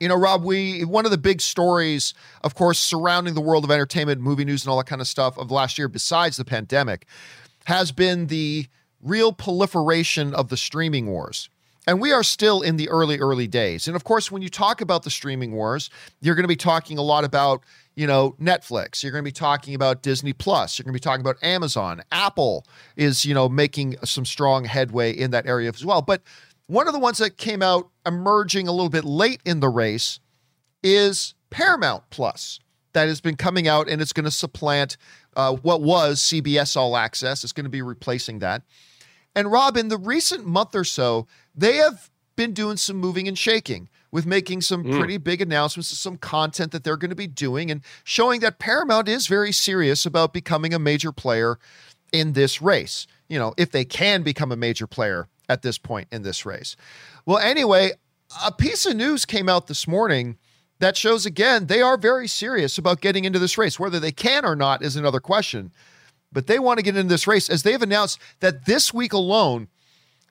You know, Rob, we one of the big stories, of course, surrounding the world of entertainment, movie news, and all that kind of stuff of last year, besides the pandemic, has been the real proliferation of the streaming wars. And we are still in the early, early days. And of course, when you talk about the streaming wars, you're going to be talking a lot about, you know, Netflix. You're going to be talking about Disney Plus. You're going to be talking about Amazon. Apple is, you know, making some strong headway in that area as well. But one of the ones that came out emerging a little bit late in the race is Paramount Plus that has been coming out and it's going to supplant uh, what was CBS All Access. It's going to be replacing that. And Rob, in the recent month or so, they have been doing some moving and shaking with making some mm. pretty big announcements of some content that they're going to be doing and showing that Paramount is very serious about becoming a major player in this race. You know, if they can become a major player at this point in this race. Well, anyway, a piece of news came out this morning that shows again they are very serious about getting into this race. Whether they can or not is another question. But they want to get into this race as they've announced that this week alone,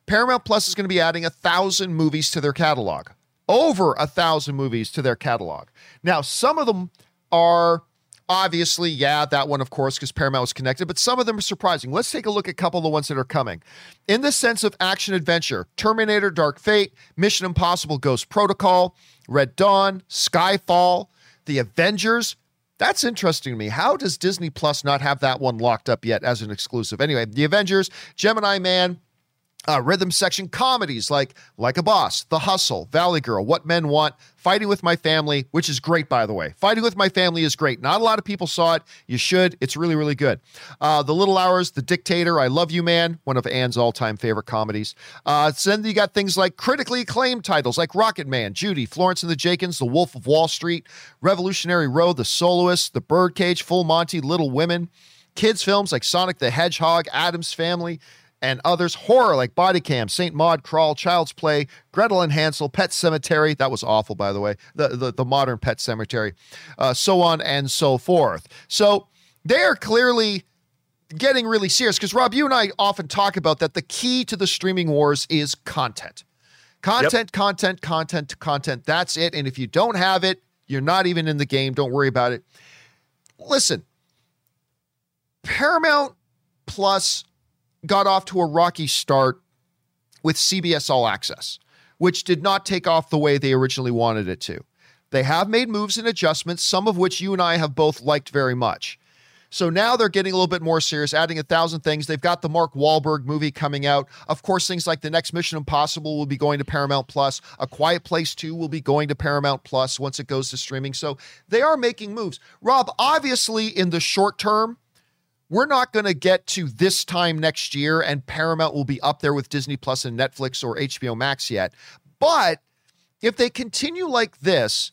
Paramount Plus is going to be adding a thousand movies to their catalog, over a thousand movies to their catalog. Now, some of them are obviously, yeah, that one, of course, because Paramount was connected, but some of them are surprising. Let's take a look at a couple of the ones that are coming. In the sense of action adventure, Terminator Dark Fate, Mission Impossible Ghost Protocol, Red Dawn, Skyfall, The Avengers. That's interesting to me. How does Disney Plus not have that one locked up yet as an exclusive? Anyway, The Avengers, Gemini Man, uh, rhythm section comedies like Like a Boss, The Hustle, Valley Girl, What Men Want, Fighting with My Family, which is great, by the way. Fighting with My Family is great. Not a lot of people saw it. You should. It's really, really good. Uh, the Little Hours, The Dictator, I Love You Man, one of Anne's all time favorite comedies. Uh, so then you got things like critically acclaimed titles like Rocket Man, Judy, Florence and the Jenkins, The Wolf of Wall Street, Revolutionary Road, The Soloist, The Birdcage, Full Monty, Little Women. Kids films like Sonic the Hedgehog, Addams Family, and others. Horror like Body Cam, St. Maud Crawl, Child's Play, Gretel and Hansel, Pet Sematary. That was awful, by the way. The the, the modern Pet Sematary, uh, so on and so forth. So they are clearly getting really serious because Rob, you and I often talk about that. The key to the streaming wars is content, content, yep. content, content, content. That's it. And if you don't have it, you're not even in the game. Don't worry about it. Listen, Paramount Plus got off to a rocky start with CBS All Access, which did not take off the way they originally wanted it to. They have made moves and adjustments, some of which you and I have both liked very much. So now they're getting a little bit more serious, adding a thousand things. They've got the Mark Wahlberg movie coming out. Of course, things like the next Mission Impossible will be going to Paramount Plus. A Quiet Place 2 will be going to Paramount Plus once it goes to streaming. So they are making moves. Rob, obviously, in the short term, we're not going to get to this time next year and Paramount will be up there with Disney Plus and Netflix or HBO Max yet. But if they continue like this,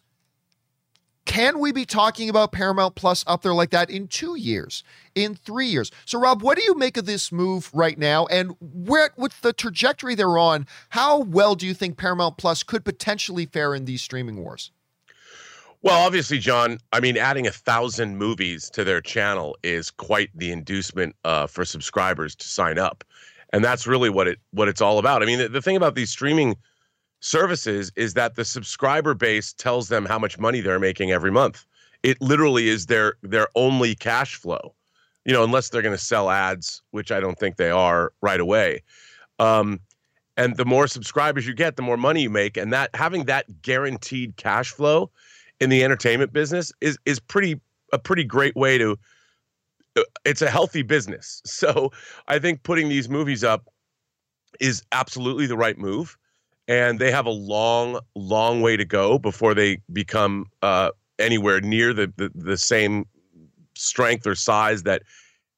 can we be talking about Paramount Plus up there like that in two years, in three years? So, Rob, what do you make of this move right now? And where, with the trajectory they're on, how well do you think Paramount Plus could potentially fare in these streaming wars? Well, obviously, John. I mean, adding a thousand movies to their channel is quite the inducement uh, for subscribers to sign up, and that's really what it what it's all about. I mean, the, the thing about these streaming services is that the subscriber base tells them how much money they're making every month. It literally is their their only cash flow, you know, unless they're going to sell ads, which I don't think they are right away. Um, and the more subscribers you get, the more money you make, and that having that guaranteed cash flow in the entertainment business is is pretty a pretty great way to uh, it's a healthy business. So I think putting these movies up is absolutely the right move. And they have a long, long way to go before they become uh, anywhere near the, the, the same strength or size that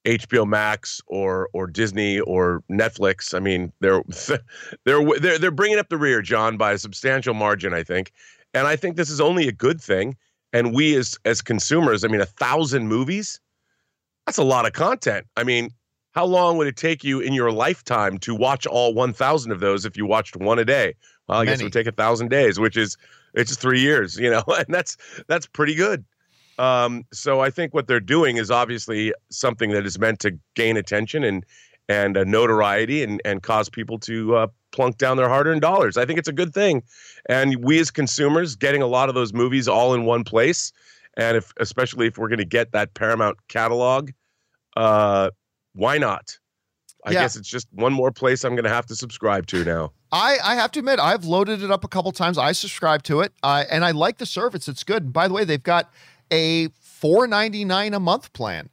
HBO Max or or Disney or Netflix. I mean, they're they're they're they're bringing up the rear, John, by a substantial margin. I think, and I think this is only a good thing. And we as as consumers, I mean, a thousand movies, that's a lot of content. I mean, how long would it take you in your lifetime to watch all 1,000 of those if you watched one a day? Well, I Many. guess it would take a thousand days, which is it's three years, you know, and that's that's pretty good. Um, so I think what they're doing is obviously something that is meant to gain attention and and uh, notoriety and and cause people to uh, plunk down their hard-earned dollars. I think it's a good thing, and we as consumers getting a lot of those movies all in one place, and if especially if we're going to get that Paramount catalog, uh, why not? I Yeah. guess it's just one more place I'm going to have to subscribe to now. I, I have to admit, I've loaded it up a couple times. I subscribe to it, uh, and I like the service. It's good. And by the way, they've got a four ninety nine a month plan.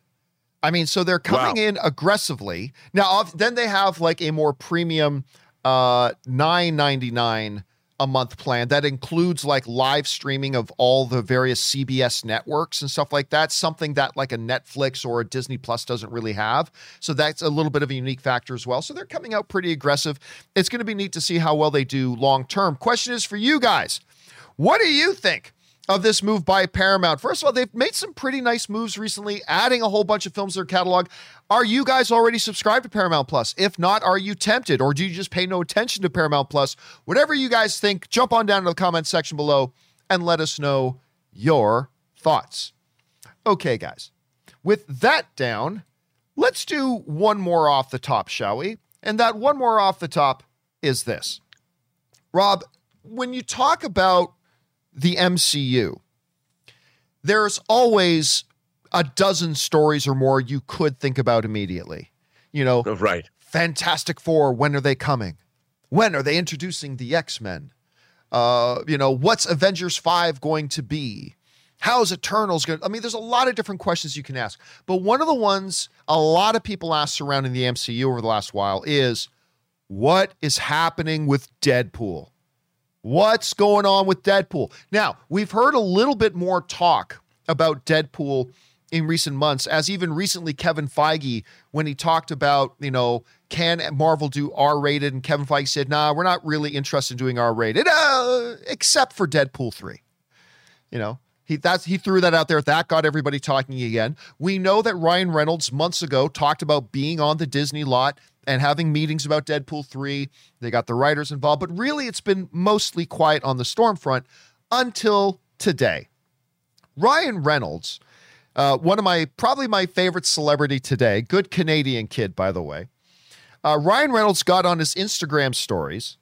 I mean, so they're coming Wow. in aggressively. Now, then they have like a more premium uh, nine ninety nine a month plan that includes like live streaming of all the various CBS networks and stuff like that. Something that like a Netflix or a Disney Plus doesn't really have. So that's a little bit of a unique factor as well. So they're coming out pretty aggressive. It's going to be neat to see how well they do long term. Question is for you guys. What do you think of this move by Paramount? First of all, they've made some pretty nice moves recently, adding a whole bunch of films to their catalog. Are you guys already subscribed to Paramount Plus? If not, are you tempted or do you just pay no attention to Paramount Plus? Whatever you guys think, jump on down to the comment section below and let us know your thoughts. Okay, guys. With that down, let's do one more off the top, shall we? And that one more off the top is this. Rob, when you talk about the MCU, there's always a dozen stories or more you could think about immediately. You know, Oh, Right. Fantastic Four, when are they coming? When are they introducing the X Men? Uh, you know, what's Avengers 5 going to be? How's Eternals going to? I mean, there's a lot of different questions you can ask. But one of the ones a lot of people ask surrounding the MCU over the last while is what is happening with Deadpool? What's going on with Deadpool? Now, we've heard a little bit more talk about Deadpool in recent months, as even recently Kevin Feige, when he talked about, you know, can Marvel do R rated? And Kevin Feige said, nah, we're not really interested in doing R rated, uh, except for Deadpool 3. You know, he that's he threw that out there. That got everybody talking again. We know that Ryan Reynolds months ago talked about being on the Disney lot and having meetings about Deadpool 3. They got the writers involved, but really it's been mostly quiet on the storm front until today. Ryan Reynolds, uh, one of my probably my favorite celebrity today, good Canadian kid, by the way. Uh, Ryan Reynolds got on his Instagram stories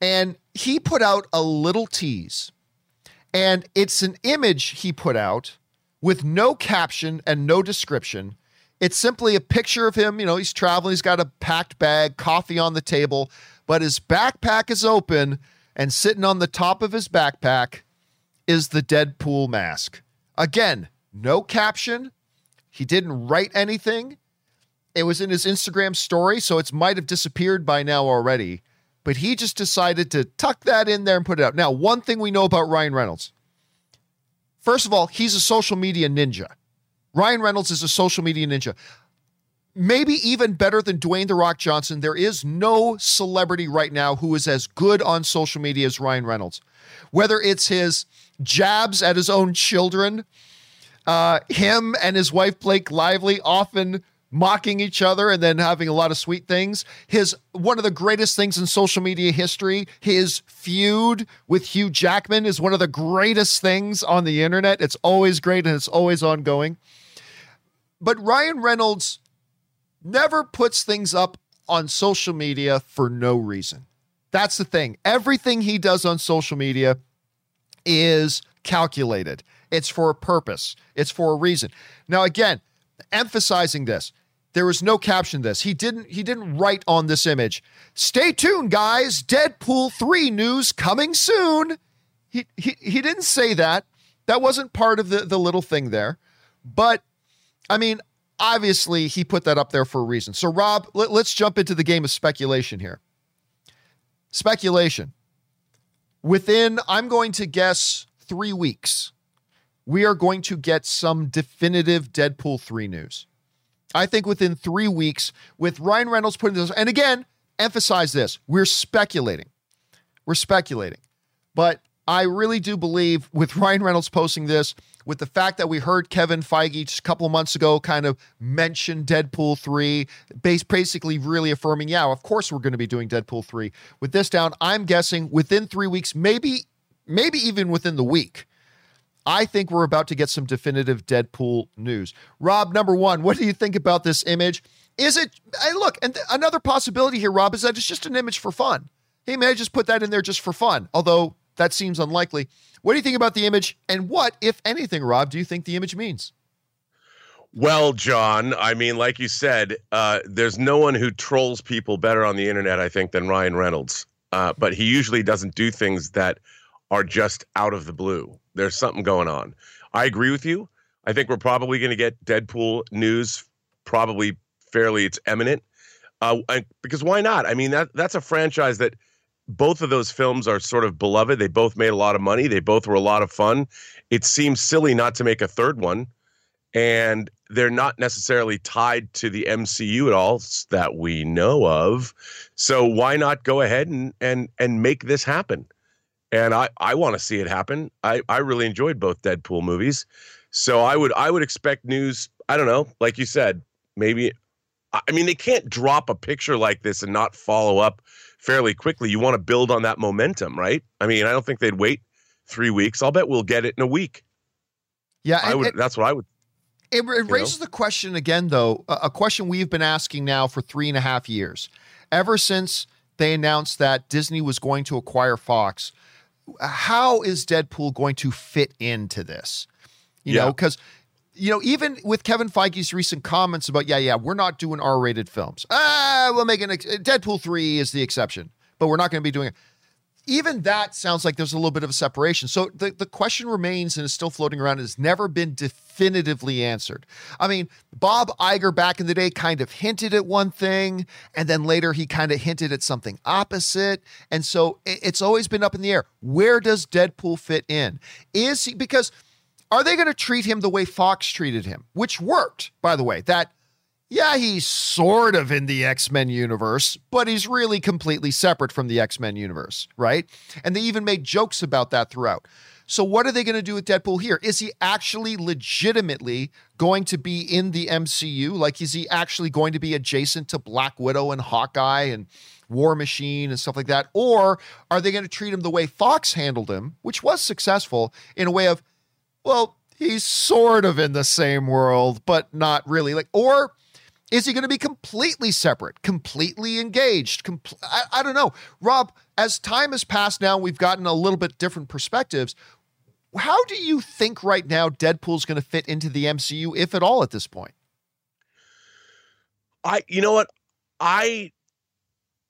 and he put out a little tease. And it's an image he put out with no caption and no description. It's simply a picture of him. You know, he's traveling, he's got a packed bag, coffee on the table, but his backpack is open, and sitting on the top of his backpack is the Deadpool mask. Again, no caption. He didn't write anything. It was in his Instagram story, so it might have disappeared by now already. But he just decided to tuck that in there and put it out. Now, one thing we know about Ryan Reynolds. First of all, he's a social media ninja. Ryan Reynolds is a social media ninja. Maybe even better than Dwayne The Rock Johnson. There is no celebrity right now who is as good on social media as Ryan Reynolds. Whether it's his jabs at his own children, uh, him and his wife Blake Lively often mocking each other and then having a lot of sweet things. His one of the greatest things in social media history, his feud with Hugh Jackman is one of the greatest things on the internet. It's always great and it's always ongoing. But Ryan Reynolds never puts things up on social media for no reason. That's the thing. Everything he does on social media is calculated. It's for a purpose. It's for a reason. Now again, emphasizing this. There was no caption this. He didn't he didn't write on this image. Stay tuned guys, Deadpool 3 news coming soon. He he he didn't say that. That wasn't part of the the little thing there. But I mean, obviously he put that up there for a reason. So Rob, let, let's jump into the game of speculation here. Speculation. Within I'm going to guess 3 weeks we are going to get some definitive Deadpool 3 news. I think within three weeks, with Ryan Reynolds putting this, and again, emphasize this we're speculating. We're speculating. But I really do believe with Ryan Reynolds posting this, with the fact that we heard Kevin Feige just a couple of months ago kind of mention Deadpool 3, base basically really affirming, yeah, of course we're going to be doing Deadpool 3. With this down, I'm guessing within three weeks, maybe, maybe even within the week. I think we're about to get some definitive Deadpool news. Rob, number one, what do you think about this image? Is it? Hey, look, and th- another possibility here, Rob, is that it's just an image for fun. He may just put that in there just for fun, although that seems unlikely. What do you think about the image, and what, if anything, Rob, do you think the image means? Well, John, I mean, like you said, uh, there's no one who trolls people better on the internet, I think, than Ryan Reynolds. Uh, but he usually doesn't do things that are just out of the blue. There's something going on. I agree with you. I think we're probably going to get Deadpool news, probably fairly, it's imminent. Uh, because why not? I mean, that that's a franchise that both of those films are sort of beloved. They both made a lot of money. They both were a lot of fun. It seems silly not to make a third one and they're not necessarily tied to the MCU at all that we know of. So why not go ahead and and and make this happen? And I I want to see it happen. I I really enjoyed both Deadpool movies. So I would I would expect news, I don't know, like you said, maybe I mean they can't drop a picture like this and not follow up fairly quickly. You want to build on that momentum, right? I mean, I don't think they'd wait 3 weeks. I'll bet we'll get it in a week. Yeah, I would. It, that's what I would it, it raises know? the question again, though, a question we've been asking now for three and a half years. Ever since they announced that Disney was going to acquire Fox, how is Deadpool going to fit into this? You yeah. know, because you know, even with Kevin Feige's recent comments about, yeah, yeah, we're not doing R-rated films. Ah, we'll make an ex- Deadpool three is the exception, but we're not going to be doing it even that sounds like there's a little bit of a separation. So the, the question remains and is still floating around and has never been definitively answered. I mean, Bob Iger back in the day kind of hinted at one thing, and then later he kind of hinted at something opposite. And so it, it's always been up in the air. Where does Deadpool fit in? Is he because are they going to treat him the way Fox treated him, which worked, by the way? That yeah, he's sort of in the X Men universe, but he's really completely separate from the X Men universe, right? And they even made jokes about that throughout. So, what are they going to do with Deadpool here? Is he actually legitimately going to be in the MCU? Like, is he actually going to be adjacent to Black Widow and Hawkeye and War Machine and stuff like that? Or are they going to treat him the way Fox handled him, which was successful, in a way of, well, he's sort of in the same world, but not really? Like, or is he going to be completely separate, completely engaged? Compl- I, I don't know. Rob, as time has passed now, we've gotten a little bit different perspectives. How do you think right now Deadpool's going to fit into the MCU, if at all, at this point? I, you know what? I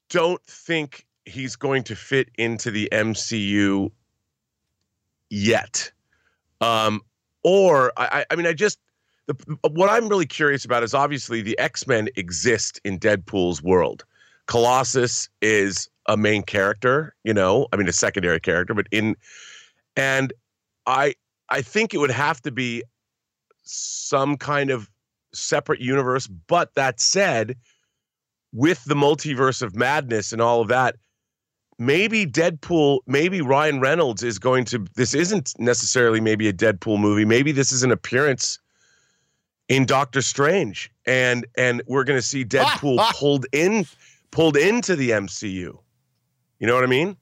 don't think he's going to fit into the MCU yet. Um, or I, I mean, I just the, what I'm really curious about is obviously the X Men exist in Deadpool's world. Colossus is a main character, you know, I mean a secondary character, but in and I I think it would have to be some kind of separate universe. But that said, with the multiverse of madness and all of that, maybe Deadpool, maybe Ryan Reynolds is going to. This isn't necessarily maybe a Deadpool movie. Maybe this is an appearance in Doctor Strange, and and we're going to see Deadpool ah, ah. pulled in pulled into the MCU. You know what I mean,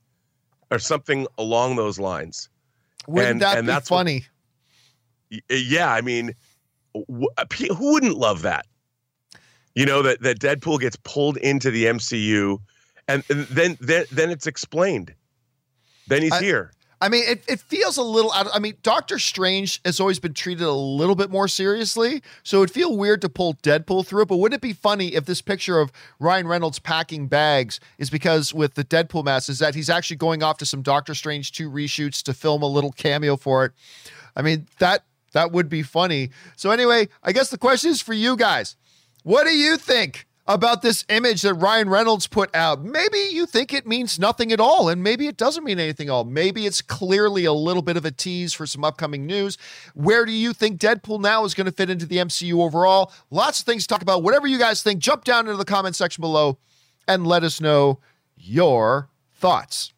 or something along those lines. Wouldn't and, that and be that's funny? What, yeah, I mean, who wouldn't love that? You know that that Deadpool gets pulled into the MCU, and, and then then then it's explained. Then he's I, here. I mean, it, it feels a little out. Of, I mean, Doctor Strange has always been treated a little bit more seriously, so it'd feel weird to pull Deadpool through it. But wouldn't it be funny if this picture of Ryan Reynolds packing bags is because with the Deadpool mask is that he's actually going off to some Doctor Strange two reshoots to film a little cameo for it? I mean, that that would be funny. So anyway, I guess the question is for you guys. What do you think? About this image that Ryan Reynolds put out. Maybe you think it means nothing at all, and maybe it doesn't mean anything at all. Maybe it's clearly a little bit of a tease for some upcoming news. Where do you think Deadpool now is going to fit into the MCU overall? Lots of things to talk about. Whatever you guys think, jump down into the comment section below and let us know your thoughts.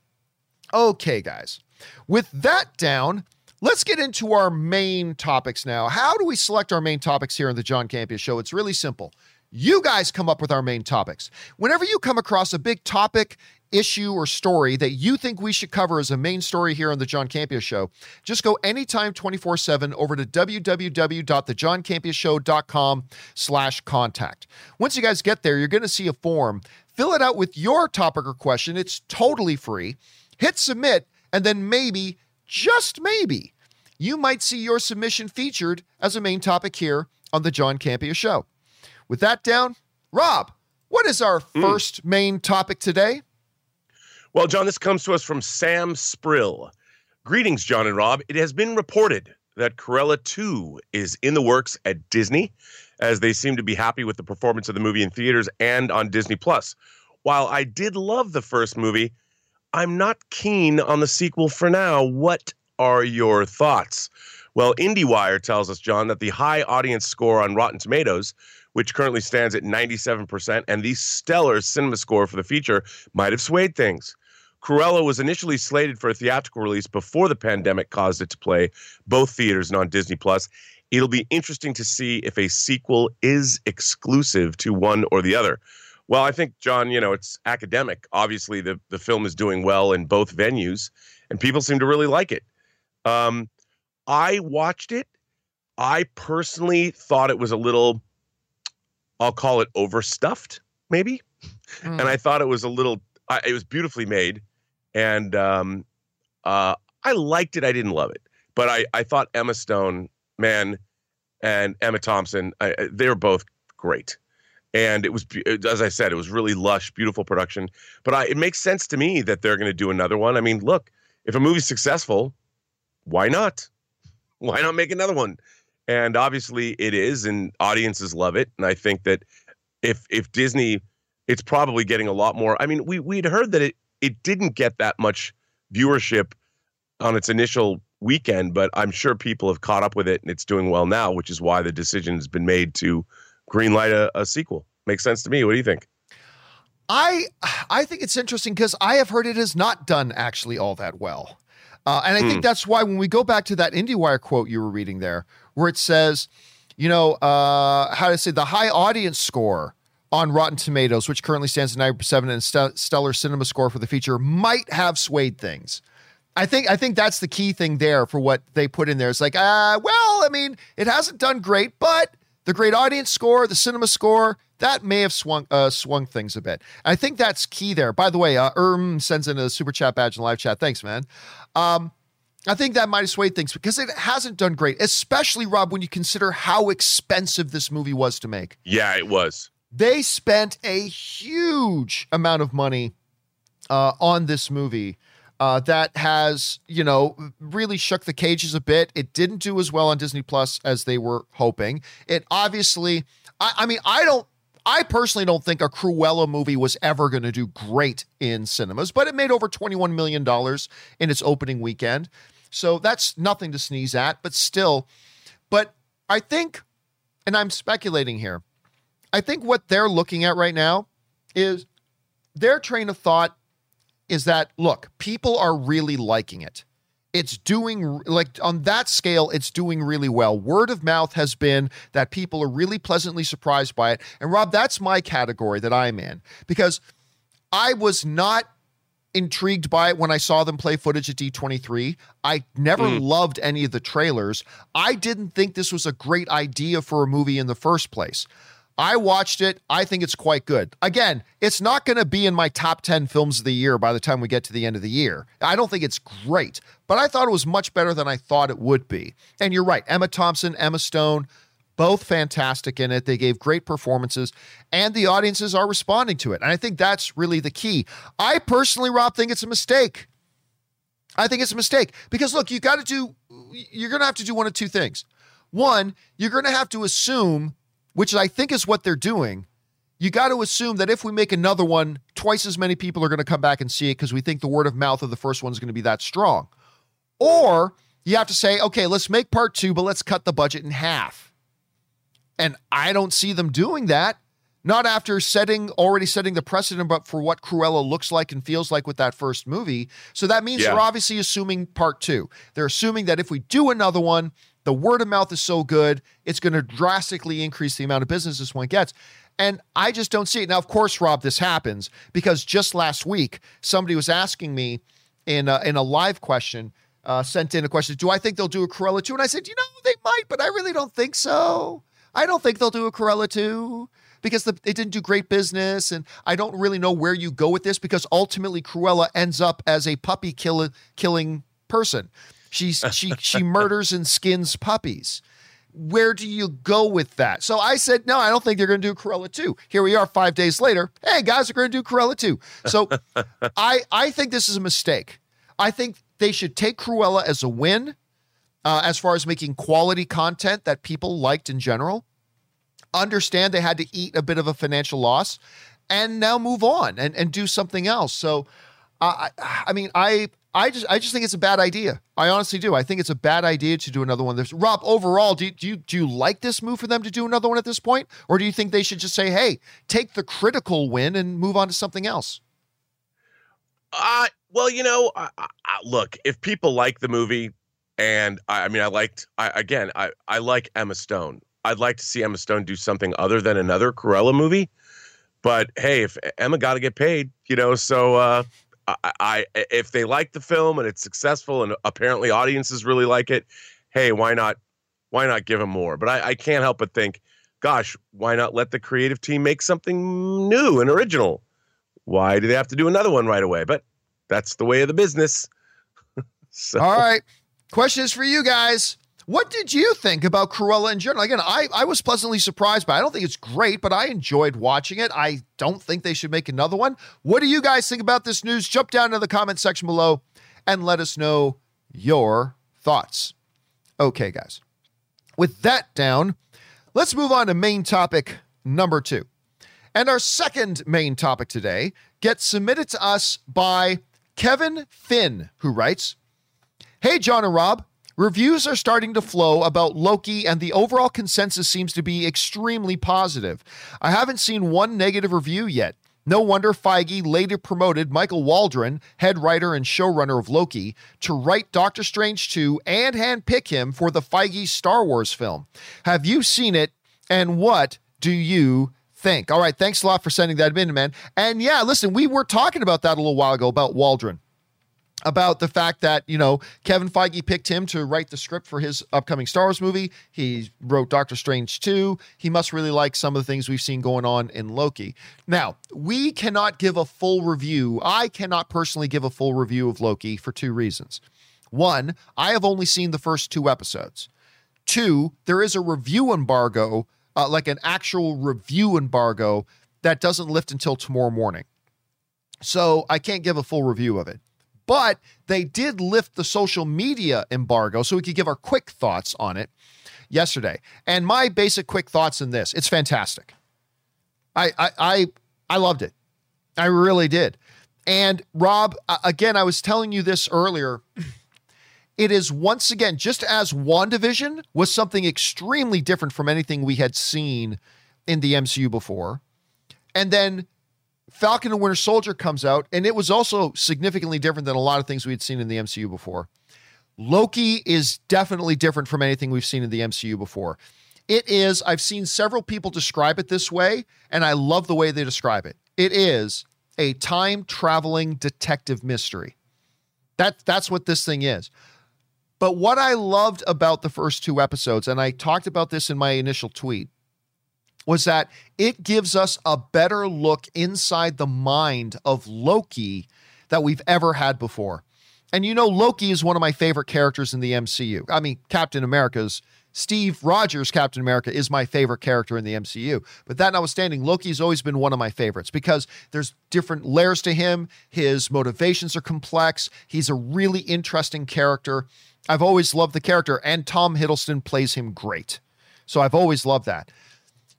Okay, guys. With that down, let's get into our main topics now. How do we select our main topics here on the John Campea Show? It's really simple You guys come up with our main topics. Whenever you come across a big topic, issue, or story that you think we should cover as a main story here on The John Campea Show, just go anytime 24-7 over to www.thejohncampeashow.com slash contact. Once you guys get there, you're going to see a form. Fill it out with your topic or question. It's totally free. Hit submit, and then maybe, just maybe, you might see your submission featured as a main topic here on The John Campea Show. With that down, Rob, what is our mm. first main topic today? Well, John, this comes to us from Sam Sprill. Greetings, John and Rob. It has been reported that Cruella 2 is in the works at Disney, as they seem to be happy with the performance of the movie in theaters and on Disney Plus. While I did love the first movie, I'm not keen on the sequel for now. What are your thoughts? Well, IndieWire tells us, John, that the high audience score on Rotten Tomatoes which currently stands at 97%, and the stellar cinema score for the feature might have swayed things. Cruella was initially slated for a theatrical release before the pandemic caused it to play both theaters and on Disney Plus. It'll be interesting to see if a sequel is exclusive to one or the other. Well, I think, John, you know, it's academic. Obviously, the, the film is doing well in both venues, and people seem to really like it. Um, I watched it. I personally thought it was a little I'll call it overstuffed, maybe. Mm. And I thought it was a little, I, it was beautifully made, and um, uh, I liked it. I didn't love it, but I I thought Emma Stone, man, and Emma Thompson, I, they were both great. And it was, as I said, it was really lush, beautiful production. But I, it makes sense to me that they're going to do another one. I mean, look, if a movie's successful, why not? Why not make another one? And obviously it is, and audiences love it. And I think that if if Disney, it's probably getting a lot more. I mean, we we'd heard that it it didn't get that much viewership on its initial weekend, but I'm sure people have caught up with it and it's doing well now, which is why the decision has been made to greenlight a, a sequel. Makes sense to me. What do you think? I I think it's interesting because I have heard it has not done actually all that well. Uh, and I think hmm. that's why when we go back to that IndieWire quote you were reading there, where it says, you know, uh, how to say the high audience score on Rotten Tomatoes, which currently stands at 9% and st- stellar cinema score for the feature, might have swayed things. I think I think that's the key thing there for what they put in there. It's like, uh, well, I mean, it hasn't done great, but the great audience score, the cinema score, that may have swung uh, swung things a bit. I think that's key there. By the way, uh, Erm sends in a super chat badge in live chat. Thanks, man. Um, I think that might have swayed things because it hasn't done great, especially Rob when you consider how expensive this movie was to make. Yeah, it was. They spent a huge amount of money uh, on this movie. Uh, that has, you know, really shook the cages a bit. It didn't do as well on Disney Plus as they were hoping. It obviously, I, I mean, I don't I personally don't think a Cruella movie was ever going to do great in cinemas, but it made over $21 million in its opening weekend. So that's nothing to sneeze at, but still. But I think, and I'm speculating here, I think what they're looking at right now is their train of thought is that, look, people are really liking it it's doing like on that scale it's doing really well word of mouth has been that people are really pleasantly surprised by it and rob that's my category that i'm in because i was not intrigued by it when i saw them play footage at d23 i never mm. loved any of the trailers i didn't think this was a great idea for a movie in the first place I watched it. I think it's quite good. Again, it's not going to be in my top 10 films of the year by the time we get to the end of the year. I don't think it's great, but I thought it was much better than I thought it would be. And you're right. Emma Thompson, Emma Stone, both fantastic in it. They gave great performances, and the audiences are responding to it. And I think that's really the key. I personally, Rob, think it's a mistake. I think it's a mistake because look, you got to do, you're going to have to do one of two things. One, you're going to have to assume which I think is what they're doing, you got to assume that if we make another one, twice as many people are going to come back and see it because we think the word of mouth of the first one is going to be that strong. Or you have to say, okay, let's make part two, but let's cut the budget in half. And I don't see them doing that. Not after setting already setting the precedent, but for what Cruella looks like and feels like with that first movie. So that means yeah. they're obviously assuming part two. They're assuming that if we do another one, the word of mouth is so good, it's going to drastically increase the amount of business this one gets. And I just don't see it. Now, of course, Rob, this happens because just last week, somebody was asking me in a, in a live question, uh, sent in a question, do I think they'll do a Cruella 2? And I said, you know, they might, but I really don't think so. I don't think they'll do a Cruella 2 because the, it didn't do great business. And I don't really know where you go with this because ultimately Cruella ends up as a puppy kill- killing person. She's, she, she murders and skins puppies where do you go with that? So I said, no, I don't think they're going to do Cruella 2. Here we are five days later. Hey, guys, are going to do Cruella 2. So I, I think this is a mistake. I think they should take Cruella as a win uh, as far as making quality content that people liked in general. Understand they had to eat a bit of a financial loss and now move on and, and do something else. So, I, I mean, I I just I just think it's a bad idea. I honestly do. I think it's a bad idea to do another one. There's Rob. Overall, do, do you do you like this move for them to do another one at this point, or do you think they should just say, "Hey, take the critical win and move on to something else"? Uh, well, you know, I, I, look, if people like the movie, and I, I mean, I liked, I, again, I I like Emma Stone. I'd like to see Emma Stone do something other than another Cruella movie. But hey, if Emma got to get paid, you know, so uh, I, I if they like the film and it's successful and apparently audiences really like it, hey, why not? Why not give them more? But I, I can't help but think, gosh, why not let the creative team make something new and original? Why do they have to do another one right away? But that's the way of the business. so. All right. Question is for you guys. What did you think about Cruella in general? Again, I, I was pleasantly surprised but. I don't think it's great, but I enjoyed watching it. I don't think they should make another one. What do you guys think about this news? Jump down to the comment section below and let us know your thoughts. Okay, guys. With that down, let's move on to main topic number two. And our second main topic today gets submitted to us by Kevin Finn, who writes Hey, John and Rob. Reviews are starting to flow about Loki, and the overall consensus seems to be extremely positive. I haven't seen one negative review yet. No wonder Feige later promoted Michael Waldron, head writer and showrunner of Loki, to write Doctor Strange 2 and handpick him for the Feige Star Wars film. Have you seen it, and what do you think? All right, thanks a lot for sending that in, man. And yeah, listen, we were talking about that a little while ago about Waldron about the fact that you know Kevin Feige picked him to write the script for his upcoming Star Wars movie. He wrote Doctor Strange 2. He must really like some of the things we've seen going on in Loki. Now, we cannot give a full review. I cannot personally give a full review of Loki for two reasons. One, I have only seen the first two episodes. Two, there is a review embargo, uh, like an actual review embargo that doesn't lift until tomorrow morning. So I can't give a full review of it. But they did lift the social media embargo so we could give our quick thoughts on it yesterday. And my basic quick thoughts in this, it's fantastic. I I I, I loved it. I really did. And Rob, again, I was telling you this earlier. It is once again, just as WandaVision was something extremely different from anything we had seen in the MCU before. And then Falcon and Winter Soldier comes out, and it was also significantly different than a lot of things we had seen in the MCU before. Loki is definitely different from anything we've seen in the MCU before. It is, I've seen several people describe it this way, and I love the way they describe it. It is a time traveling detective mystery. That, that's what this thing is. But what I loved about the first two episodes, and I talked about this in my initial tweet, was that it gives us a better look inside the mind of Loki that we've ever had before. And you know, Loki is one of my favorite characters in the MCU. I mean, Captain America's Steve Rogers, Captain America, is my favorite character in the MCU. But that notwithstanding, Loki's always been one of my favorites because there's different layers to him. His motivations are complex. He's a really interesting character. I've always loved the character, and Tom Hiddleston plays him great. So I've always loved that.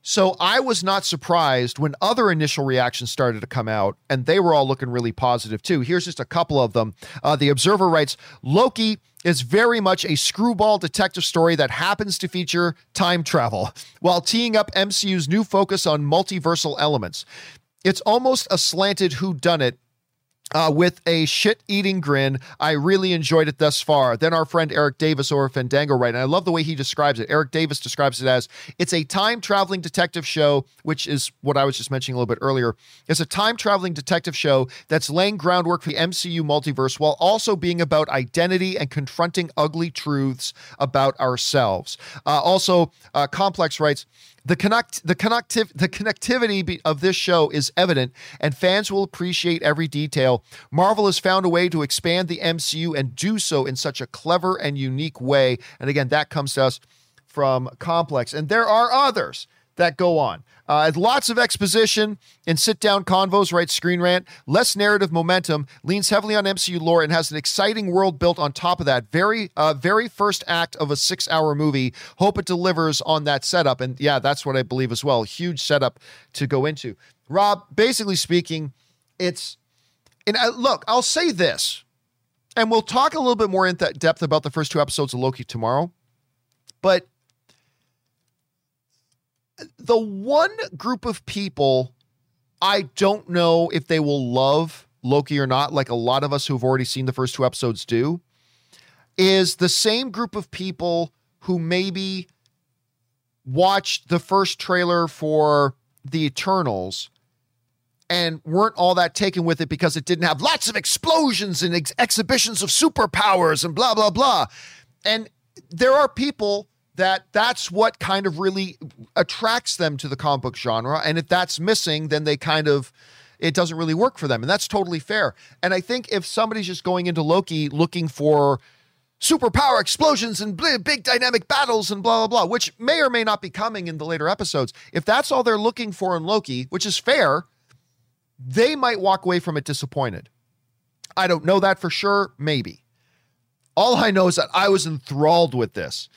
So I was not surprised when other initial reactions started to come out, and they were all looking really positive too. Here's just a couple of them. Uh, the Observer writes Loki is very much a screwball detective story that happens to feature time travel while teeing up MCU's new focus on multiversal elements. It's almost a slanted whodunit uh, with a shit eating grin. I really enjoyed it thus far. Then our friend Eric Davis over Fandango, right? And I love the way he describes it. Eric Davis describes it as it's a time traveling detective show, which is what I was just mentioning a little bit earlier. It's a time traveling detective show that's laying groundwork for the MCU multiverse while also being about identity and confronting ugly truths about ourselves. Uh, also, uh, Complex writes, the connect the connectiv- the connectivity of this show is evident, and fans will appreciate every detail. Marvel has found a way to expand the MCU and do so in such a clever and unique way. And again, that comes to us from Complex, and there are others that go on. Uh, lots of exposition and sit down convos, right? Screen Rant. Less narrative momentum, leans heavily on MCU lore, and has an exciting world built on top of that. Very, uh, very first act of a six hour movie. Hope it delivers on that setup. And yeah, that's what I believe as well. Huge setup to go into. Rob, basically speaking, it's, and uh, look, I'll say this, and we'll talk a little bit more in depth about the first two episodes of Loki tomorrow. But the one group of people I don't know if they will love Loki or not, like a lot of us who've already seen the first two episodes do, is the same group of people who maybe watched the first trailer for The Eternals and weren't all that taken with it because it didn't have lots of explosions and ex- exhibitions of superpowers and blah, blah, blah. And there are people that that's what kind of really attracts them to the comic book genre. And if that's missing, then they kind of it doesn't really work for them. And that's totally fair. And I think if somebody's just going into Loki looking for superpower explosions and big dynamic battles and blah, blah, blah, which may or may not be coming in the later episodes, if that's all they're looking for in Loki, which is fair, they might walk away from it disappointed. I don't know that for sure. Maybe. All I know is that I was enthralled with this.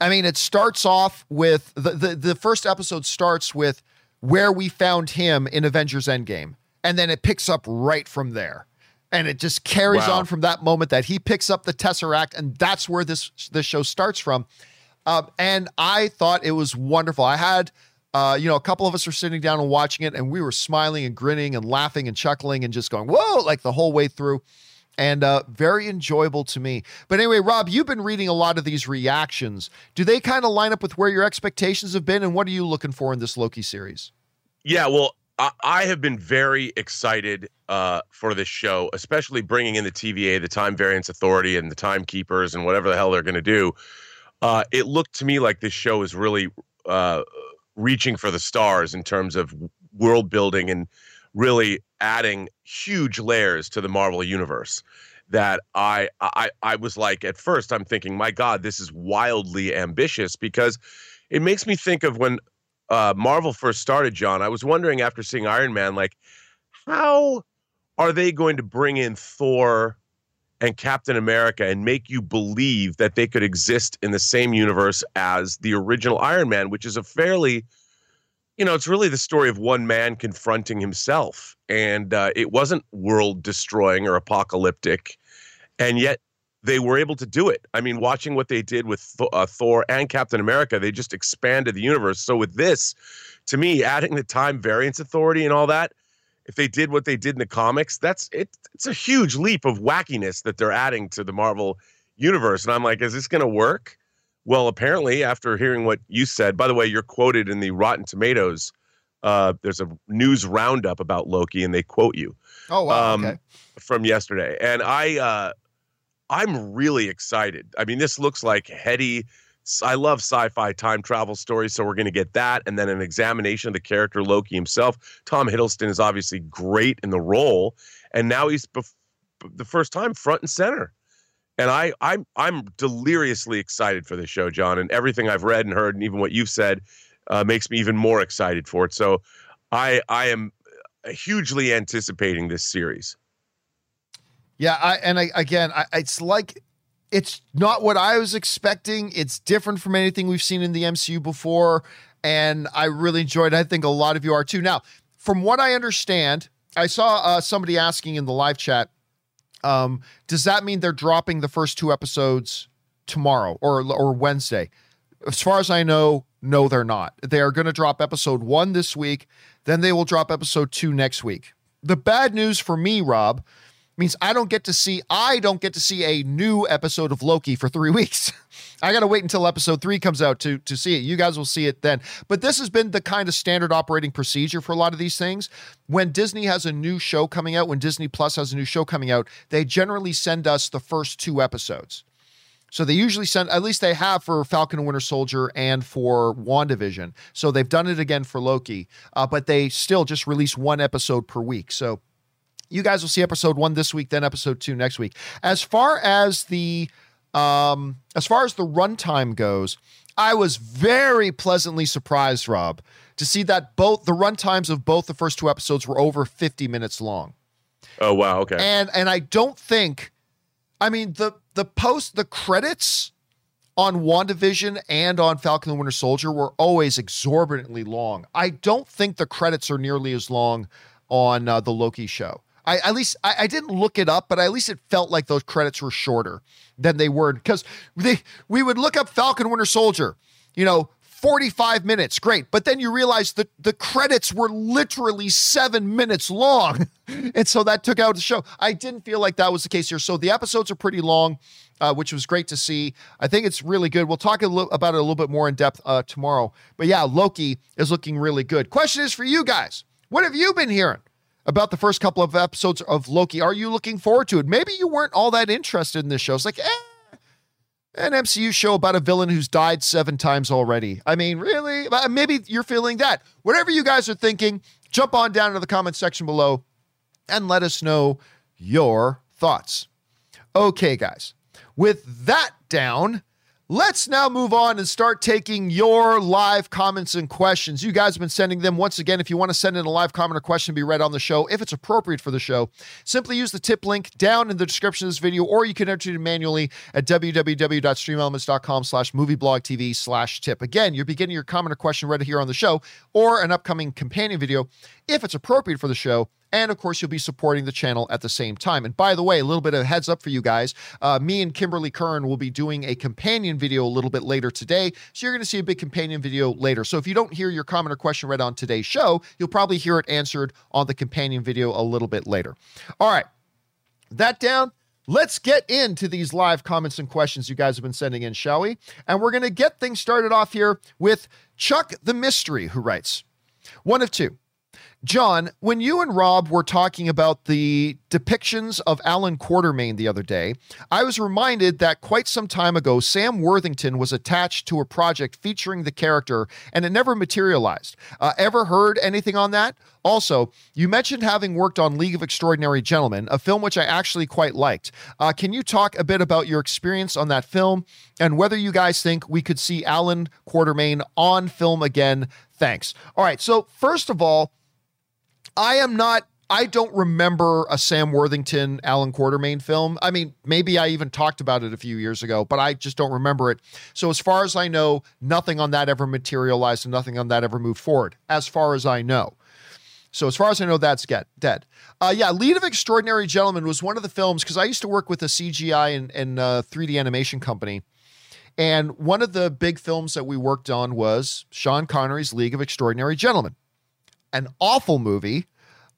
I mean, it starts off with the, the, the first episode starts with where we found him in Avengers Endgame. And then it picks up right from there. And it just carries wow. on from that moment that he picks up the Tesseract, and that's where this this show starts from. Um, and I thought it was wonderful. I had, uh, you know, a couple of us were sitting down and watching it, and we were smiling and grinning and laughing and chuckling and just going, "Whoa!" like the whole way through and uh, very enjoyable to me. But anyway, Rob, you've been reading a lot of these reactions. Do they kind of line up with where your expectations have been, and what are you looking for in this Loki series? Yeah, well, I, I have been very excited uh, for this show, especially bringing in the TVA, the Time Variance Authority, and the Timekeepers, and whatever the hell they're going to do. Uh, it looked to me like this show is really uh, reaching for the stars in terms of world building and really adding huge layers to the Marvel universe that I I I was like at first I'm thinking my god this is wildly ambitious because it makes me think of when uh, Marvel first started John. I was wondering after seeing Iron Man like how are they going to bring in Thor and Captain America and make you believe that they could exist in the same universe as the original Iron Man which is a fairly you know, it's really the story of one man confronting himself. And uh, it wasn't world destroying or apocalyptic. And yet they were able to do it. I mean, watching what they did with Th- uh, Thor and Captain America, they just expanded the universe. So with this, to me, adding the time variance authority and all that, if they did what they did in the comics, that's it. It's a huge leap of wackiness that they're adding to the Marvel universe. And I'm like, is this going to work? Well, apparently, after hearing what you said, by the way, you're quoted in the Rotten Tomatoes. Uh, there's a news roundup about Loki, and they quote you. Oh wow! Um, okay. From yesterday, and I, uh, I'm really excited. I mean, this looks like heady. I love sci-fi time travel stories, so we're going to get that, and then an examination of the character Loki himself. Tom Hiddleston is obviously great in the role, and now he's bef- the first time front and center and I I'm I'm deliriously excited for this show, John, and everything I've read and heard, and even what you've said, uh, makes me even more excited for it. So, I I am hugely anticipating this series. Yeah, I and I again, I, it's like it's not what I was expecting. It's different from anything we've seen in the MCU before, and I really enjoyed. it. I think a lot of you are too. Now, from what I understand, I saw uh, somebody asking in the live chat um, does that mean they're dropping the first two episodes tomorrow or or Wednesday? As far as I know, no, they're not. They are going to drop episode one this week. Then they will drop episode two next week. The bad news for me, Rob, means I don't get to see I don't get to see a new episode of Loki for 3 weeks. I got to wait until episode 3 comes out to to see it. You guys will see it then. But this has been the kind of standard operating procedure for a lot of these things. When Disney has a new show coming out, when Disney Plus has a new show coming out, they generally send us the first two episodes. So they usually send, at least they have for Falcon and Winter Soldier and for WandaVision. So they've done it again for Loki, uh, but they still just release one episode per week. So you guys will see episode one this week, then episode two next week. As far as the um, as far as the runtime goes, I was very pleasantly surprised, Rob, to see that both the runtimes of both the first two episodes were over 50 minutes long. Oh wow, okay. And and I don't think I mean the the post the credits on WandaVision and on Falcon and Winter Soldier were always exorbitantly long. I don't think the credits are nearly as long on uh, the Loki show. I at least I, I, didn't look it up, but at least it felt like those credits were shorter than they were because they we would look up Falcon Winter Soldier, you know, 45 minutes, great. But then you realize that the credits were literally seven minutes long. and so that took out the show. I didn't feel like that was the case here. So the episodes are pretty long, uh, which was great to see. I think it's really good. We'll talk about it a little bit more in depth uh, tomorrow. But yeah, Loki is looking really good. Question is for you guys What have you been hearing? About the first couple of episodes of Loki. Are you looking forward to it? Maybe you weren't all that interested in this show. It's like, eh, an MCU show about a villain who's died seven times already. I mean, really? Uh, maybe you're feeling that. Whatever you guys are thinking, jump on down to the comment section below and let us know your thoughts. Okay, guys, with that down, Let's now move on and start taking your live comments and questions. You guys have been sending them. Once again, if you want to send in a live comment or question be read on the show, if it's appropriate for the show, simply use the tip link down in the description of this video, or you can enter it manually at www.streamelements.com slash movieblogtv slash tip. Again, you're beginning your comment or question read here on the show or an upcoming companion video if it's appropriate for the show and of course, you'll be supporting the channel at the same time. And by the way, a little bit of heads up for you guys. Uh, me and Kimberly Kern will be doing a companion video a little bit later today. So you're going to see a big companion video later. So if you don't hear your comment or question read on today's show, you'll probably hear it answered on the companion video a little bit later. All right. That down. Let's get into these live comments and questions you guys have been sending in, shall we? And we're going to get things started off here with Chuck the Mystery, who writes One of two. John, when you and Rob were talking about the depictions of Allan Quatermain the other day, I was reminded that quite some time ago, Sam Worthington was attached to a project featuring the character and it never materialized. Uh, ever heard anything on that? Also, you mentioned having worked on League of Extraordinary Gentlemen, a film which I actually quite liked. Uh, can you talk a bit about your experience on that film and whether you guys think we could see Allan Quatermain on film again? Thanks. All right. So, first of all, I am not I don't remember a Sam Worthington Allan Quatermain film. I mean, maybe I even talked about it a few years ago, but I just don't remember it. So as far as I know, nothing on that ever materialized and nothing on that ever moved forward, as far as I know. So as far as I know, that's get dead. Uh, yeah, League of Extraordinary Gentlemen was one of the films because I used to work with a CGI and, and uh, 3D animation company. And one of the big films that we worked on was Sean Connery's League of Extraordinary Gentlemen an awful movie.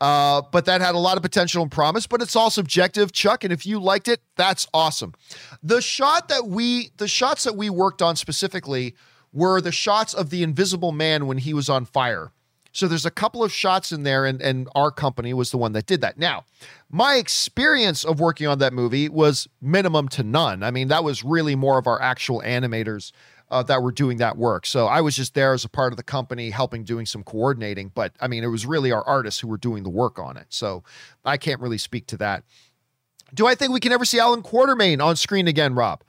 Uh, but that had a lot of potential and promise, but it's all subjective, Chuck. And if you liked it, that's awesome. The shot that we, the shots that we worked on specifically were the shots of the invisible man when he was on fire. So there's a couple of shots in there, and, and our company was the one that did that. Now, my experience of working on that movie was minimum to none. I mean, that was really more of our actual animators uh, that were doing that work. So I was just there as a part of the company, helping doing some coordinating. But I mean, it was really our artists who were doing the work on it. So I can't really speak to that. Do I think we can ever see Allan Quatermain on screen again, Rob?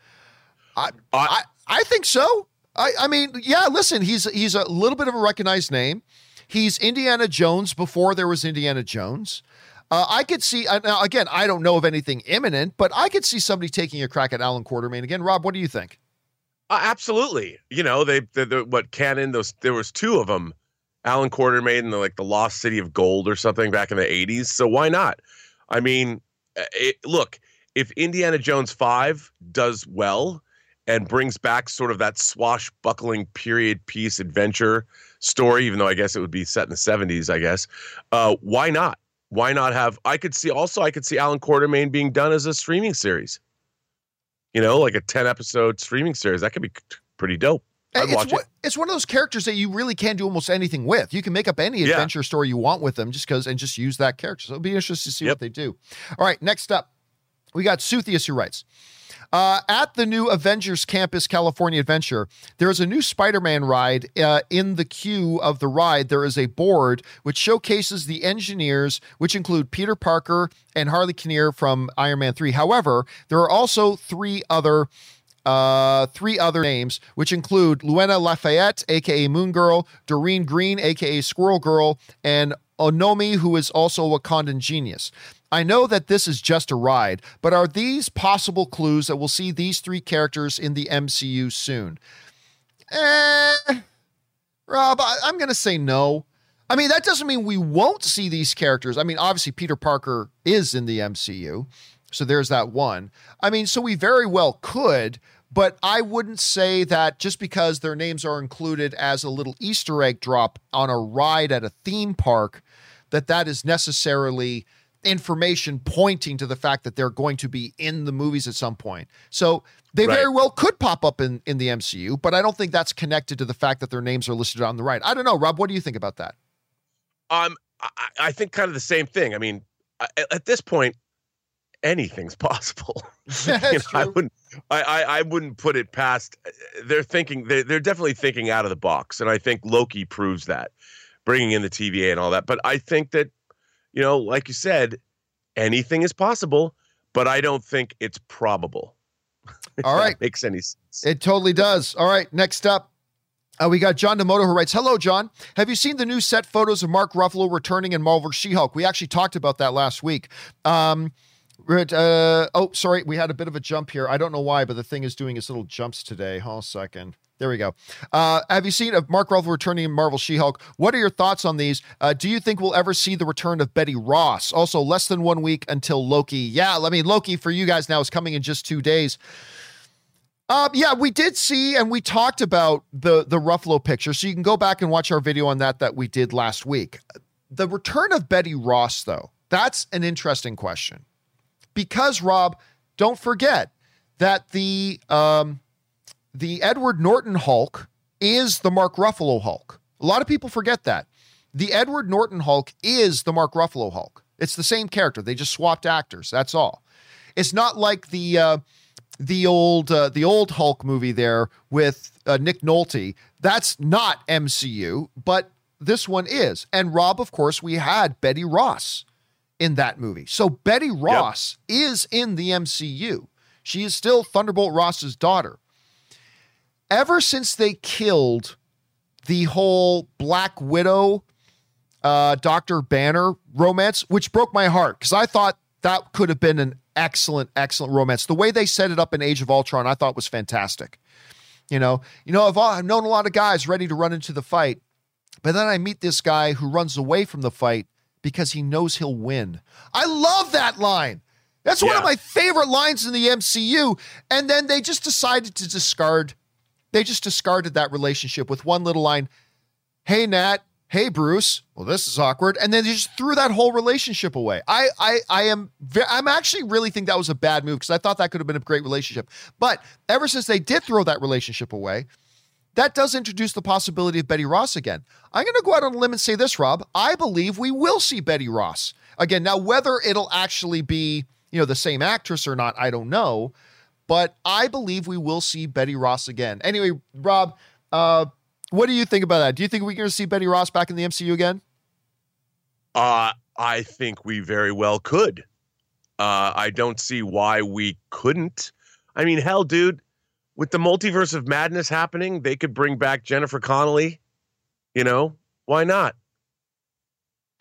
I I, I think so. I, I mean, yeah. Listen, he's he's a little bit of a recognized name. He's Indiana Jones before there was Indiana Jones. Uh, I could see uh, now again. I don't know of anything imminent, but I could see somebody taking a crack at Allan Quatermain again. Rob, what do you think? Uh, absolutely. You know, they, the, what canon those there was two of them. Allan Quatermain in the like the Lost City of Gold or something back in the 80s. So why not? I mean, uh, it, look, if Indiana Jones 5 does well and brings back sort of that swashbuckling period piece adventure story, even though I guess it would be set in the 70s, I guess, uh, why not? why not have? I could see also. I could see Allan Quatermain being done as a streaming series. You know, like a ten episode streaming series. That could be pretty dope. I'd it's, watch one, it. it's one of those characters that you really can do almost anything with. You can make up any Yeah. adventure story you want with them just because and just use that character. So it'll be interesting to see Yep. what they do. All right, next up, we got Suthius who writes. Uh, at the new Avengers Campus California Adventure, there is a new Spider Man ride. Uh, in the queue of the ride, there is a board which showcases the engineers, which include Peter Parker and Harley Keener from Iron Man 3. However, there are also three other uh, three other names, which include Lunella Lafayette, aka Moon Girl, Doreen Green, aka Squirrel Girl, and Onome, who is also a Wakandan genius. I know that this is just a ride, but are these possible clues that we'll see these three characters in the MCU soon? Eh, Rob, I, I'm going to say no. I mean, that doesn't mean we won't see these characters. I mean, obviously, Peter Parker is in the MCU. So there's that one. I mean, so we very well could, but I wouldn't say that just because their names are included as a little Easter egg drop on a ride at a theme park, that that is necessarily information pointing to the fact that they're going to be in the movies at some point. So they Right. very well could pop up in, in the MCU, but I don't think that's connected to the fact that their names are listed on the right. I don't know, Rob. What do you think about that? Um, I, I think kind of the same thing. I mean, I- at this point, anything's possible. You know, I wouldn't, I, I, I wouldn't put it past. They're thinking, they're, they're definitely thinking out of the box, and I think Loki proves that, bringing in the TVA and all that. But I think that, you know, like you said, anything is possible, but I don't think it's probable. All right. That makes any sense. It totally does. All right, next up. Uh, we got John Demoto who writes, Hello, John. Have you seen the new set photos of Mark Ruffalo returning in Marvel She Hulk? We actually talked about that last week. Um, uh, oh, sorry. We had a bit of a jump here. I don't know why, but the thing is doing its little jumps today. Hold on a second. There we go. Uh, have you seen of Mark Ruffalo returning in Marvel She Hulk? What are your thoughts on these? Uh, do you think we'll ever see the return of Betty Ross? Also, less than one week until Loki. Yeah, I mean, Loki for you guys now is coming in just two days. Um, yeah, we did see and we talked about the the Ruffalo picture, so you can go back and watch our video on that that we did last week. The return of Betty Ross, though, that's an interesting question because Rob, don't forget that the um, the Edward Norton Hulk is the Mark Ruffalo Hulk. A lot of people forget that the Edward Norton Hulk is the Mark Ruffalo Hulk. It's the same character. They just swapped actors. That's all. It's not like the uh, the old uh, the old Hulk movie there with uh, Nick Nolte. That's not MCU, but this one is. And Rob, of course, we had Betty Ross in that movie. So Betty Ross is in the MCU. She is still Thunderbolt Ross's daughter. Ever since they killed the whole Black Widow uh, Dr. Banner romance, which broke my heart because I thought that could have been an excellent, excellent romance. The way they set it up in Age of Ultron, I thought was fantastic. You know, you know, I've, I've known a lot of guys ready to run into the fight, but then I meet this guy who runs away from the fight because he knows he'll win. I love that line. That's one of my favorite lines in the MCU. And then they just decided to discard. They just discarded that relationship with one little line. Hey Nat, hey Bruce. Well, this is awkward. And then they just threw that whole relationship away. I I I am I'm actually really think that was a bad move because I thought that could have been a great relationship. But ever since they did throw that relationship away, that does introduce the possibility of Betty Ross again. I'm going to go out on a limb and say this, Rob. I believe we will see Betty Ross again. Now, whether it'll actually be, you know, the same actress or not, I don't know. But I believe we will see Betty Ross again. Anyway, Rob, uh, what do you think about that? Do you think we're going to see Betty Ross back in the MCU again? Uh, I think we very well could. Uh, I don't see why we couldn't. I mean, hell, dude, with the multiverse of madness happening, they could bring back Jennifer Connelly. You know, why not?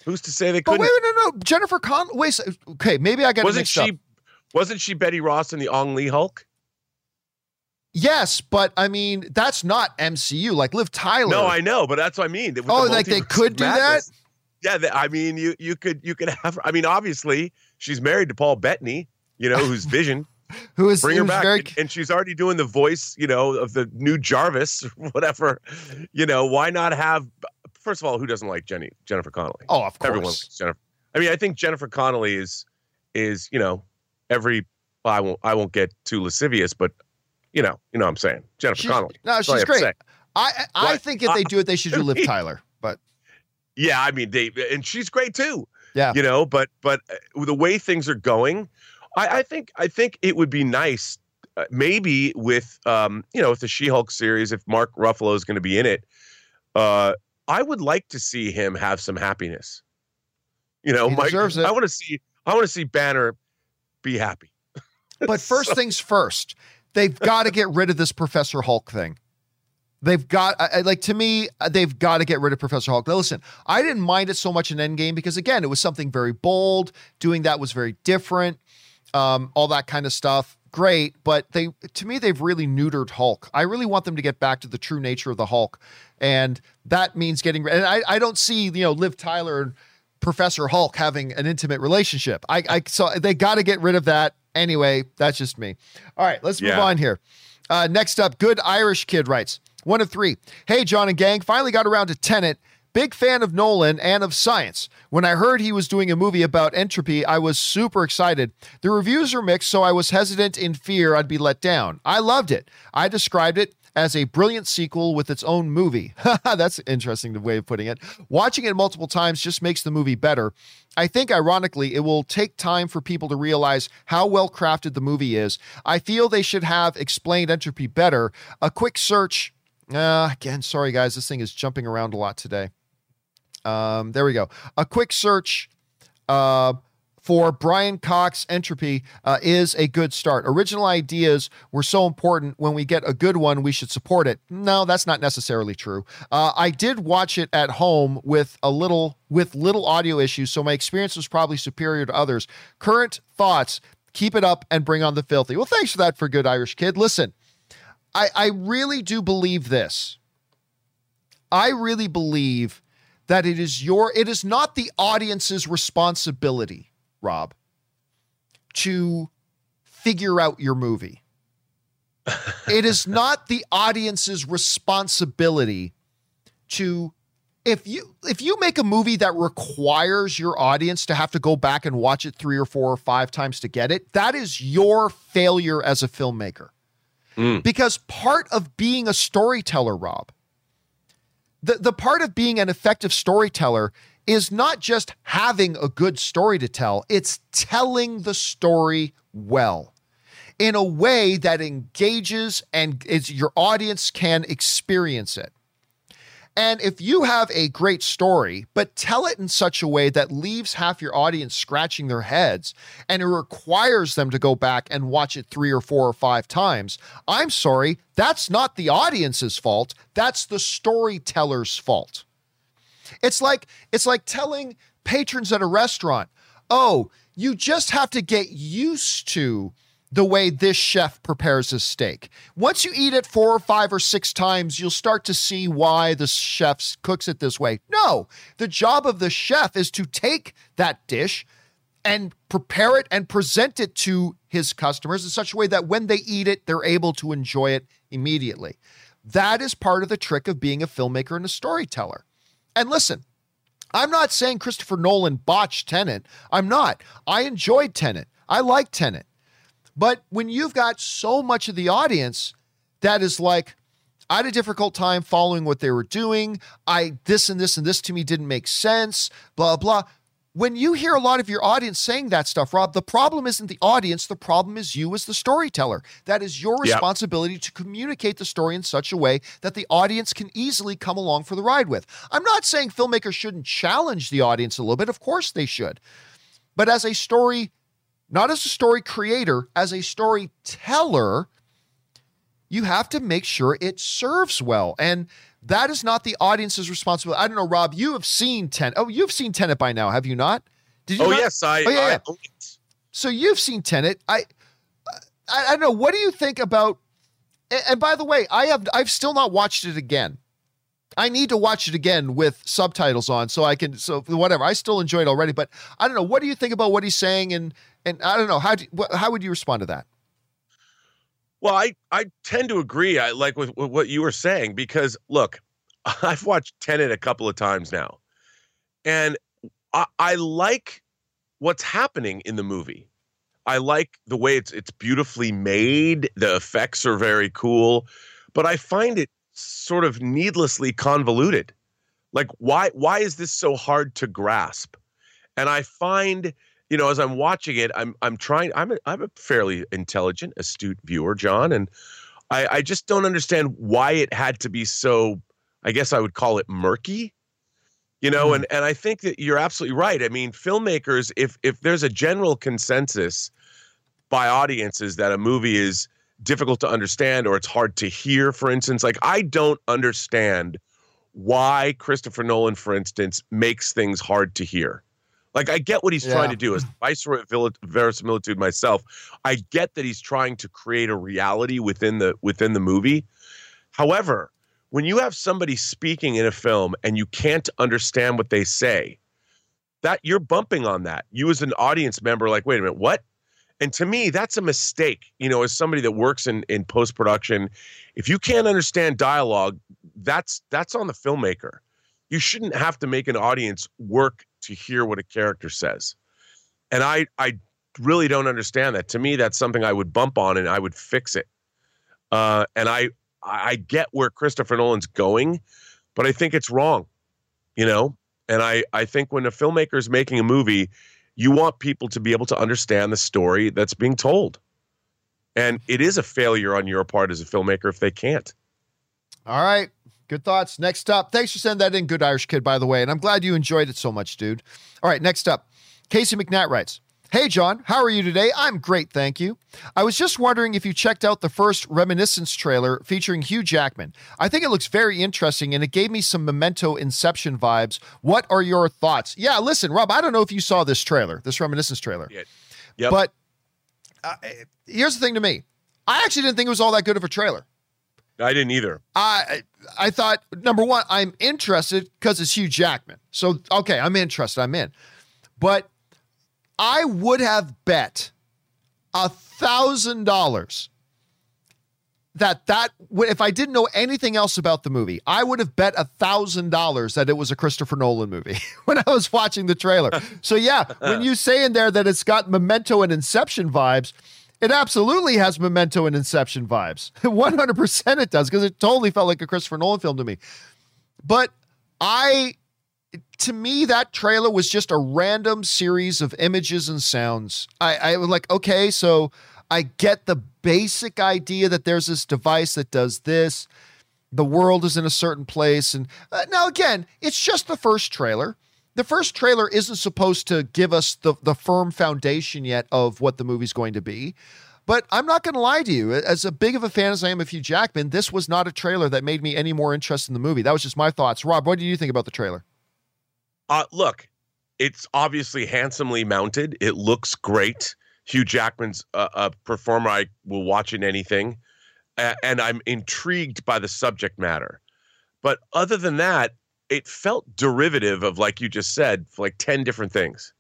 Who's to say they But couldn't? wait, no, no, Jennifer Con. Wait, okay, maybe I got it wasn't mixed she? up. Wasn't she Betty Ross in the Ang Lee Hulk? Yes, but I mean that's not MCU. Like Liv Tyler. No, I know, but that's what I mean. With the Oh, like they could do that? Yeah, they, I mean, you you could you could have. I mean, obviously, she's married to Paul Bettany. You know, who's Vision. who is bring her back very and, she's already doing the voice you know of the new jarvis whatever you know why not have first of all who doesn't like jenny jennifer connelly Oh, of course. everyone likes jennifer I mean, I think Jennifer Connelly is is you know every. Well, I won't I won't get too lascivious, but you know you know what I'm saying Jennifer She's- Connelly. No, That's all I she's great. I I, I think if they do it, they should do Liv Tyler. But Yeah, I mean they and she's great too. Yeah. you know, but but uh, the way things are going, I, I think I think it would be nice, uh, maybe with um you know with the She-Hulk series, if Mark Ruffalo is going to be in it, uh, I would like to see him have some happiness. You know, He Mike, deserves it. I want to see I want to see Banner be happy. but first So- things first, they've got to get rid of this Professor Hulk thing. They've got I, like to me, uh, they've got to get rid of Professor Hulk. Now, listen, I didn't mind it so much in Endgame because again, it was something very bold. Doing that was very different. Um, all that kind of stuff, great. But they, to me, they've really neutered Hulk. I really want them to get back to the true nature of the Hulk, and that means getting. And I, I don't see you know Liv Tyler and Professor Hulk having an intimate relationship. I, I so they got to get rid of that. Anyway, that's just me. All right, let's move Yeah. on here. Uh, next up, good Irish kid writes one of three. Hey, John and gang, finally got around to Tenet. Big fan of Nolan and of science. When I heard he was doing a movie about entropy, I was super excited. The reviews are mixed, so I was hesitant in fear I'd be let down. I loved it. I described it as a brilliant sequel with its own movie. That's interesting way of putting it. Watching it multiple times just makes the movie better. I think, ironically, it will take time for people to realize how well crafted the movie is. I feel they should have explained entropy better. A quick search. Uh, again, sorry guys, this thing is jumping around a lot today. Um, there we go. A quick search uh, for Brian Cox entropy uh, is a good start. Original ideas were so important. When we get a good one, we should support it. No, that's not necessarily true. Uh, I did watch it at home with a little with little audio issues, so my experience was probably superior to others. Current thoughts. Keep it up and bring on the filthy. Well, thanks for that for good Irish kid. Listen, I, I really do believe this. I really believe that it is your it is not the audience's responsibility, Rob, to figure out your movie. it is not the audience's responsibility to if you if you make a movie that requires your audience to have to go back and watch it 3 or 4 or 5 times to get it, that is your failure as a filmmaker. Mm. Because part of being a storyteller, Rob, the, the part of being an effective storyteller is not just having a good story to tell, it's telling the story well in a way that engages and is, your audience can experience it. And if you have a great story, but tell it in such a way that leaves half your audience scratching their heads and it requires them to go back and watch it three or four or five times, I'm sorry, that's not the audience's fault. That's the storyteller's fault. It's like it's like telling patrons at a restaurant, "Oh, you just have to get used to the way this chef prepares his steak. Once you eat it four or five or six times, you'll start to see why the chef cooks it this way." No, the job of the chef is to take that dish and prepare it and present it to his customers in such a way that when they eat it, they're able to enjoy it immediately. That is part of the trick of being a filmmaker and a storyteller. And listen, I'm not saying Christopher Nolan botched Tenet. I'm not. I enjoyed Tenet. I like Tenet. But when you've got so much of the audience that is like, I had a difficult time following what they were doing. I this and this and this to me didn't make sense, blah blah. When you hear a lot of your audience saying that stuff, Rob, the problem isn't the audience, the problem is you as the storyteller. That is your responsibility to communicate the story in such a way that the audience can easily come along for the ride with. I'm not saying filmmakers shouldn't challenge the audience a little bit. Of course they should. But as a story, not as a story creator, as a storyteller, you have to make sure it serves well. And that is not the audience's responsibility. I don't know, Rob, you have seen Tenet. Oh, you've seen Tenet by now, have you not? Did you Oh not? yes, I. Oh, yeah, I yeah. So you've seen Tenet. I, I, I don't know. What do you think about? And, and by the way, I have. I've still not watched it again. I need to watch it again with subtitles on, so I can. So whatever. I still enjoy it already, but I don't know. What do you think about what he's saying? And and I don't know. How do, how would you respond to that? Well, I I tend to agree. I like with, with what you were saying because look, I've watched Tenet a couple of times now, and I, I like what's happening in the movie. I like the way it's it's beautifully made. The effects are very cool, but I find it sort of needlessly convoluted. Like why why is this so hard to grasp? And I find, you know, as I'm watching it, I'm I'm trying I'm a, I'm a fairly intelligent, astute viewer, John, and I I just don't understand why it had to be so I guess I would call it murky you know mm. and and i think that you're absolutely right i mean filmmakers if if there's a general consensus by audiences that a movie is difficult to understand or it's hard to hear for instance like i don't understand why christopher nolan for instance makes things hard to hear like i get what he's yeah. trying to do as viceroy of verisimilitude myself i get that he's trying to create a reality within the within the movie however when you have somebody speaking in a film and you can't understand what they say, that you're bumping on that. You as an audience member, like, wait a minute, what? And to me, that's a mistake. You know, as somebody that works in in post production, if you can't understand dialogue, that's that's on the filmmaker. You shouldn't have to make an audience work to hear what a character says. And I I really don't understand that. To me, that's something I would bump on and I would fix it. Uh, and I I get where Christopher Nolan's going, but I think it's wrong, you know? And I, I think when a filmmaker is making a movie, you want people to be able to understand the story that's being told. And it is a failure on your part as a filmmaker if they can't. All right. Good thoughts. Next up. Thanks for sending that in, Good Irish Kid, by the way. And I'm glad you enjoyed it so much, dude. All right. Next up. Casey McNatt writes Hey, John, how are you today? I'm great, thank you. I was just wondering if you checked out the first Reminiscence trailer featuring Hugh Jackman. I think it looks very interesting and it gave me some memento Inception vibes. What are your thoughts? Yeah, listen, Rob, I don't know if you saw this trailer, this Reminiscence trailer. Yeah. Yep. But uh, here's the thing to me I actually didn't think it was all that good of a trailer. I didn't either. I I thought number one, I'm interested because it's Hugh Jackman. So okay, I'm interested. I'm in. But I would have bet a thousand dollars that that if I didn't know anything else about the movie, I would have bet a thousand dollars that it was a Christopher Nolan movie when I was watching the trailer. so yeah, when you say in there that it's got Memento and Inception vibes, it absolutely has Memento and Inception vibes. 100% it does because it totally felt like a Christopher Nolan film to me. But I to me, that trailer was just a random series of images and sounds. I, I was like, okay, so I get the basic idea that there's this device that does this. The world is in a certain place. And uh, now, again, it's just the first trailer. The first trailer isn't supposed to give us the, the firm foundation yet of what the movie's going to be. But I'm not going to lie to you. As a big of a fan as I am of Hugh Jackman, this was not a trailer that made me any more interested in the movie. That was just my thoughts. Rob, what do you think about the trailer? Uh, look, it's obviously handsomely mounted. It looks great. Hugh Jackman's a, a performer I will watch in anything, and I'm intrigued by the subject matter. But other than that, it felt derivative of, like you just said, like ten different things.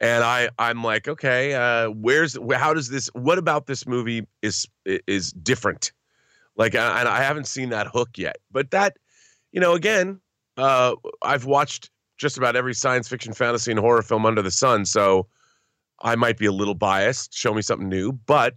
And I, I'm like, okay, uh, where's, how does this? What about this movie is is different? Like, and I haven't seen that hook yet. But that, you know, again, uh, I've watched just about every science fiction, fantasy, and horror film under the sun. So I might be a little biased. Show me something new, but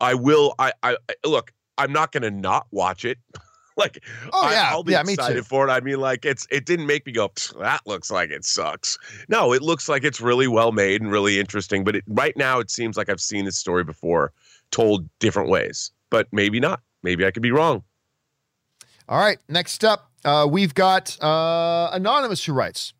I will. I, I look. I'm not going to not watch it. like, oh yeah, I, will be yeah, excited for it. I mean, like, it's it didn't make me go. That looks like it sucks. No, it looks like it's really well made and really interesting. But it, right now, it seems like I've seen this story before, told different ways. But maybe not. Maybe I could be wrong. All right, next up, uh, we've got uh, Anonymous who writes,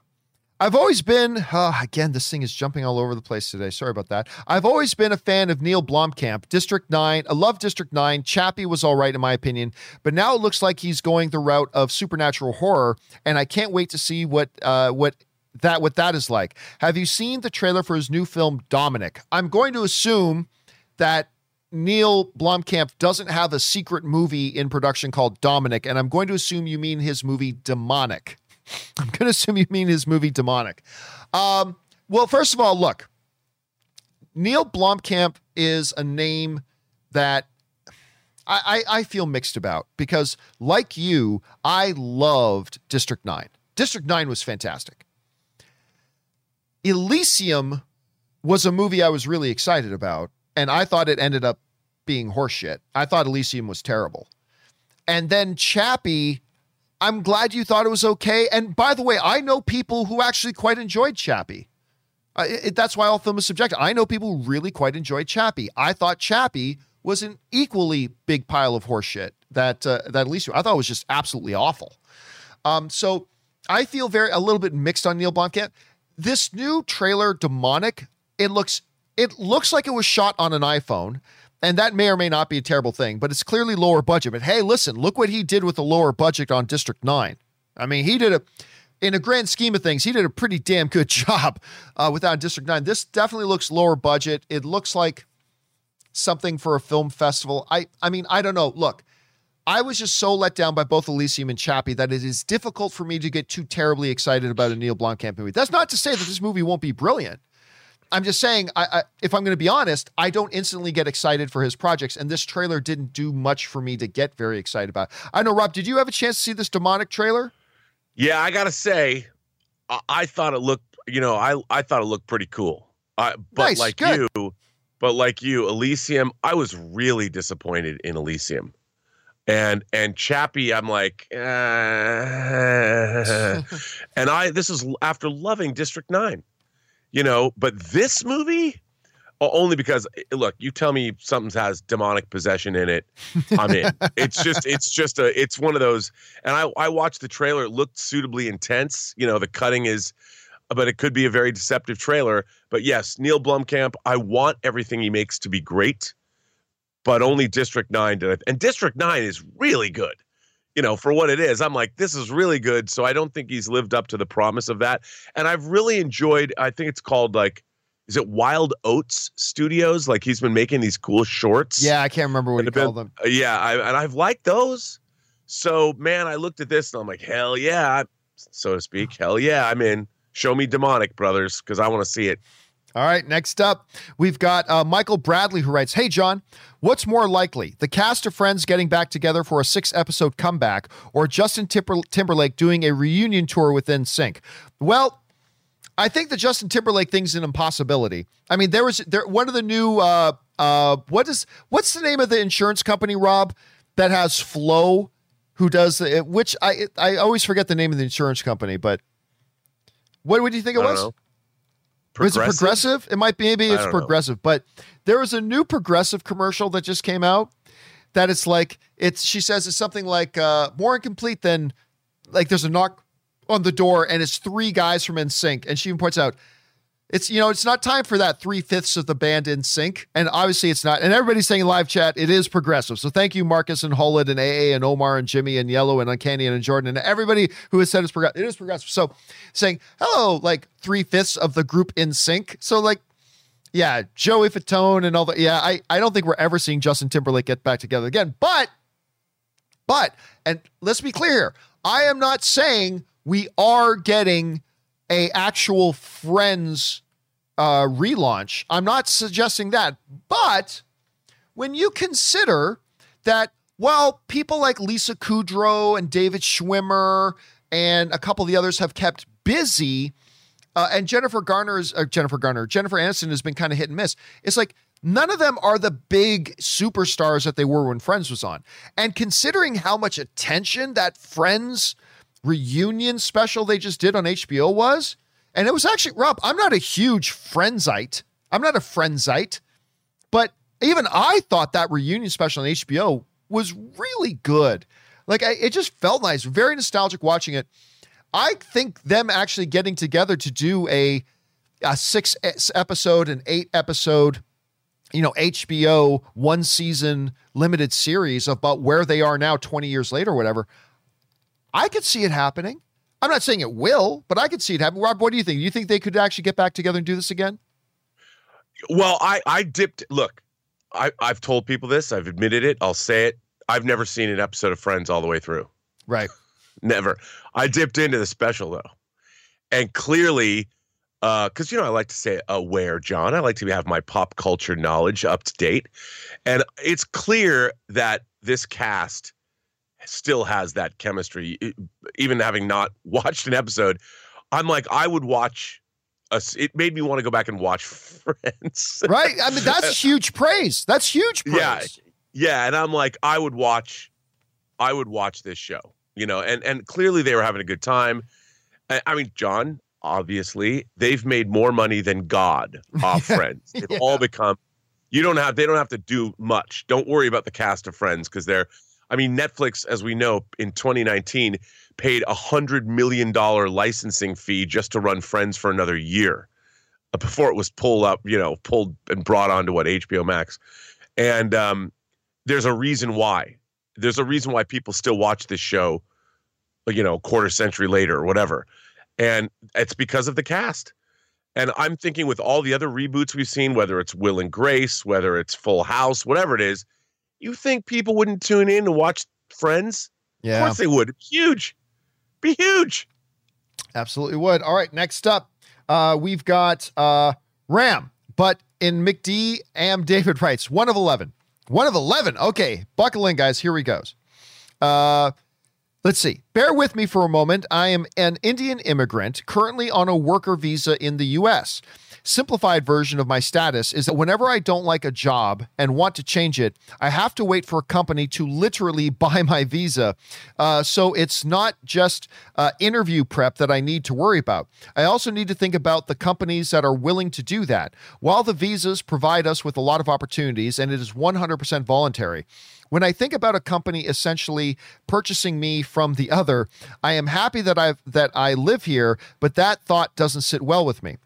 I've always been, uh, again, this thing is jumping all over the place today. Sorry about that. I've always been a fan of Neil Blomkamp. District 9, I love District 9. Chappie was all right, in my opinion. But now it looks like he's going the route of supernatural horror, and I can't wait to see what, uh, what that what that is like. Have you seen the trailer for his new film Dominic? I'm going to assume that Neil Blomkamp doesn't have a secret movie in production called Dominic, and I'm going to assume you mean his movie Demonic. I'm going to assume you mean his movie Demonic. Um, well, first of all, look, Neil Blomkamp is a name that I, I, I feel mixed about because, like you, I loved District 9. District 9 was fantastic. Elysium was a movie I was really excited about, and I thought it ended up being horseshit. I thought Elysium was terrible. And then Chappie, I'm glad you thought it was okay. And by the way, I know people who actually quite enjoyed Chappie. Uh, it, that's why all film is subjective. I know people who really quite enjoyed Chappie. I thought Chappie was an equally big pile of horseshit that uh, that Elysium. I thought was just absolutely awful. Um, so I feel very a little bit mixed on Neil Blomkamp. This new trailer, Demonic, it looks it looks like it was shot on an iPhone. And that may or may not be a terrible thing, but it's clearly lower budget. But hey, listen, look what he did with the lower budget on District 9. I mean, he did a, in a grand scheme of things, he did a pretty damn good job uh, without District 9. This definitely looks lower budget. It looks like something for a film festival. I, I mean, I don't know. Look, I was just so let down by both Elysium and Chappie that it is difficult for me to get too terribly excited about a Neil Blomkamp movie. That's not to say that this movie won't be brilliant. I'm just saying, I, I, if I'm going to be honest, I don't instantly get excited for his projects, and this trailer didn't do much for me to get very excited about. I know, Rob, did you have a chance to see this demonic trailer? Yeah, I gotta say, I, I thought it looked, you know, I I thought it looked pretty cool. Uh, but Nice, like good. you, but like you, Elysium, I was really disappointed in Elysium. And and Chappie, I'm like, eh. and I this is after loving District Nine, you know. But this movie, only because eh, look, you tell me something has demonic possession in it, I'm in. it's just it's just a it's one of those. And I I watched the trailer; it looked suitably intense. You know, the cutting is, but it could be a very deceptive trailer. But yes, Neil Blomkamp, I want everything he makes to be great but only District 9 did it. And District 9 is really good. You know, for what it is, I'm like, this is really good. So I don't think he's lived up to the promise of that. And I've really enjoyed, I think it's called like, is it Wild Oats Studios? Like he's been making these cool shorts. Yeah, I can't remember what he called them. Uh, yeah. I, and I've liked those. So, man, I looked at this and I'm like, hell yeah, so to speak. Hell yeah, I'm in. Show me demonic, brothers, because I want to see it. All right, next up, we've got uh, Michael Bradley who writes Hey, John, what's more likely, the cast of Friends getting back together for a six episode comeback or Justin Timber- Timberlake doing a reunion tour with NSYNC? Well, I think the Justin Timberlake thing's an impossibility. I mean, there was there one of the new uh uh what is what's the name of the insurance company, Rob, that has Flo, who does the which I I always forget the name of the insurance company, but what would you think it was? know. Was it progressive? It might be. Maybe it's don't know. progressive. But there was a new progressive commercial that just came out. That it's like it's. She says it's something like uh, more incomplete than like there's a knock on the door and it's three guys from NSYNC, and she even points out it's you know it's not time for that three fifths of the band NSYNC, and obviously it's not. And everybody's saying live chat it is progressive. So thank you Marcus and Holid and AA and Omar and Jimmy and Yellow and Uncanny and Jordan and everybody who has said it's progressive. It is progressive. So saying hello like three fifths of the group NSYNC. So like yeah, Joey Fatone and all that. Yeah, I, I don't think we're ever seeing Justin Timberlake get back together again. But, but, and let's be clear here. I am not saying we are getting a actual Friends uh, relaunch. I'm not suggesting that. But when you consider that, well, people like Lisa Kudrow and David Schwimmer and a couple of the others have kept busy, uh, and Jennifer Garner's uh, Jennifer Garner, Jennifer Aniston has been kind of hit and miss. It's like none of them are the big superstars that they were when Friends was on. And considering how much attention that Friends reunion special they just did on HBO was, and it was actually Rob, I'm not a huge Friendsite. I'm not a Friendsite, but even I thought that reunion special on HBO was really good. Like I, it just felt nice, very nostalgic watching it. I think them actually getting together to do a a six episode and eight episode, you know, HBO one season limited series about where they are now 20 years later whatever. I could see it happening. I'm not saying it will, but I could see it happen. Rob, what do you think? Do you think they could actually get back together and do this again? Well, I I dipped. Look, I I've told people this. I've admitted it. I'll say it. I've never seen an episode of Friends all the way through. Right. Never. I dipped into the special though, and clearly, uh, because you know I like to say aware, John. I like to have my pop culture knowledge up to date, and it's clear that this cast still has that chemistry. Even having not watched an episode, I'm like I would watch a, it made me want to go back and watch Friends. right? I mean, that's huge praise. That's huge praise. Yeah, yeah, and I'm like, I would watch, I would watch this show, you know, and and clearly they were having a good time. I, I mean, John, obviously, they've made more money than God off Friends. They've Yeah. all become. You don't have. They don't have to do much. Don't worry about the cast of Friends because they're. I mean, Netflix, as we know, in 2019, paid a hundred million dollar licensing fee just to run Friends for another year, uh, before it was pulled up, you know, pulled and brought onto what HBO Max, and um, there's a reason why. There's a reason why people still watch this show, you know, quarter century later or whatever, and it's because of the cast. And I'm thinking with all the other reboots we've seen, whether it's Will and Grace, whether it's Full House, whatever it is, you think people wouldn't tune in to watch Friends? Yeah. Of course they would. Huge. Be huge. absolutely would. All right, next up, uh, we've got uh, Ram, but in McD, Am David writes one of 11. One of 11. Okay, buckle in, guys. Here we goes. Uh, Let's see. Bear with me for a moment. I am an Indian immigrant currently on a worker visa in the US. Simplified version of my status is that whenever I don't like a job and want to change it, I have to wait for a company to literally buy my visa. Uh, so it's not just uh, interview prep that I need to worry about. I also need to think about the companies that are willing to do that. While the visas provide us with a lot of opportunities and it is 100% voluntary, when I think about a company essentially purchasing me from the other, I am happy that I that I live here, but that thought doesn't sit well with me.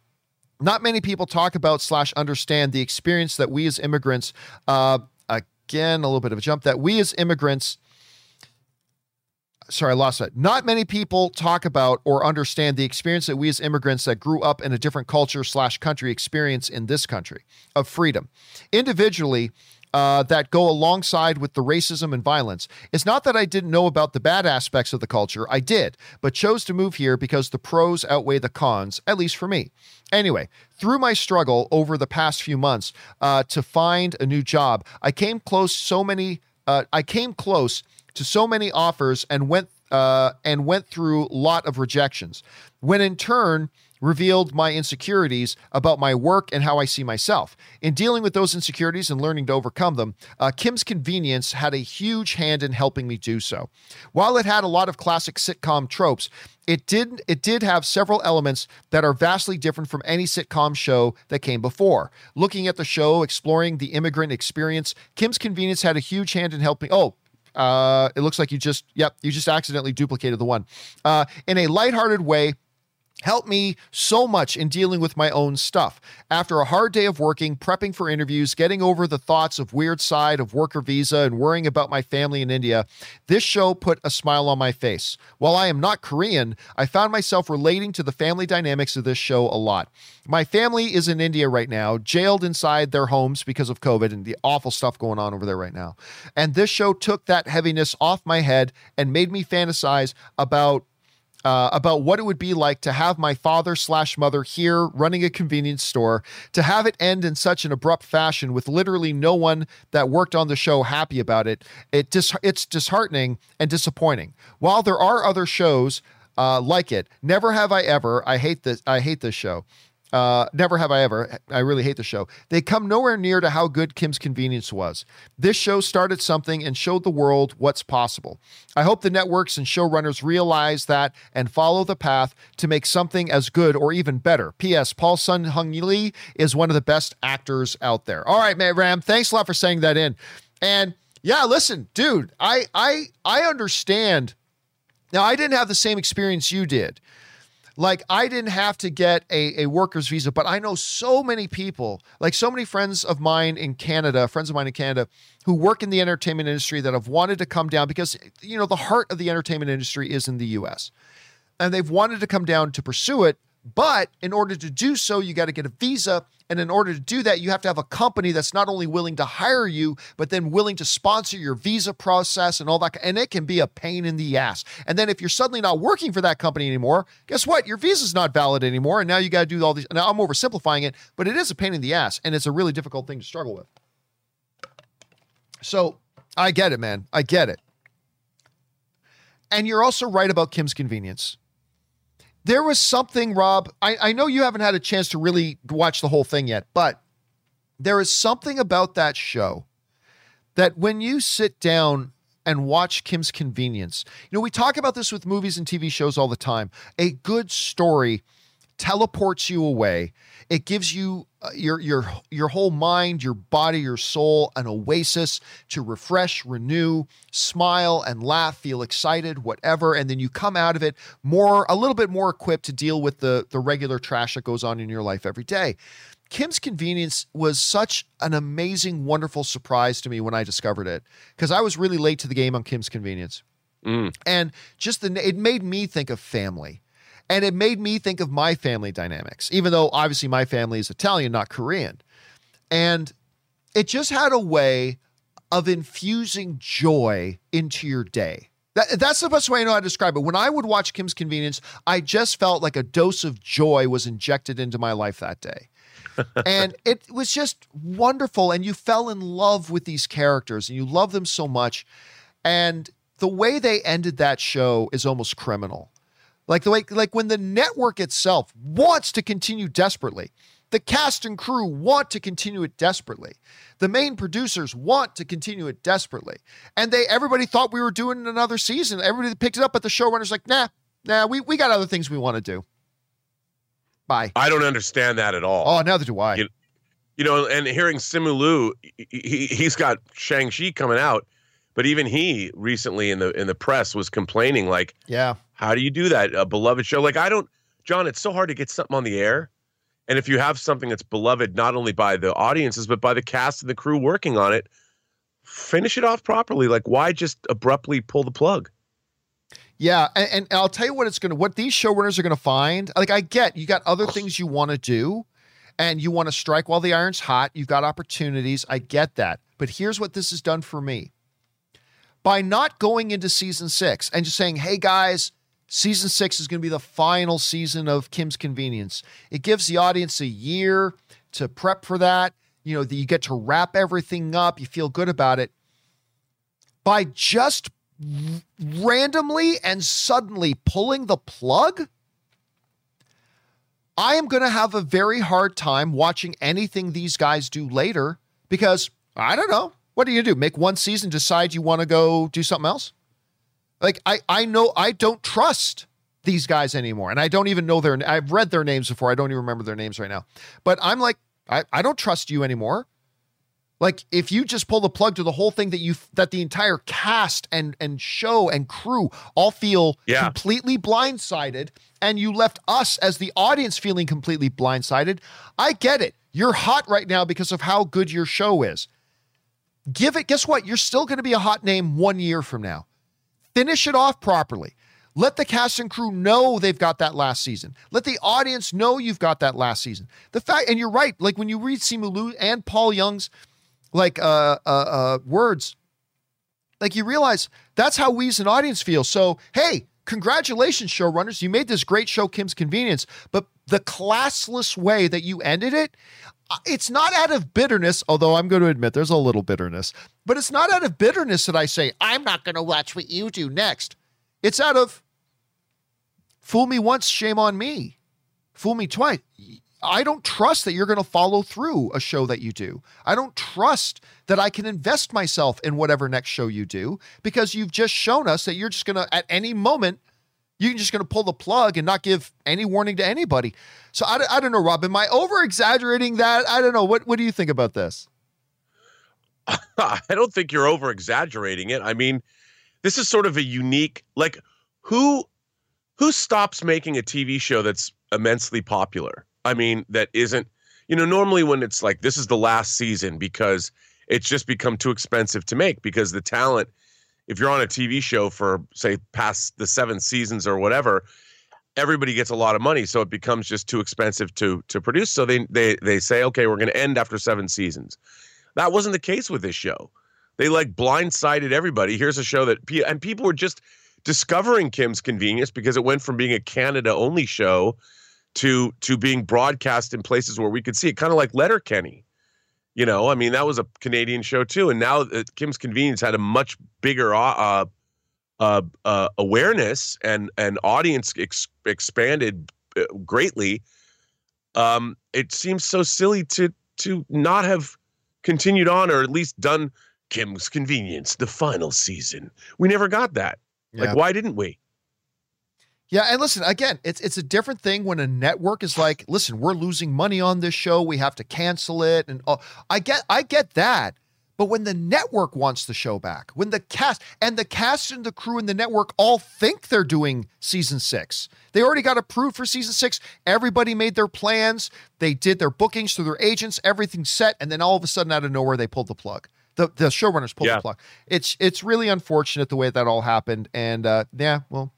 Not many people talk about slash understand the experience that we as immigrants, uh, again a little bit of a jump, that we as immigrants. Sorry, I lost that. Not many people talk about or understand the experience that we as immigrants that grew up in a different culture slash country experience in this country of freedom. Individually, uh, that go alongside with the racism and violence. It's not that I didn't know about the bad aspects of the culture, I did, but chose to move here because the pros outweigh the cons, at least for me. Anyway, through my struggle over the past few months uh, to find a new job, I came close so many. Uh, I came close to so many offers and went uh, and went through a lot of rejections. When in turn revealed my insecurities about my work and how I see myself. In dealing with those insecurities and learning to overcome them, uh, Kim's Convenience had a huge hand in helping me do so. While it had a lot of classic sitcom tropes, it did it did have several elements that are vastly different from any sitcom show that came before. Looking at the show, exploring the immigrant experience, Kim's Convenience had a huge hand in helping. Oh, uh, it looks like you just, yep, you just accidentally duplicated the one. Uh, in a lighthearted way, helped me so much in dealing with my own stuff. After a hard day of working, prepping for interviews, getting over the thoughts of weird side of worker visa and worrying about my family in India, this show put a smile on my face. While I am not Korean, I found myself relating to the family dynamics of this show a lot. My family is in India right now, jailed inside their homes because of COVID and the awful stuff going on over there right now. And this show took that heaviness off my head and made me fantasize about uh, about what it would be like to have my father slash mother here running a convenience store, to have it end in such an abrupt fashion with literally no one that worked on the show happy about it. It dis- it's disheartening and disappointing. While there are other shows uh, like it, never have I ever. I hate this. I hate this show. Uh, never have I ever. I really hate the show. They come nowhere near to how good Kim's Convenience was. This show started something and showed the world what's possible. I hope the networks and showrunners realize that and follow the path to make something as good or even better. P.S. Paul Sun-Hyung Lee is one of the best actors out there. All right, man, Ram. Thanks a lot for saying that in. And yeah, listen, dude, I I I understand. Now, I didn't have the same experience you did like I didn't have to get a, a worker's visa, but I know so many people, like so many friends of mine in Canada, friends of mine in Canada, who work in the entertainment industry that have wanted to come down because you know the heart of the entertainment industry is in the US. And they've wanted to come down to pursue it, but in order to do so, you got to get a visa. And in order to do that, you have to have a company that's not only willing to hire you, but then willing to sponsor your visa process and all that. And it can be a pain in the ass. And then if you're suddenly not working for that company anymore, guess what? Your visa's not valid anymore. And now you got to do all these. Now I'm oversimplifying it, but it is a pain in the ass. And it's a really difficult thing to struggle with. So I get it, man. I get it. And you're also right about Kim's convenience there was something, Rob. I, I know you haven't had a chance to really watch the whole thing yet, but there is something about that show that when you sit down and watch Kim's Convenience, you know, we talk about this with movies and TV shows all the time. A good story teleports you away. It gives you uh, your your your whole mind, your body, your soul an oasis to refresh, renew, smile and laugh, feel excited, whatever, and then you come out of it more a little bit more equipped to deal with the the regular trash that goes on in your life every day. Kim's Convenience was such an amazing, wonderful surprise to me when I discovered it because I was really late to the game on Kim's Convenience. Mm. And just the it made me think of family. And it made me think of my family dynamics, even though obviously my family is Italian, not Korean. And it just had a way of infusing joy into your day. That, that's the best way I know how to describe it. When I would watch Kim's Convenience, I just felt like a dose of joy was injected into my life that day. and it was just wonderful. And you fell in love with these characters and you love them so much. And the way they ended that show is almost criminal. Like the way, like when the network itself wants to continue desperately, the cast and crew want to continue it desperately. The main producers want to continue it desperately. And they everybody thought we were doing another season. Everybody picked it up, but the showrunner's like, nah, nah, we, we got other things we want to do. Bye. I don't understand that at all. Oh, neither do I. You, you know, and hearing Simu Liu, he, he's got Shang-Chi coming out, but even he recently in the in the press was complaining like, yeah, how do you do that? A beloved show? Like I don't John, it's so hard to get something on the air. And if you have something that's beloved not only by the audiences but by the cast and the crew working on it, finish it off properly. Like why just abruptly pull the plug? Yeah, and, and I'll tell you what it's to what these showrunners are to find. Like I get you got other things you want to do and you want to strike while the iron's hot. You've got opportunities. I get that. But here's what this has done for me. By not going into season 6 and just saying, "Hey guys, season 6 is going to be the final season of Kim's Convenience." It gives the audience a year to prep for that. You know, that you get to wrap everything up, you feel good about it. By just randomly and suddenly pulling the plug, I am going to have a very hard time watching anything these guys do later because I don't know. What do you do? Make one season, decide you want to go do something else? Like I I know I don't trust these guys anymore. And I don't even know their I've read their names before. I don't even remember their names right now. But I'm like I, I don't trust you anymore. Like if you just pull the plug to the whole thing that you that the entire cast and and show and crew all feel Yeah. completely blindsided and you left us as the audience feeling completely blindsided, I get it. You're hot right now because of how good your show is. Give it guess what? You're still going to be a hot name 1 year from now. Finish it off properly. Let the cast and crew know they've got that last season. Let the audience know you've got that last season. The fact, and you're right. Like when you read Simu Liu and Paul Young's like uh, uh, uh, words, like you realize that's how we as an audience feel. So hey, congratulations, showrunners! You made this great show, Kim's Convenience. But the classless way that you ended it, it's not out of bitterness. Although I'm going to admit there's a little bitterness, but it's not out of bitterness that I say I'm not going to watch what you do next. It's out of fool me once, shame on me. Fool me twice. I don't trust that you're going to follow through a show that you do. I don't trust that I can invest myself in whatever next show you do because you've just shown us that you're just going to, at any moment, you're just going to pull the plug and not give any warning to anybody. So I, I don't know, Rob. Am I over exaggerating that? I don't know. What, what do you think about this? I don't think you're over exaggerating it. I mean, this is sort of a unique like who who stops making a TV show that's immensely popular? I mean, that isn't you know, normally when it's like this is the last season because it's just become too expensive to make because the talent if you're on a TV show for say past the 7 seasons or whatever, everybody gets a lot of money so it becomes just too expensive to to produce so they they they say okay, we're going to end after 7 seasons. That wasn't the case with this show. They like blindsided everybody. Here's a show that and people were just discovering Kim's Convenience because it went from being a Canada only show to to being broadcast in places where we could see it, kind of like Letterkenny. You know, I mean that was a Canadian show too, and now uh, Kim's Convenience had a much bigger uh, uh, uh, awareness and and audience ex- expanded uh, greatly, um, it seems so silly to to not have continued on or at least done Kim's Convenience, the final season. We never got that. Yeah. Like, why didn't we? Yeah, and listen, again, it's it's a different thing when a network is like, listen, we're losing money on this show, we have to cancel it, and I get I get that. But when the network wants the show back, when the cast and the cast and the crew and the network all think they're doing season six, they already got approved for season six. Everybody made their plans, they did their bookings through their agents, everything's set, and then all of a sudden, out of nowhere, they pulled the plug. The the showrunners pulled Yeah. the plug. It's it's really unfortunate the way that all happened, and uh, yeah, well,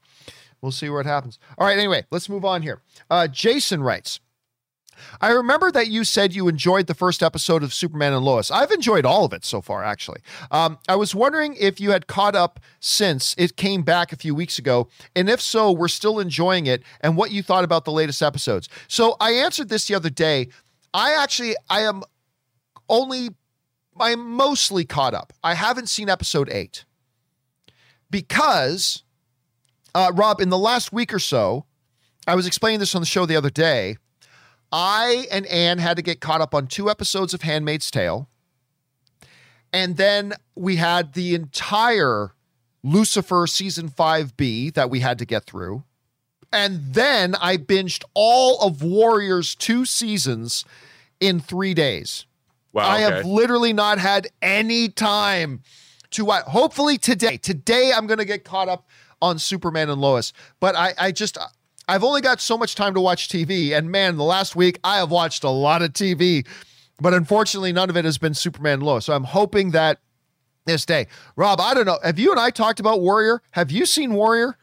we'll see what happens. All right, anyway, let's move on here. Uh, Jason writes. I remember that you said you enjoyed the first episode of Superman and Lois. I've enjoyed all of it so far, actually. Um, I was wondering if you had caught up since it came back a few weeks ago, and if so, we're still enjoying it, and what you thought about the latest episodes. So I answered this the other day. I actually, I am only, I'm mostly caught up. I haven't seen episode eight because, uh, Rob, in the last week or so, I was explaining this on the show the other day. I and Anne had to get caught up on two episodes of Handmaid's Tale. And then we had the entire Lucifer season 5B that we had to get through. And then I binged all of Warriors two seasons in three days. Wow. I have literally not had any time to watch. Hopefully today, today I'm going to get caught up on Superman and Lois. But I, I just, I've only got so much time to watch TV. And man, the last week I have watched a lot of TV, but unfortunately none of it has been Superman and Lois. So I'm hoping that this day, Rob, I don't know. Have you and I talked about Warrior? Have you seen Warrior?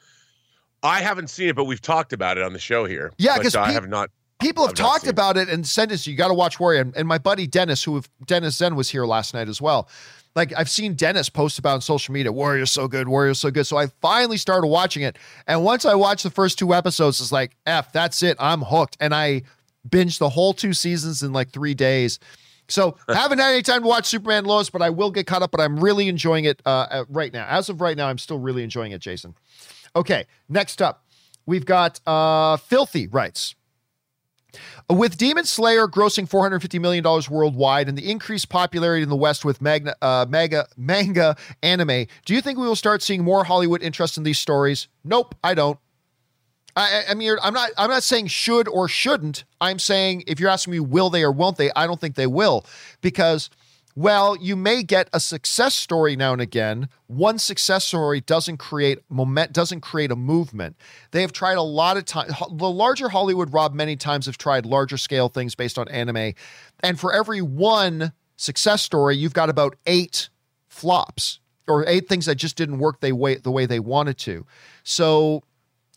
I haven't seen it, but we've talked about it on the show here. Yeah, But 'cause I pe- have not. People have not talked about it and sent us, you got to watch Warrior. And, and my buddy Dennis, who Dennis Zen was here last night as well. Like I've seen Dennis post about on social media, Warrior's so good, Warrior's so good. So I finally started watching it. And once I watched the first two episodes, it's like, F, that's it. I'm hooked. And I binged the whole two seasons in like three days. So haven't had any time to watch Superman Lois, but I will get caught up. But I'm really enjoying it uh, uh, right now. As of right now, I'm still really enjoying it, Jason. Okay, next up, we've got uh, Filthy writes. With Demon Slayer grossing $450 million worldwide and the increased popularity in the West with magna, uh, mega, manga anime, do you think we will start seeing more Hollywood interest in these stories? Nope, I don't. I- I mean, I'm not. I'm not saying should or shouldn't. I'm saying if you're asking me, will they or won't they? I don't think they will, because, well, you may get a success story now and again. One success story doesn't create moment, doesn't create a movement. They have tried a lot of time. The larger Hollywood, Rob, many times have tried larger scale things based on anime, and for every one success story, you've got about eight flops or eight things that just didn't work they way the way they wanted to. So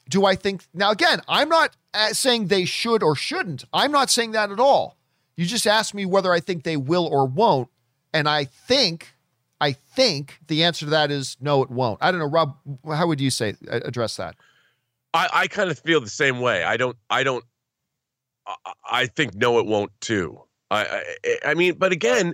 do I think now again, I'm not uh, saying they should or shouldn't. I'm not saying that at all. You just asked me whether I think they will or won't, and I think I think the answer to that is no, it won't. I don't know, Rob. How would you say address that? I, I kind of feel the same way. I don't. I don't. I, I think no, it won't too. I, I. I mean, but again,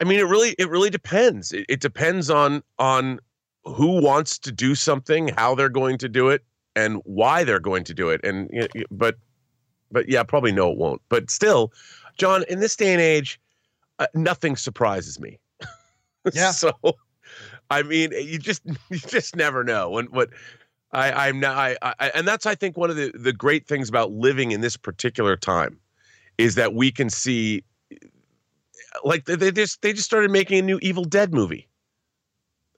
I mean, it really. It really depends. It, it depends on on who wants to do something, how they're going to do it, and why they're going to do it. And but, but yeah, probably no, it won't. But still, John, in this day and age, uh, nothing surprises me. Yeah. so, I mean, you just you just never know when what. I, I'm not, I, I, and that's I think one of the the great things about living in this particular time, is that we can see, like they, they just they just started making a new Evil Dead movie,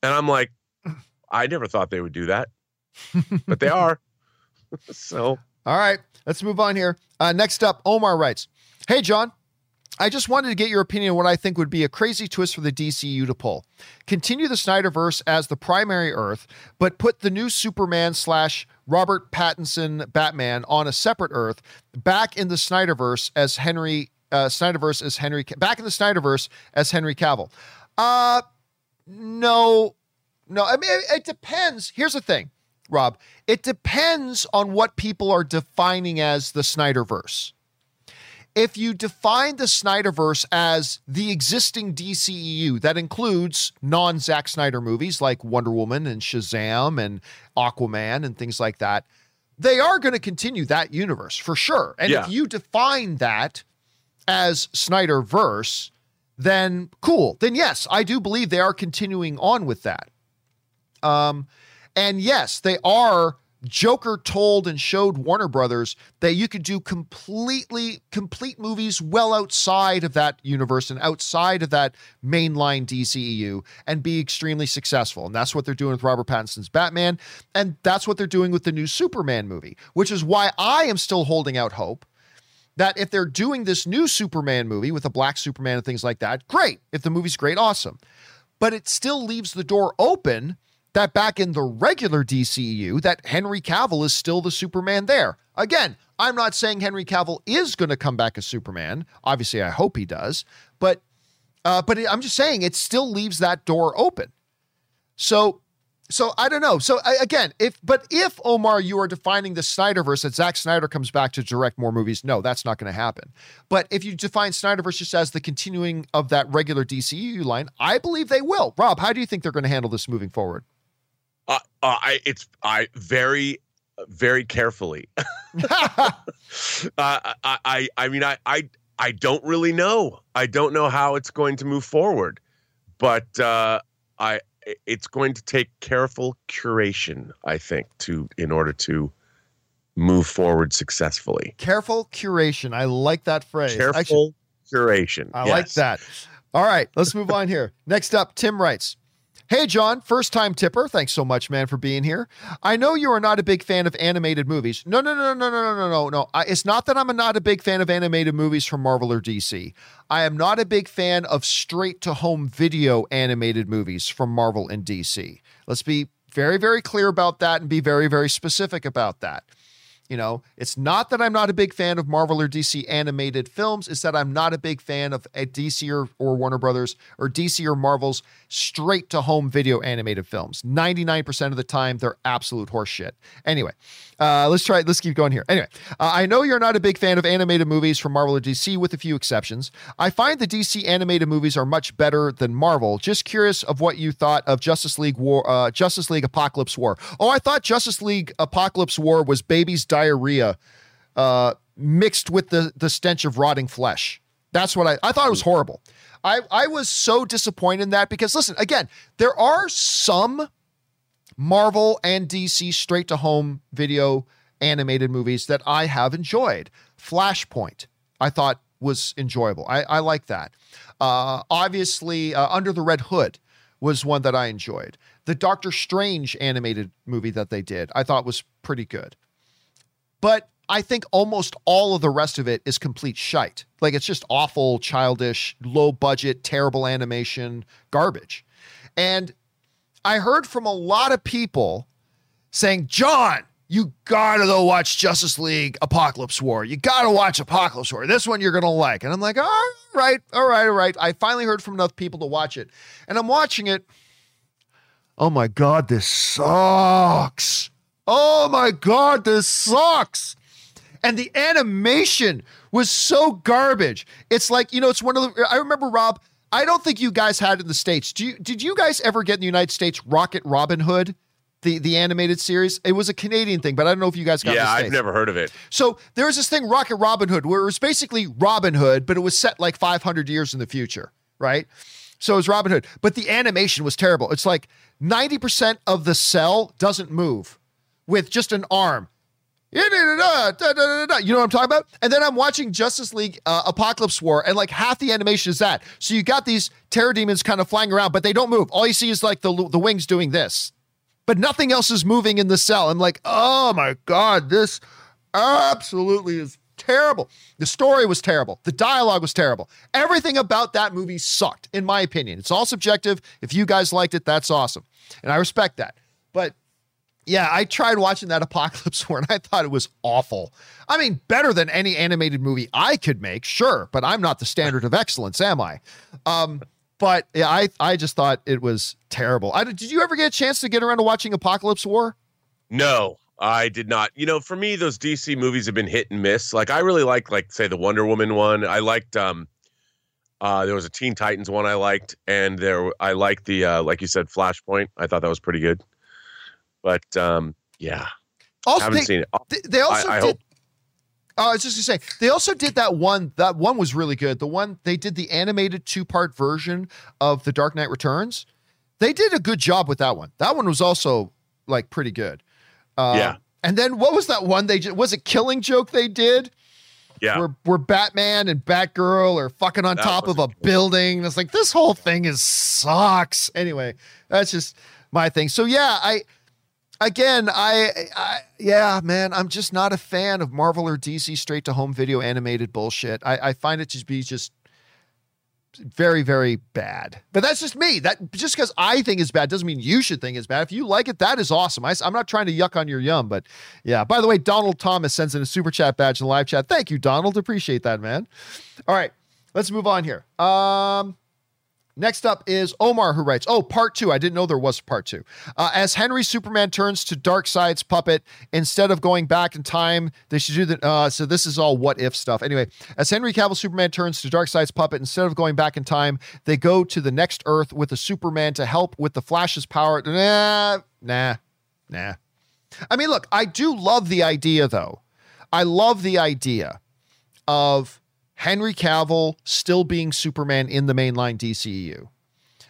and I'm like, I never thought they would do that, but they are. so All right, let's move on here. Uh, next up, Omar writes Hey, John. I just wanted to get your opinion on what I think would be a crazy twist for the DCU to pull. Continue the Snyderverse as the primary Earth, but put the new Superman slash Robert Pattinson Batman on a separate Earth, back in the Snyderverse as Henry uh, Snyderverse as Henry back in the Snyderverse as Henry Cavill. Uh no, no. I mean, it, it depends. Here's the thing, Rob. It depends on what people are defining as the Snyderverse. If you define the Snyderverse as the existing DCEU that includes non Zack Snyder movies like Wonder Woman and Shazam and Aquaman and things like that, they are going to continue that universe for sure. And Yeah. if you define that as Snyderverse, then cool. Then yes, I do believe they are continuing on with that. Um, and yes, they are. Joker told and showed Warner Brothers that you could do completely complete movies well outside of that universe and outside of that mainline DCEU and be extremely successful. And that's what they're doing with Robert Pattinson's Batman. And that's what they're doing with the new Superman movie, which is why I am still holding out hope that if they're doing this new Superman movie with a black Superman and things like that, great. If the movie's great, awesome. But it still leaves the door open that back in the regular DCEU, that Henry Cavill is still the Superman there. Again, I'm not saying Henry Cavill is going to come back as Superman. Obviously, I hope he does. But uh, but it, I'm just saying it still leaves that door open. So so I don't know. So I, again, if but if Omar, you are defining the Snyderverse that Zack Snyder comes back to direct more movies, no, that's not going to happen. But if you define Snyderverse just as the continuing of that regular DCU line, I believe they will. Rob, how do you think they're going to handle this moving forward? Uh, uh, I it's I very very carefully. uh, I, I I mean I I I don't really know. I don't know how it's going to move forward, but uh, I it's going to take careful curation. I think to in order to move forward successfully. Careful curation. I like that phrase. Careful Actually, curation. I like that. All right, let's move on here. Next up, Tim writes. Hey, John, first time tipper. Thanks so much, man, for being here. I know you are not a big fan of animated movies. No, no, no, no, no, no, no, no, no. It's not that I'm not a big fan of animated movies from Marvel or DC. I am not a big fan of straight to home video animated movies from Marvel and DC. Let's be very, very clear about that and be very, very specific about that. You know, it's not that I'm not a big fan of Marvel or DC animated films, it's that I'm not a big fan of uh, a DC or, or Warner Brothers or DC or Marvel's straight to home video animated films. 99% of the time, they're absolute horseshit. Anyway, uh, let's try, let's keep going here. Anyway, uh, I know you're not a big fan of animated movies from Marvel or DC, with a few exceptions. I find the DC animated movies are much better than Marvel. Just curious of what you thought of Justice League War, uh, Justice League Apokolips War. Oh, I thought Justice League Apokolips War was baby's diarrhea uh, mixed with the the stench of rotting flesh. That's what I I thought it was horrible. I I was so disappointed in that because listen, again, there are some Marvel and DC straight to home video animated movies that I have enjoyed. Flashpoint, I thought was enjoyable. I, I like that. Uh, obviously, uh, Under the Red Hood was one that I enjoyed. The Doctor Strange animated movie that they did, I thought was pretty good. But I think almost all of the rest of it is complete shite. Like it's just awful, childish, low budget, terrible animation, garbage. And I heard from a lot of people saying, John, you gotta go watch Justice League Apokolips War. You gotta watch Apokolips War. This one you're gonna like. And I'm like, all right, all right, all right. I finally heard from enough people to watch it. And I'm watching it. Oh my God, this sucks. Oh my God, this sucks. And the animation was so garbage. It's like, you know, it's one of the, I remember, Rob, I don't think you guys had it in the States. Do you, did you guys ever get in the United States Rocket Robin Hood? The, the animated series. It was a Canadian thing, but I don't know if you guys got. Yeah, I've never heard of it. So there was this thing, Rocket Robin Hood, where it was basically Robin Hood, but it was set like 500 years in the future, right? So it was Robin Hood, but the animation was terrible. It's like 90% of the cell doesn't move with just an arm. You know what I'm talking about? And then I'm watching Justice League uh, Apokolips War, and like half the animation is that. So you got these terror demons kind of flying around, but they don't move. All you see is like the the wings doing this, but nothing else is moving in the cell. I'm like, oh my god, this absolutely is terrible. The story was terrible. The dialogue was terrible. Everything about that movie sucked, in my opinion. It's all subjective. If you guys liked it, that's awesome, and I respect that. But yeah, I tried watching that Apokolips War and I thought it was awful. I mean, better than any animated movie I could make, sure, but I'm not the standard of excellence, am I? Um, but yeah, I I just thought it was terrible. I, did you ever get a chance to get around to watching Apokolips War? No, I did not. You know, for me, those DC movies have been hit and miss. Like I really like, like say the Wonder Woman one. I liked. um uh, there was a Teen Titans one I liked, and there I liked the uh, like you said Flashpoint. I thought that was pretty good. But um, yeah, Also, haven't they, seen it. they, they also I did. hope- Oh, I was just gonna say they also did that one. That one was really good. The one they did the animated two part version of The Dark Knight Returns. They did a good job with that one. That one was also like pretty good. Uh, Yeah. And then what was that one they was it Killing Joke they did? Yeah, Where where Batman and Batgirl are fucking on That top of a building. It's like this whole thing is sucks. Anyway, that's just my thing. So yeah, I again, I, I yeah, man, I'm just not a fan of Marvel or DC straight to home video animated bullshit. I, I find it to be just very, very bad. But that's just me. That just because I think it's bad doesn't mean you should think it's bad. If you like it, that is awesome. I, am not trying to yuck on your yum, but yeah. By the way, Donald Thomas sends in a super chat badge in the live chat. Thank you, Donald. Appreciate that, man. All right, let's move on here. Um, Next up is Omar, who writes, Oh, part two. I didn't know there was part two. Uh, as Henry Superman turns to Darkseid's puppet, instead of going back in time, they should do the. Uh, so this is all what if stuff. Anyway, as Henry Cavill Superman turns to Darkseid's puppet, instead of going back in time, they go to the next Earth with a Superman to help with the Flash's power. Nah, nah, nah. I mean, look, I do love the idea, though. I love the idea of Henry Cavill still being Superman in the mainline DCEU.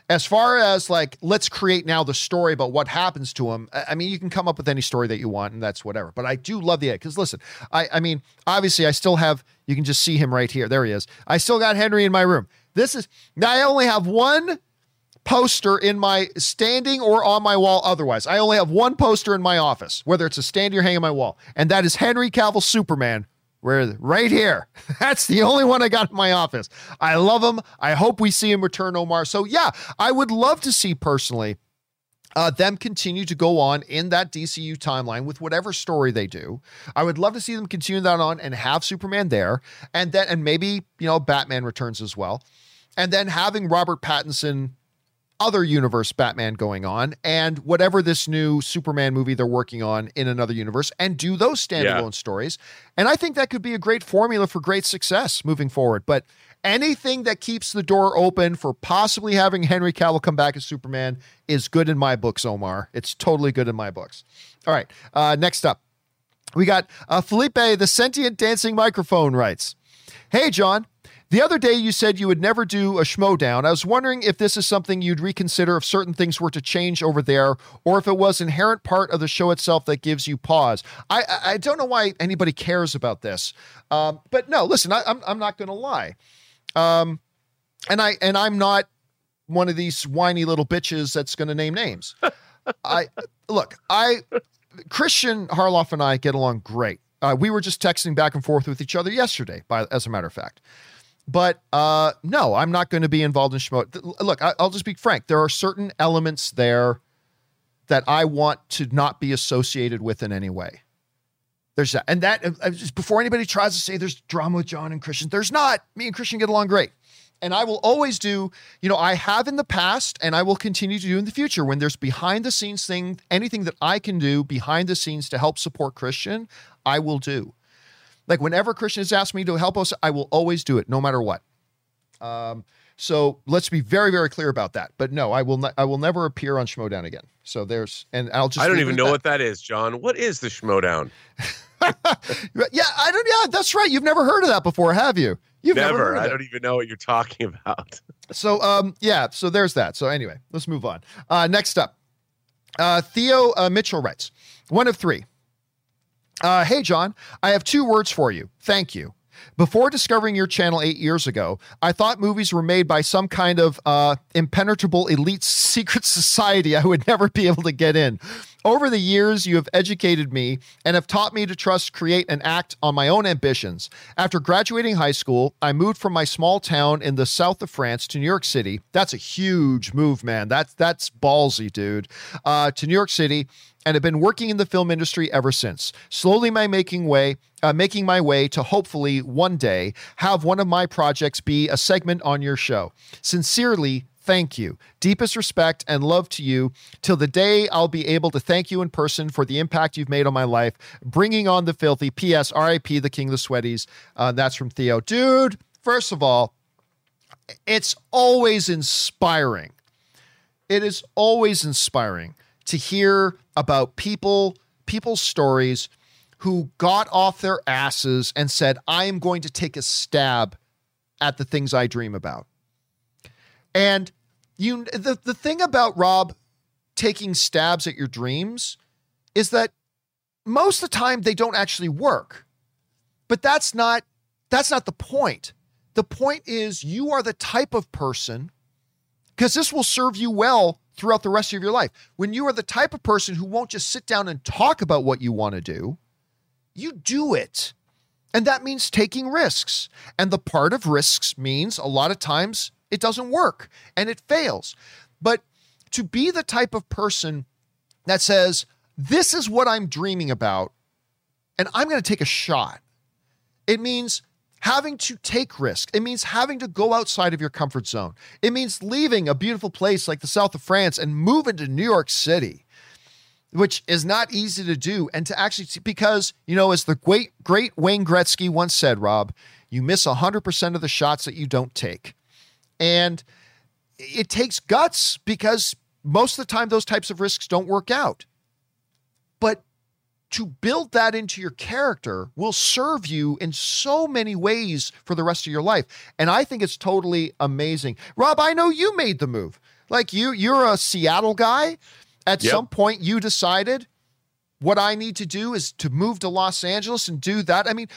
As far as like, let's create now the story about what happens to him. I mean, you can come up with any story that you want, and that's whatever. But I do love the idea because listen, I, I mean, obviously, I still have. You can just see him right here. There he is. I still got Henry in my room. This is now. I only have one poster in my standing or on my wall otherwise. I only have one poster in my office, whether it's a stand or hanging on my wall, and that is Henry Cavill Superman. Where right here. That's the only one I got in my office. I love him. I hope we see him return Omar. So yeah, I would love to see personally uh, them continue to go on in that DCU timeline with whatever story they do. I would love to see them continue that on and have Superman there, and then and maybe you know Batman returns as well, and then having Robert Pattinson other universe Batman going on and whatever this new Superman movie they're working on in another universe and do those standalone Yeah. stories. And I think that could be a great formula for great success moving forward. But anything that keeps the door open for possibly having Henry Cavill come back as Superman is good in my books, Omar. It's totally good in my books. All right. Uh, next up, we got uh, Felipe, the sentient dancing microphone, writes Hey, John. The other day you said you would never do a schmoedown. I was wondering if this is something you'd reconsider if certain things were to change over there, or if it was inherent part of the show itself that gives you pause. I I, I don't know why anybody cares about this, um, but no. Listen, I, I'm I'm not going to lie, um, and I and I'm not one of these whiny little bitches that's going to name names. I look, I Christian Harloff and I get along great. Uh, we were just texting back and forth with each other yesterday, by as a matter of fact. But uh, no, I'm not going to be involved in Schmo. Look, I, I'll just be frank. There are certain elements there that I want to not be associated with in any way. There's that, and that uh, just before anybody tries to say there's drama with John and Christian, there's not. Me and Christian get along great. And I will always do, you know, I have in the past and I will continue to do in the future when there's behind the scenes thing, anything that I can do behind the scenes to help support Christian, I will do. Like whenever Christian has asked me to help us, I will always do it, no matter what. Um, so let's be very, very clear about that. But no, I will not. I will never appear on Schmoedown again. So there's, and I'll just. I don't even know at what that is, John. What is the Schmoedown? that. Yeah, I don't. Yeah, that's right. You've never heard of that before, have you? You've never. Never. I don't even know what you're talking about. So um yeah, so there's that. So anyway, let's move on. Uh next up. Uh Theo uh, Mitchell writes, one of three. Uh hey John, I have two words for you. Thank you. Before discovering your channel eight years ago, I thought movies were made by some kind of uh, impenetrable elite secret society I would never be able to get in. Over the years, you have educated me and have taught me to trust, create, and act on my own ambitions. After graduating high school, I moved from my small town in the south of France to New York City. That's a huge move, man. That's that's ballsy, dude. Uh, to New York City, and have been working in the film industry ever since. Slowly, my making way, uh, making my way to hopefully one day have one of my projects be a segment on your show. Sincerely. thank you. Deepest respect and love to you till the day I'll be able to thank you in person for the impact you've made on my life. Bringing on the filthy. P.S. R.I.P. The King of the Sweaties. Uh, that's from Theo. Dude, first of all, it's always inspiring. It is always inspiring to hear about people, people's stories who got off their asses and said, I am going to take a stab at the things I dream about. And you the, the thing about Rob taking stabs at your dreams is that most of the time they don't actually work. But that's not that's not the point. The point is you are the type of person because this will serve you well throughout the rest of your life. When you are the type of person who won't just sit down and talk about what you want to do, you do it. And that means taking risks. And the part of risks means a lot of times it doesn't work and it fails. But to be the type of person that says, This is what I'm dreaming about, and I'm going to take a shot, it means having to take risk. It means having to go outside of your comfort zone. It means leaving a beautiful place like the south of France and moving to New York City which is not easy to do. And to actually, because, you know, as the great, great Wayne Gretzky once said, Rob, you miss 100% of the shots that you don't take. And it takes guts because most of the time those types of risks don't work out. But to build that into your character will serve you in so many ways for the rest of your life. And I think it's totally amazing. Rob, I know you made the move. Like you, you're a Seattle guy. At yep. some point, you decided what I need to do is to move to Los Angeles and do that. I mean,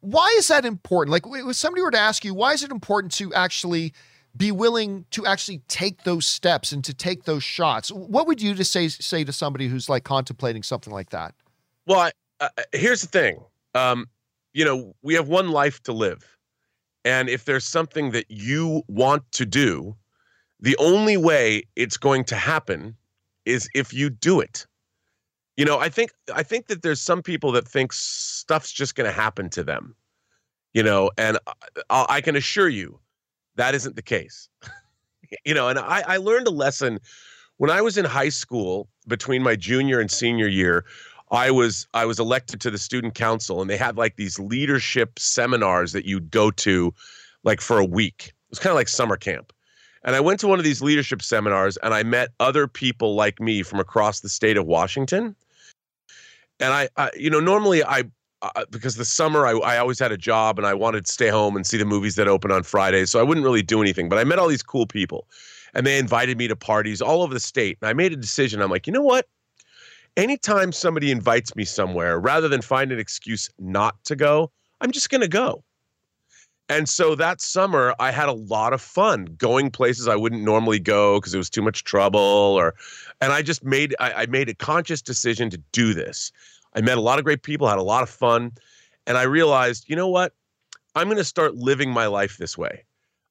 why is that important? Like, if somebody were to ask you, why is it important to actually be willing to actually take those steps and to take those shots? What would you just say say to somebody who's like contemplating something like that? Well, I, uh, here's the thing. Um, you know, we have one life to live, and if there's something that you want to do, the only way it's going to happen is if you do it. You know, I think I think that there's some people that think stuff's just going to happen to them. You know, and I, I can assure you that isn't the case. you know, and I, I learned a lesson when I was in high school between my junior and senior year. I was I was elected to the student council, and they had like these leadership seminars that you'd go to, like for a week. It was kind of like summer camp. And I went to one of these leadership seminars and I met other people like me from across the state of Washington. And I, I you know, normally I, uh, because the summer I, I always had a job and I wanted to stay home and see the movies that open on Fridays. So I wouldn't really do anything. But I met all these cool people and they invited me to parties all over the state. And I made a decision. I'm like, you know what? Anytime somebody invites me somewhere, rather than find an excuse not to go, I'm just going to go. And so that summer, I had a lot of fun going places I wouldn't normally go because it was too much trouble. Or, and I just made I, I, made a conscious decision to do this. I met a lot of great people, had a lot of fun, and I realized, you know what? I'm going to start living my life this way.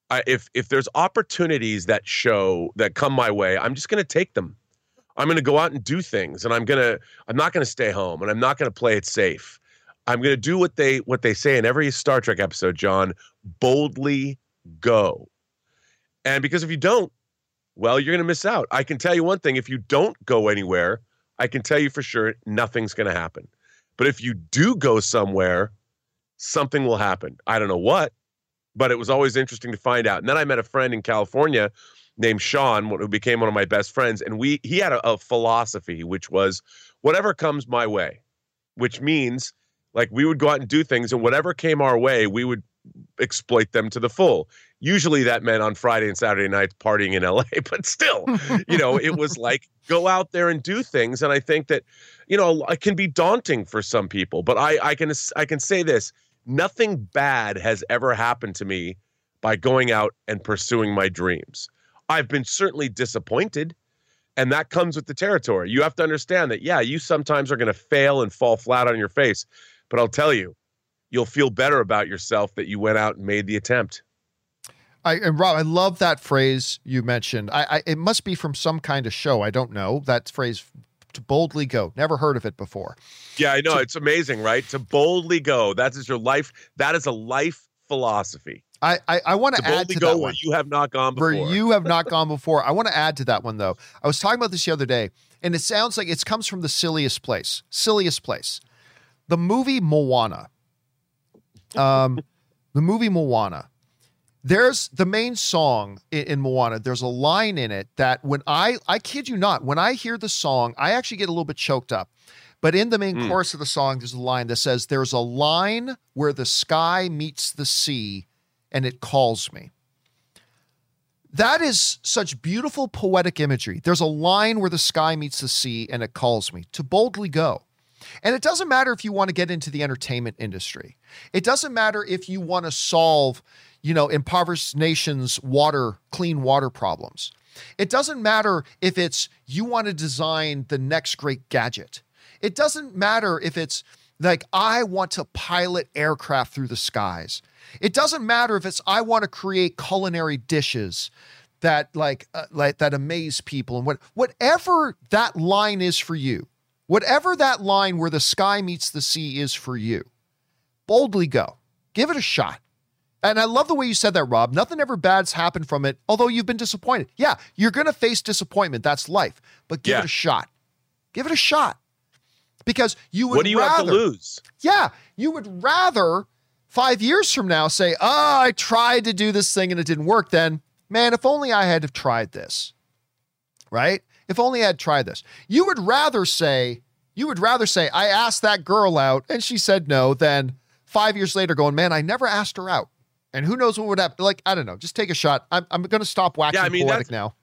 I, if if there's opportunities that show that come my way, I'm just going to take them. I'm going to go out and do things, and I'm going to I'm not going to stay home, and I'm not going to play it safe. I'm going to do what they what they say in every Star Trek episode, John, boldly go. And because if you don't, well, you're going to miss out. I can tell you one thing, if you don't go anywhere, I can tell you for sure nothing's going to happen. But if you do go somewhere, something will happen. I don't know what, but it was always interesting to find out. And then I met a friend in California named Sean, who became one of my best friends, and we he had a, a philosophy which was whatever comes my way, which means like we would go out and do things, and whatever came our way, we would exploit them to the full. Usually that meant on Friday and Saturday nights partying in LA, but still, you know, it was like go out there and do things. And I think that, you know, it can be daunting for some people, but I, I can I can say this: nothing bad has ever happened to me by going out and pursuing my dreams. I've been certainly disappointed. And that comes with the territory. You have to understand that, yeah, you sometimes are going to fail and fall flat on your face. But I'll tell you, you'll feel better about yourself that you went out and made the attempt. I and Rob, I love that phrase you mentioned. I, I it must be from some kind of show. I don't know that phrase. To boldly go. Never heard of it before. Yeah, I know. To, it's amazing, right? To boldly go. That is your life. That is a life philosophy. I I, I want to add to go that where one. you have not gone before. Where you have not gone before. I want to add to that one though. I was talking about this the other day, and it sounds like it comes from the silliest place. Silliest place. The movie Moana. Um, the movie Moana. There's the main song in, in Moana. There's a line in it that when I I kid you not, when I hear the song, I actually get a little bit choked up. But in the main Mm. chorus of the song, there's a line that says, There's a line where the sky meets the sea and it calls me. That is such beautiful poetic imagery. There's a line where the sky meets the sea and it calls me to boldly go. And it doesn't matter if you want to get into the entertainment industry. It doesn't matter if you want to solve, you know, impoverished nations' water, clean water problems. It doesn't matter if it's you want to design the next great gadget. It doesn't matter if it's like I want to pilot aircraft through the skies. It doesn't matter if it's I want to create culinary dishes that like uh, like that amaze people and what whatever that line is for you. Whatever that line where the sky meets the sea is for you. Boldly go. Give it a shot. And I love the way you said that, Rob. Nothing ever bad's happened from it, although you've been disappointed. Yeah, you're going to face disappointment. That's life. But give Yeah. it a shot. Give it a shot. Because you would what do you rather, have to lose? Yeah, you would rather five years from now say, oh, I tried to do this thing and it didn't work. Then, man, if only I had have tried this, right? If only I'd tried this. You would rather say, you would rather say, I asked that girl out and she said no, than five years later going, man, I never asked her out. And who knows what would happen? Like, I don't know. Just take a shot. I'm, I'm going to stop waxing I mean, poetic now.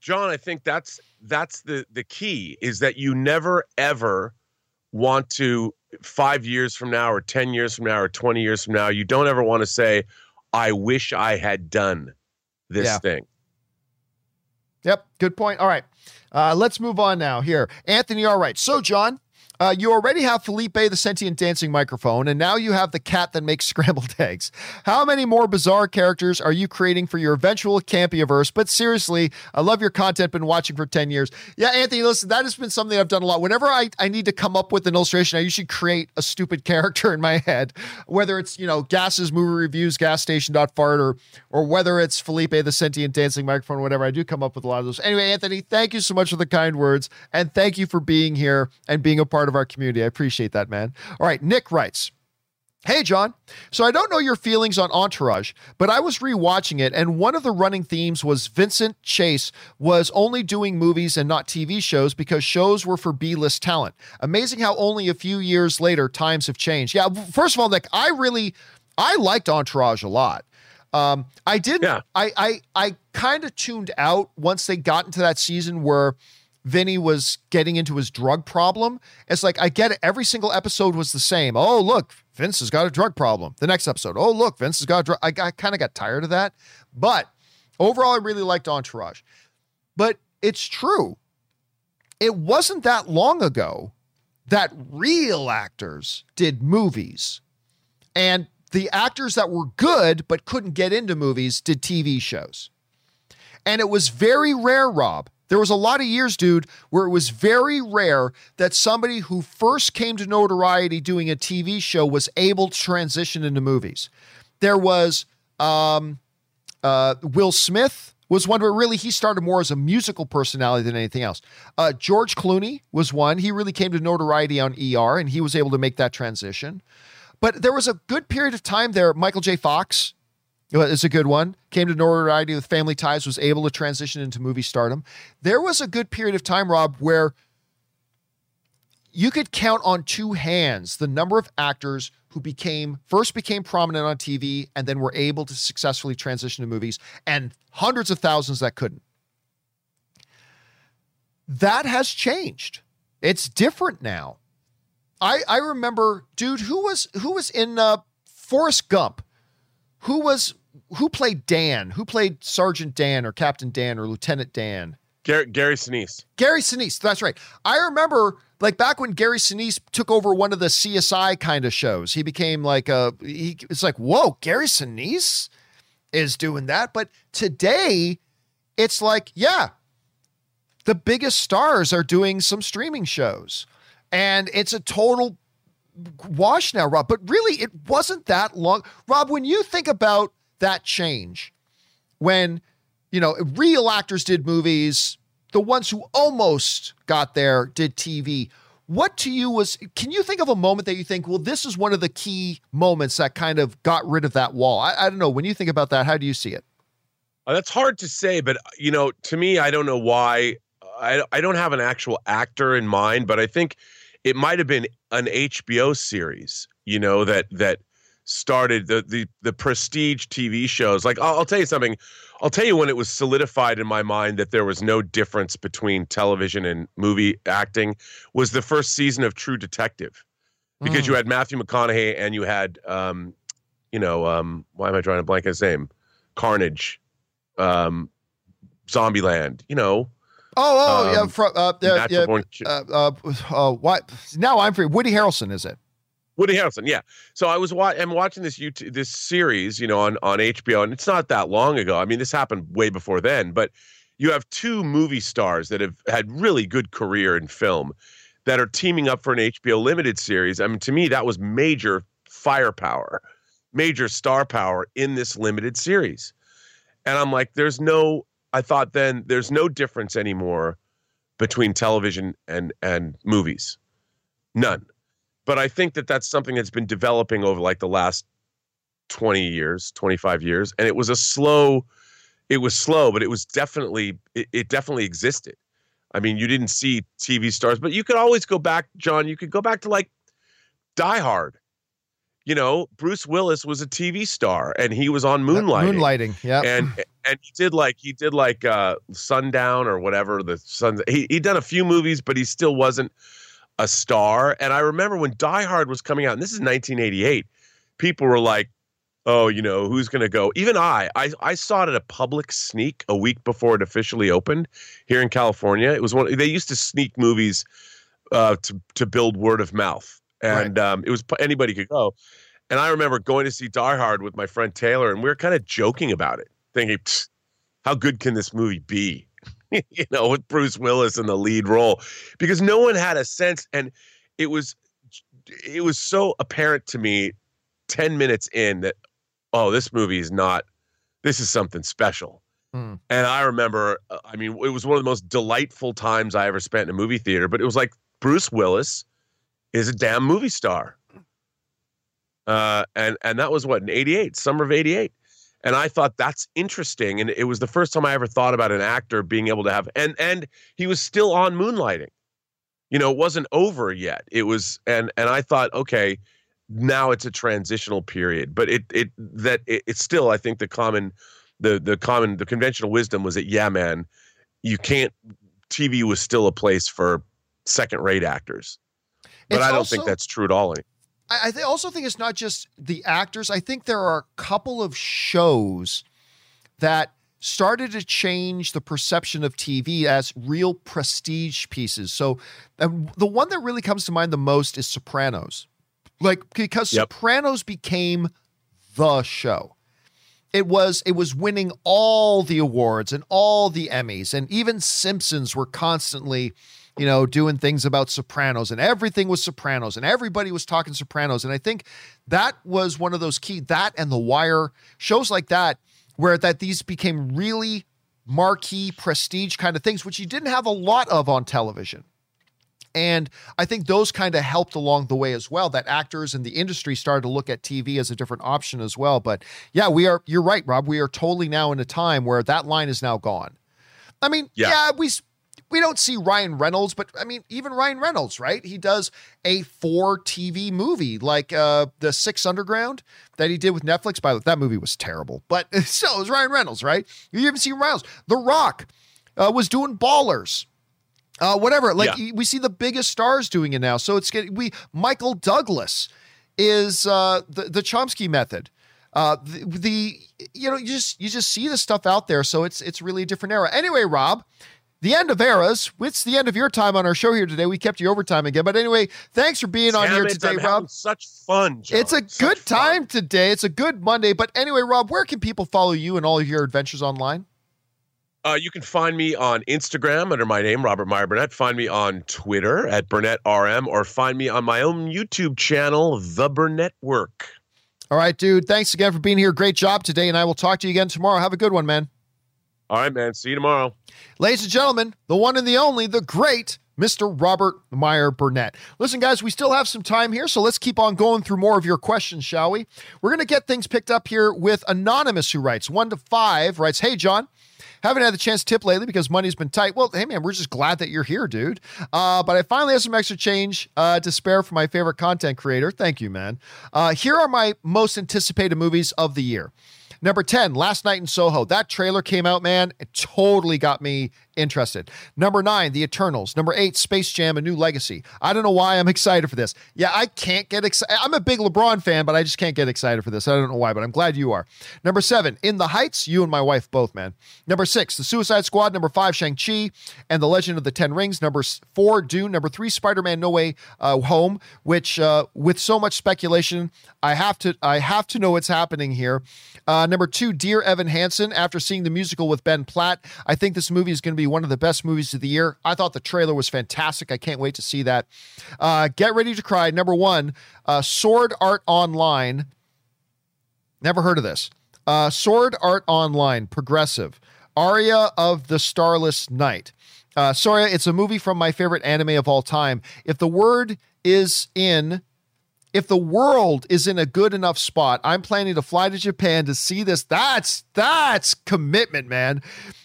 John, I think that's that's the the key is that you never ever want to five years from now or 10 years from now or 20 years from now, you don't ever want to say, I wish I had done this Yeah. thing. Yep, good point. All right, uh, let's move on now. Here, Anthony. All right, so John, uh, you already have Felipe the sentient dancing microphone, and now you have the cat that makes scrambled eggs. How many more bizarre characters are you creating for your eventual Campeaverse? But seriously, I love your content. Been watching for ten years. Yeah, Anthony, listen, that has been something I've done a lot. Whenever I I need to come up with an illustration, I usually create a stupid character in my head, whether it's you know Gas's movie reviews, gas station fart, or or whether it's Felipe the sentient dancing microphone, whatever. I do come up with a lot of those. Anyway, Anthony, thank you so much for the kind words, and thank you for being here and being a part of our community. I appreciate that, man. All right, Nick writes. Hey, John. So I don't know your feelings on Entourage, but I was rewatching it, and one of the running themes was Vincent Chase was only doing movies and not TV shows because shows were for B list talent. Amazing how only a few years later times have changed. Yeah, first of all, Nick, I really, I liked Entourage a lot. Um, I did. Yeah. I I I kind of tuned out once they got into that season where Vinny was getting into his drug problem. It's like I get it. Every single episode was the same. Oh, look, Vince has got a drug problem. The next episode, oh look, Vince has got a drug. I, I kind of got tired of that. But overall, I really liked Entourage. But it's true. It wasn't that long ago that real actors did movies. And the actors that were good but couldn't get into movies did TV shows. And it was very rare, Rob. There was a lot of years, dude, where it was very rare that somebody who first came to notoriety doing a TV show was able to transition into movies. There was um, uh, Will Smith was one, but really he started more as a musical personality than anything else. Uh, George Clooney was one. He really came to notoriety on ER, and he was able to make that transition. But there was a good period of time there. Michael J. Fox is a good one. Came to notoriety with Family Ties, was able to transition into movie stardom. There was a good period of time, Rob, where you could count on two hands the number of actors who became first became prominent on TV and then were able to successfully transition to movies, and hundreds of thousands that couldn't. That has changed. It's different now. I I remember, dude, who was who was in uh, Forrest Gump? Who was who played Dan? Who played Sergeant Dan or Captain Dan or Lieutenant Dan? Gary, Gary Sinise. Gary Sinise. That's right. I remember like back when Gary Sinise took over one of the CSI kind of shows. He became like a. He, it's like whoa, Gary Sinise is doing that. But today, it's like yeah, the biggest stars are doing some streaming shows, and it's a total wash now, Rob. But really, it wasn't that long. Rob, when you think about that change, when you know real actors did movies, the ones who almost got there did TV. What to you was? Can you think of a moment that you think, well, this is one of the key moments that kind of got rid of that wall? I, I don't know. When you think about that, how do you see it? Uh, that's hard to say, but you know, to me, I don't know why. I I don't have an actual actor in mind, but I think it might have been an HBO series. You know that that started the the the prestige TV shows. Like I'll, I'll tell you something. I'll tell you when it was solidified in my mind that there was no difference between television and movie acting was the first season of True Detective, because mm. you had Matthew McConaughey and you had, um, you know, um, why am I trying to blank his name? Carnage, um, Zombieland. You know. Oh, oh, yeah, um, from, uh, uh, yeah, uh, uh, uh, what? Now I'm free. Woody Harrelson, is it? Woody Harrelson, yeah. So I was wa- I'm watching this YouTube this series, you know, on on HBO, and it's not that long ago. I mean, this happened way before then, but you have two movie stars that have had really good career in film that are teaming up for an HBO limited series. I mean, to me, that was major firepower, major star power in this limited series. And I'm like, there's no. I thought then there's no difference anymore between television and and movies, none but I think that that's something that's been developing over like the last 20 years, 25 years. And it was a slow, it was slow, but it was definitely, it, it definitely existed. I mean, you didn't see TV stars, but you could always go back, John, you could go back to like Die Hard. You know, Bruce Willis was a TV star and he was on Moonlighting. Moonlighting, yeah. And and he did like he did like uh Sundown or whatever the sun he he done a few movies, but he still wasn't a star. And I remember when Die Hard was coming out, and this is 1988, people were like, oh, you know, who's going to go? Even I, I, I saw it at a public sneak a week before it officially opened here in California. It was one, they used to sneak movies uh, to, to build word of mouth. And right. um, it was anybody could go. And I remember going to see Die Hard with my friend Taylor, and we were kind of joking about it, thinking, how good can this movie be? you know, with Bruce Willis in the lead role, because no one had a sense, and it was it was so apparent to me, ten minutes in that, oh, this movie is not, this is something special. Mm. And I remember, uh, I mean, it was one of the most delightful times I ever spent in a movie theater. But it was like Bruce Willis is a damn movie star. Uh, and and that was what in '88, summer of '88. And I thought that's interesting. And it was the first time I ever thought about an actor being able to have and and he was still on moonlighting. You know, it wasn't over yet. It was and and I thought, okay, now it's a transitional period. But it it that it, it's still, I think the common the the common the conventional wisdom was that, yeah, man, you can't TV was still a place for second rate actors. But it's I don't also, think that's true at all. I, I also think it's not just the actors. I think there are a couple of shows that started to change the perception of TV as real prestige pieces. So, the one that really comes to mind the most is Sopranos. Like because yep. Sopranos became the show. It was it was winning all the awards and all the Emmys and even Simpsons were constantly you know, doing things about Sopranos and everything was Sopranos and everybody was talking Sopranos. And I think that was one of those key, that and The Wire, shows like that, where that these became really marquee prestige kind of things, which you didn't have a lot of on television. And I think those kind of helped along the way as well. That actors and the industry started to look at TV as a different option as well. But yeah, we are, you're right, Rob. We are totally now in a time where that line is now gone. I mean, yeah, yeah we we don't see Ryan Reynolds, but I mean, even Ryan Reynolds, right? He does a four TV movie like uh, the Six Underground that he did with Netflix. By the way, that movie was terrible, but so is Ryan Reynolds, right? You even see Reynolds. The Rock uh, was doing Ballers. Uh, whatever, like yeah. we see the biggest stars doing it now. So it's getting we Michael Douglas is uh, the the Kominsky method. Uh, the, the you know you just you just see the stuff out there, so it's it's really a different era. Anyway, Rob, the end of eras. It's the end of your time on our show here today. We kept you overtime again, but anyway, thanks for being Damn on here it, today, I'm Rob. Such fun. John. It's a such good fun. time today. It's a good Monday. But anyway, Rob, where can people follow you and all of your adventures online? Uh, you can find me on Instagram under my name, Robert Meyer Burnett. Find me on Twitter at Burnett RM, or find me on my own YouTube channel, The Burnett Work. All right, dude. Thanks again for being here. Great job today, and I will talk to you again tomorrow. Have a good one, man. All right, man. See you tomorrow. Ladies and gentlemen, the one and the only, the great Mr. Robert Meyer Burnett. Listen, guys, we still have some time here, so let's keep on going through more of your questions, shall we? We're going to get things picked up here with Anonymous, who writes one to five, writes, Hey, John. Haven't had the chance to tip lately because money's been tight. Well, hey man, we're just glad that you're here, dude. Uh, but I finally have some extra change uh, to spare for my favorite content creator. Thank you, man. Uh, here are my most anticipated movies of the year. Number 10, Last Night in Soho. That trailer came out, man. It totally got me interested. Number nine, The Eternals. Number eight, Space Jam: A New Legacy. I don't know why I'm excited for this. Yeah, I can't get excited. I'm a big LeBron fan, but I just can't get excited for this. I don't know why, but I'm glad you are. Number seven, In the Heights. You and my wife both, man. Number six, The Suicide Squad. Number five, Shang Chi and the Legend of the Ten Rings. Number four, Dune. Number three, Spider Man: No Way uh, Home. Which, uh, with so much speculation, I have to I have to know what's happening here. Uh, number two, Dear Evan Hansen. After seeing the musical with Ben Platt, I think this movie is going to be one of the best movies of the year. I thought the trailer was fantastic. I can't wait to see that. Uh, Get Ready to Cry. Number one, uh, Sword Art Online. Never heard of this. Uh, Sword Art Online, progressive. Aria of the Starless Night. Uh, sorry, it's a movie from my favorite anime of all time. If the word is in if the world is in a good enough spot, I'm planning to fly to Japan to see this. That's that's commitment, man.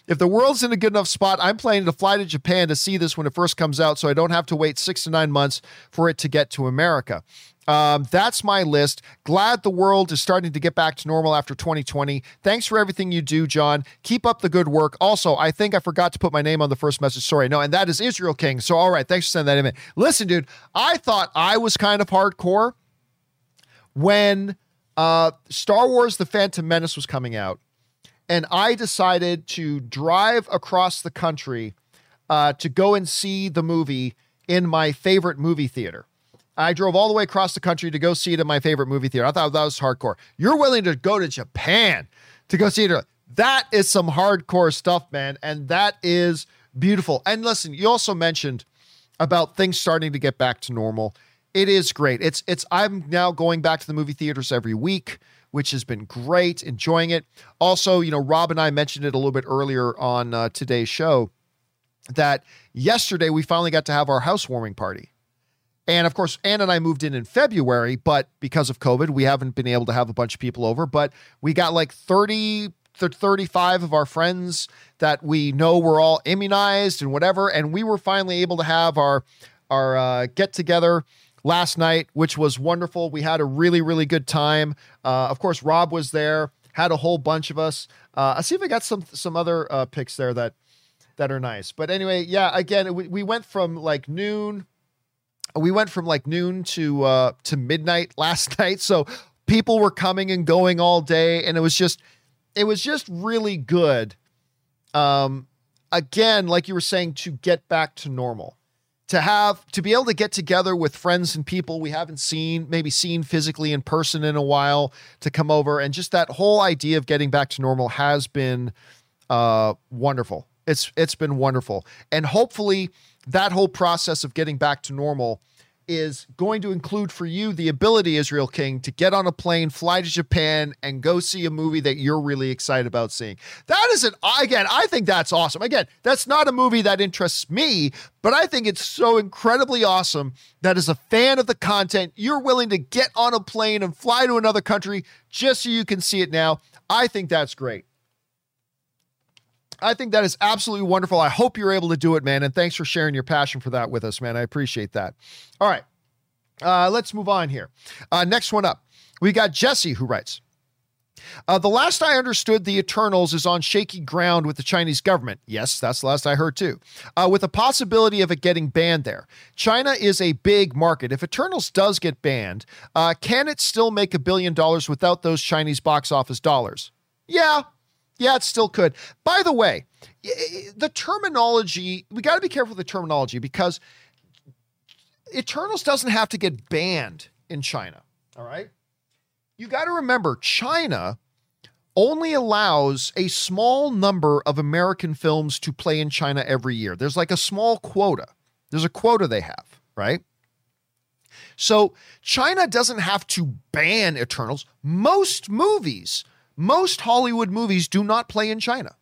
If the world's in a good enough spot, I'm planning to fly to Japan to see this when it first comes out, so I don't have to wait six to nine months for it to get to America. Um, that's my list. Glad the world is starting to get back to normal after 2020. Thanks for everything you do, John. Keep up the good work. Also, I think I forgot to put my name on the first message. Sorry. No, and that is Israel King. So, all right. Thanks for sending that in. Listen, dude, I thought I was kind of hardcore when uh, Star Wars The Phantom Menace was coming out, and I decided to drive across the country uh, to go and see the movie in my favorite movie theater. I drove all the way across the country to go see it in my favorite movie theater. I thought that was hardcore. You're willing to go to Japan to go see it. That is some hardcore stuff, man. And that is beautiful. And listen, you also mentioned about things starting to get back to normal. It is great. It's it's I'm now going back to the movie theaters every week, which has been great, enjoying it. Also, you know, Rob and I mentioned it a little bit earlier on uh, today's show that yesterday we finally got to have our housewarming party. And of course, Ann and I moved in in February, but because of COVID, we haven't been able to have a bunch of people over. But we got like 30 35 of our friends that we know were all immunized and whatever. And we were finally able to have our our uh, get together last night, which was wonderful. We had a really, really good time. Uh, of course, Rob was there, had a whole bunch of us. Uh, I'll see if I got some some other uh, picks there that that are nice. But anyway, yeah, again, we, we went from like noon. We went from like noon to uh, to midnight last night. So people were coming and going all day, and it was just it was just really good. Um, again, like you were saying, to get back to normal to have to be able to get together with friends and people we haven't seen maybe seen physically in person in a while to come over. And just that whole idea of getting back to normal has been uh, wonderful. It's it's been wonderful. And hopefully that whole process of getting back to normal is going to include for you the ability, Israel King, to get on a plane, fly to Japan, and go see a movie that you're really excited about seeing. That is an, again, I think that's awesome. Again, that's not a movie that interests me, but I think it's so incredibly awesome that as a fan of the content, you're willing to get on a plane and fly to another country just so you can see it now. I think that's great. I think that is absolutely wonderful. I hope you're able to do it, man. And thanks for sharing your passion for that with us, man. I appreciate that. All right. Uh, let's move on here. Uh, next one up. We got Jesse who writes uh, The last I understood, the Eternals is on shaky ground with the Chinese government. Yes, that's the last I heard too. Uh, with a possibility of it getting banned there. China is a big market. If Eternals does get banned, uh, can it still make a billion dollars without those Chinese box office dollars? Yeah, yeah, it still could. By the way, the terminology, we got to be careful with the terminology because Eternals doesn't have to get banned in China. All right. You got to remember, China only allows a small number of American films to play in China every year. There's like a small quota. There's a quota they have, right? So China doesn't have to ban Eternals. Most movies, most Hollywood movies do not play in China.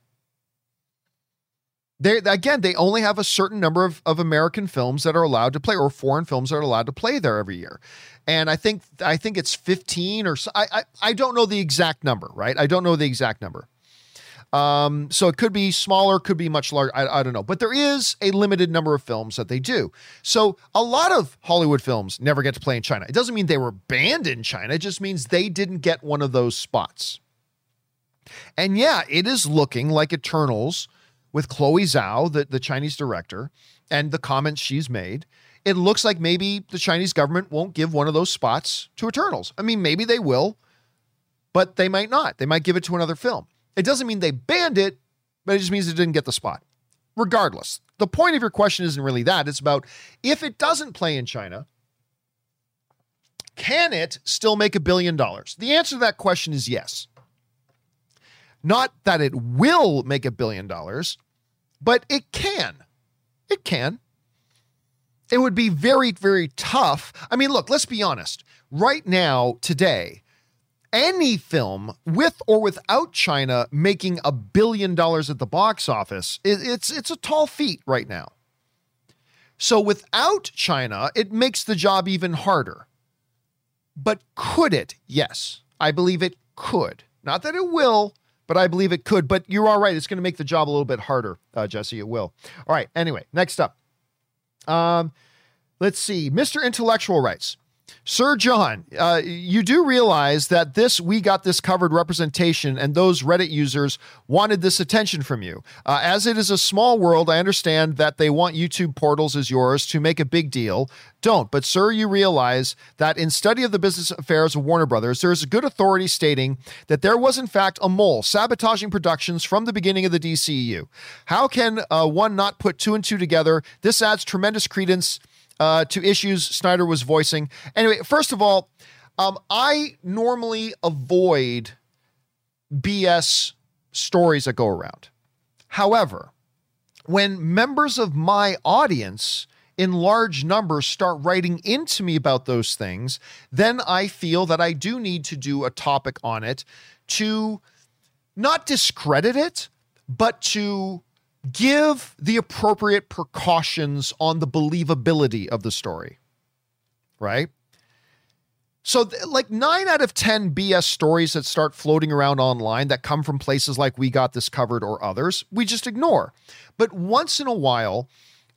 They again, they only have a certain number of, of American films that are allowed to play, or foreign films that are allowed to play there every year. And I think I think it's 15 or so. I, I, I don't know the exact number, right? I don't know the exact number. Um, so it could be smaller, could be much larger. I, I don't know. But there is a limited number of films that they do. So a lot of Hollywood films never get to play in China. It doesn't mean they were banned in China, it just means they didn't get one of those spots. And yeah, it is looking like Eternals with Chloe Zhao, the, the Chinese director, and the comments she's made, it looks like maybe the Chinese government won't give one of those spots to Eternals. I mean, maybe they will, but they might not. They might give it to another film. It doesn't mean they banned it, but it just means it didn't get the spot. Regardless, the point of your question isn't really that. It's about if it doesn't play in China, can it still make a billion dollars? The answer to that question is yes. Not that it will make a billion dollars, but it can. It can. It would be very, very tough. I mean, look, let's be honest. Right now, today, any film with or without China making a billion dollars at the box office, it's it's a tall feat right now. So without China, it makes the job even harder. But could it? Yes, I believe it could. Not that it will, but I believe it could. But you're all right. It's going to make the job a little bit harder, uh, Jesse. It will. All right. Anyway, next up. Um, let's see. Mr. Intellectual Rights. Sir John, uh, you do realize that this We Got This Covered representation and those Reddit users wanted this attention from you. Uh, as it is a small world, I understand that they want YouTube portals as yours to make a big deal. Don't. But, sir, you realize that in study of the business affairs of Warner Brothers, there is a good authority stating that there was, in fact, a mole sabotaging productions from the beginning of the DCEU. How can uh, one not put two and two together? This adds tremendous credence uh, to issues Snyder was voicing. Anyway, first of all, um, I normally avoid BS stories that go around. However, when members of my audience in large numbers start writing into me about those things, then I feel that I do need to do a topic on it to not discredit it, but to give the appropriate precautions on the believability of the story. Right? So, th- like nine out of 10 BS stories that start floating around online that come from places like We Got This Covered or others, we just ignore. But once in a while,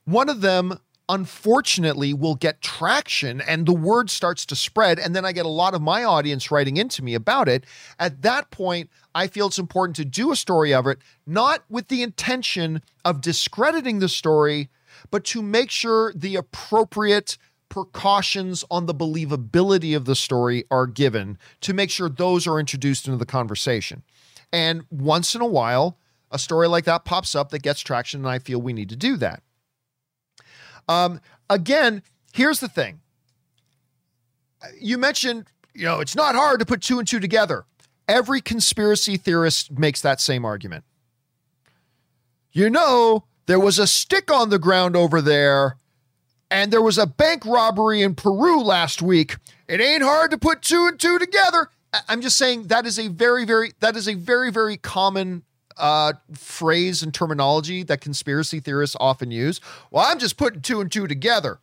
one of them unfortunately will get traction and the word starts to spread and then I get a lot of my audience writing into me about it. At that point I feel it's important to do a story of it not with the intention of discrediting the story but to make sure the appropriate precautions on the believability of the story are given to make sure those are introduced into the conversation. And once in a while a story like that pops up that gets traction and I feel we need to do that um, again, here's the thing. You mentioned, you know, it's not hard to put two and two together. Every conspiracy theorist makes that same argument. You know, there was a stick on the ground over there, and there was a bank robbery in Peru last week. It ain't hard to put two and two together. I'm just saying that is a very, very, that is a very, very common uh, phrase and terminology that conspiracy theorists often use. Well, I'm just putting two and two together.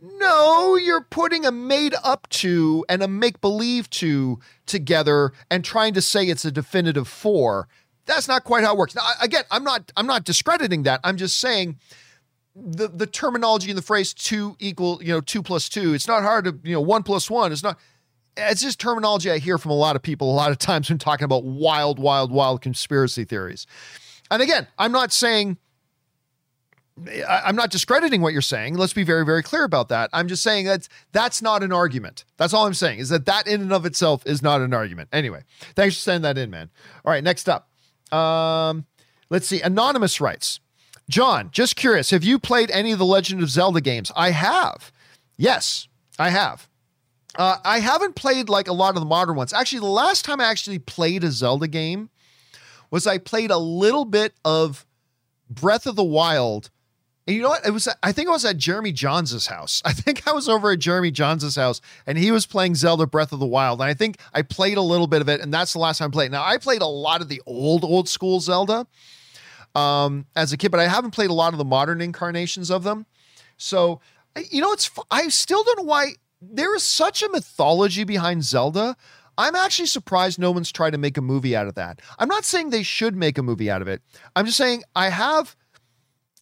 No, you're putting a made up two and a make believe two together and trying to say it's a definitive four. That's not quite how it works. Now, again, I'm not I'm not discrediting that. I'm just saying the the terminology in the phrase two equal, you know, two plus two. It's not hard to, you know, one plus one. It's not it's just terminology I hear from a lot of people a lot of times when talking about wild, wild, wild conspiracy theories. And again, I'm not saying I'm not discrediting what you're saying. Let's be very, very clear about that. I'm just saying that that's not an argument. That's all I'm saying is that that in and of itself is not an argument. Anyway, thanks for sending that in, man. All right, next up. Um, let's see. Anonymous writes, John, just curious, have you played any of the Legend of Zelda games? I have. Yes, I have. Uh, I haven't played like a lot of the modern ones. Actually, the last time I actually played a Zelda game was I played a little bit of Breath of the Wild. And you know what? It was I think I was at Jeremy Johns' house. I think I was over at Jeremy Johns' house and he was playing Zelda Breath of the Wild. And I think I played a little bit of it, and that's the last time I played. Now I played a lot of the old, old school Zelda um, as a kid, but I haven't played a lot of the modern incarnations of them. So you know, it's I still don't know why there is such a mythology behind Zelda. I'm actually surprised no one's tried to make a movie out of that. I'm not saying they should make a movie out of it. I'm just saying I have,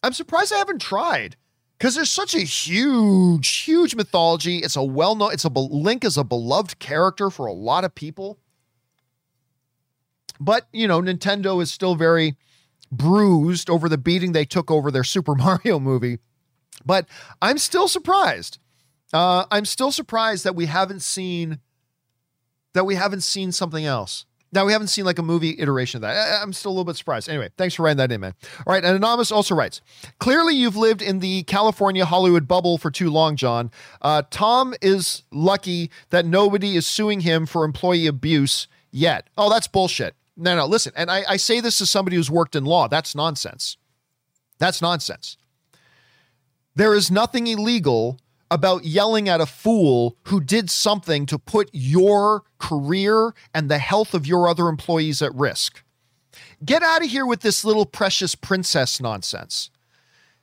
I'm surprised I haven't tried because there's such a huge, huge mythology. It's a well known, it's a Link is a beloved character for a lot of people. But, you know, Nintendo is still very bruised over the beating they took over their Super Mario movie. But I'm still surprised. Uh, I'm still surprised that we haven't seen that we haven't seen something else. Now we haven't seen like a movie iteration of that. I, am still a little bit surprised. Anyway, thanks for writing that in, man. All right, Anonymous also writes: Clearly, you've lived in the California Hollywood bubble for too long, John. Uh, Tom is lucky that nobody is suing him for employee abuse yet. Oh, that's bullshit. No, no, listen, and I, I say this as somebody who's worked in law. That's nonsense. That's nonsense. There is nothing illegal about yelling at a fool who did something to put your career and the health of your other employees at risk. Get out of here with this little precious princess nonsense.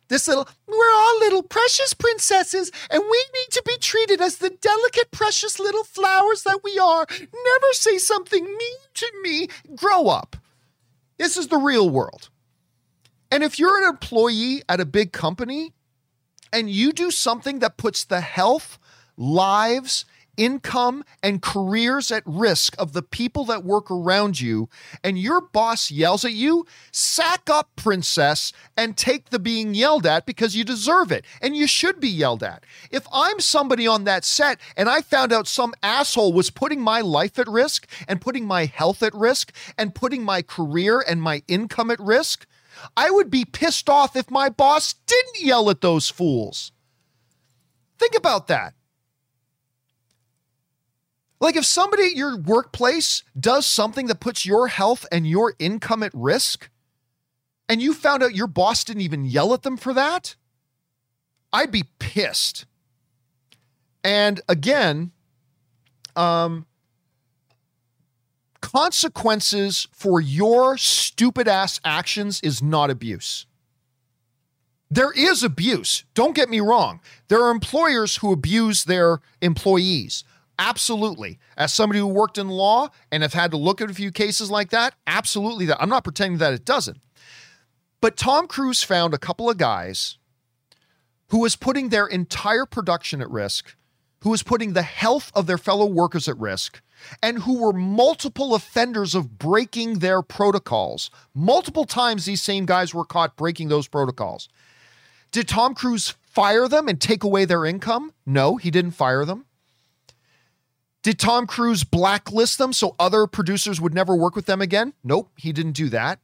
This little, we're all little precious princesses, and we need to be treated as the delicate, precious little flowers that we are. Never say something mean to me. Grow up. This is the real world. And if you're an employee at a big company, and you do something that puts the health, lives, income, and careers at risk of the people that work around you, and your boss yells at you, sack up, princess, and take the being yelled at because you deserve it and you should be yelled at. If I'm somebody on that set and I found out some asshole was putting my life at risk and putting my health at risk and putting my career and my income at risk, I would be pissed off if my boss didn't yell at those fools. Think about that. Like, if somebody at your workplace does something that puts your health and your income at risk, and you found out your boss didn't even yell at them for that, I'd be pissed. And again, um, consequences for your stupid ass actions is not abuse. There is abuse. Don't get me wrong. There are employers who abuse their employees. Absolutely. As somebody who worked in law and have had to look at a few cases like that, absolutely that. I'm not pretending that it doesn't. But Tom Cruise found a couple of guys who was putting their entire production at risk, who was putting the health of their fellow workers at risk, and who were multiple offenders of breaking their protocols. Multiple times these same guys were caught breaking those protocols. Did Tom Cruise fire them and take away their income? No, he didn't fire them. Did Tom Cruise blacklist them so other producers would never work with them again? Nope, he didn't do that.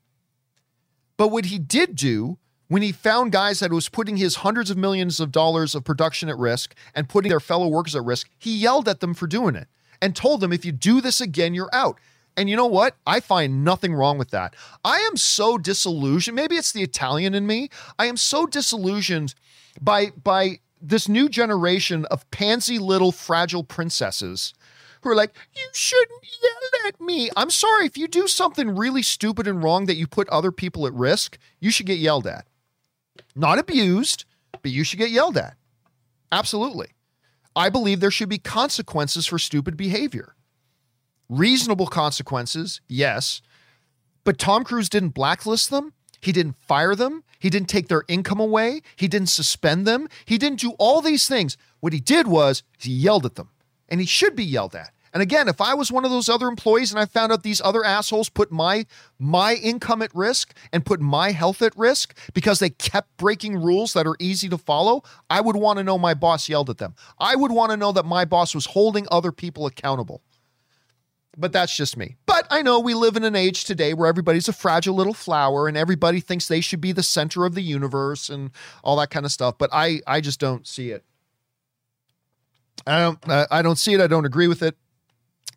But what he did do when he found guys that was putting his hundreds of millions of dollars of production at risk and putting their fellow workers at risk, he yelled at them for doing it and told them, if you do this again, you're out. And you know what? I find nothing wrong with that. I am so disillusioned. Maybe it's the Italian in me. I am so disillusioned by by this new generation of pansy little fragile princesses who are like, you shouldn't yell at me. I'm sorry, if you do something really stupid and wrong that you put other people at risk, you should get yelled at. Not abused, but you should get yelled at. Absolutely. I believe there should be consequences for stupid behavior. Reasonable consequences, yes. But Tom Cruise didn't blacklist them. He didn't fire them. He didn't take their income away. He didn't suspend them. He didn't do all these things. What he did was he yelled at them, and he should be yelled at. And again, if I was one of those other employees and I found out these other assholes put my my income at risk and put my health at risk because they kept breaking rules that are easy to follow, I would want to know my boss yelled at them. I would want to know that my boss was holding other people accountable. But that's just me. But I know we live in an age today where everybody's a fragile little flower and everybody thinks they should be the center of the universe and all that kind of stuff, but I I just don't see it. I don't I don't see it. I don't agree with it.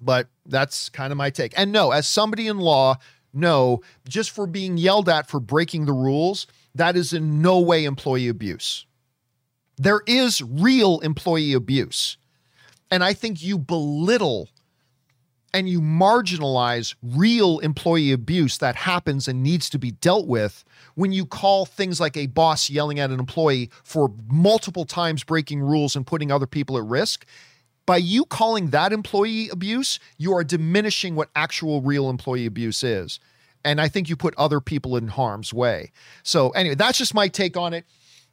But that's kind of my take. And no, as somebody in law, no, just for being yelled at for breaking the rules, that is in no way employee abuse. There is real employee abuse. And I think you belittle and you marginalize real employee abuse that happens and needs to be dealt with when you call things like a boss yelling at an employee for multiple times breaking rules and putting other people at risk. By you calling that employee abuse, you are diminishing what actual real employee abuse is. And I think you put other people in harm's way. So, anyway, that's just my take on it.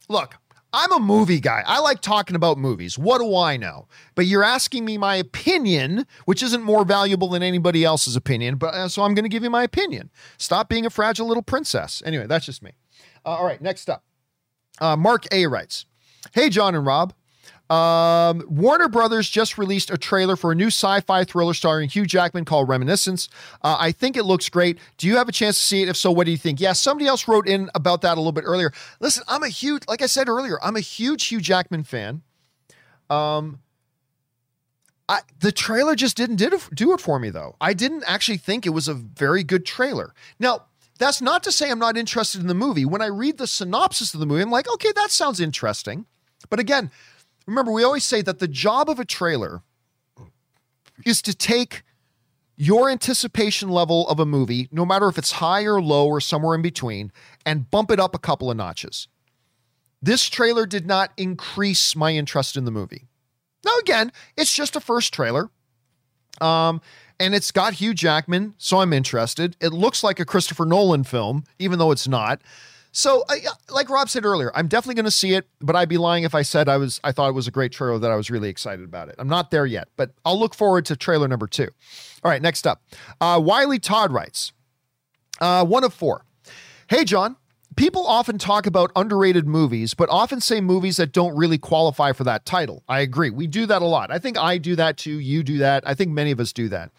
Look, I'm a movie guy. I like talking about movies. What do I know? But you're asking me my opinion, which isn't more valuable than anybody else's opinion. But uh, so I'm going to give you my opinion. Stop being a fragile little princess. Anyway, that's just me. Uh, all right, next up. Uh, Mark A writes, "Hey John and Rob, um, Warner Brothers just released a trailer for a new sci-fi thriller starring Hugh Jackman called Reminiscence. Uh, I think it looks great. Do you have a chance to see it? If so, what do you think? Yeah, somebody else wrote in about that a little bit earlier. Listen, I'm a huge, like I said earlier, I'm a huge Hugh Jackman fan. Um, I, the trailer just didn't did do it for me though. I didn't actually think it was a very good trailer. Now, that's not to say I'm not interested in the movie. When I read the synopsis of the movie, I'm like, okay, that sounds interesting. But again, remember, we always say that the job of a trailer is to take your anticipation level of a movie, no matter if it's high or low or somewhere in between, and bump it up a couple of notches. This trailer did not increase my interest in the movie. Now, again, it's just a first trailer. Um, and it's got Hugh Jackman, so I'm interested. It looks like a Christopher Nolan film, even though it's not. So, uh, like Rob said earlier, I'm definitely going to see it, but I'd be lying if I said I was. I thought it was a great trailer that I was really excited about it. I'm not there yet, but I'll look forward to trailer number two. All right, next up, uh, Wiley Todd writes, uh, one of four. Hey, John. People often talk about underrated movies, but often say movies that don't really qualify for that title. I agree. We do that a lot. I think I do that too. You do that. I think many of us do that.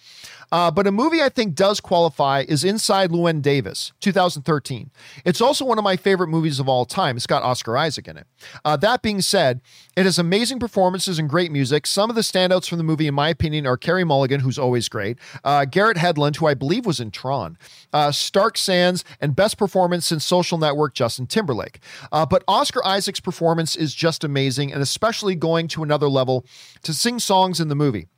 Uh, but a movie I think does qualify is Inside Llewyn Davis, 2013. It's also one of my favorite movies of all time. It's got Oscar Isaac in it. Uh, that being said, it has amazing performances and great music. Some of the standouts from the movie, in my opinion, are Carey Mulligan, who's always great, uh, Garrett Hedlund, who I believe was in Tron, uh, Stark Sands, and best performance since Social Network, Justin Timberlake. Uh, but Oscar Isaac's performance is just amazing, and especially going to another level to sing songs in the movie.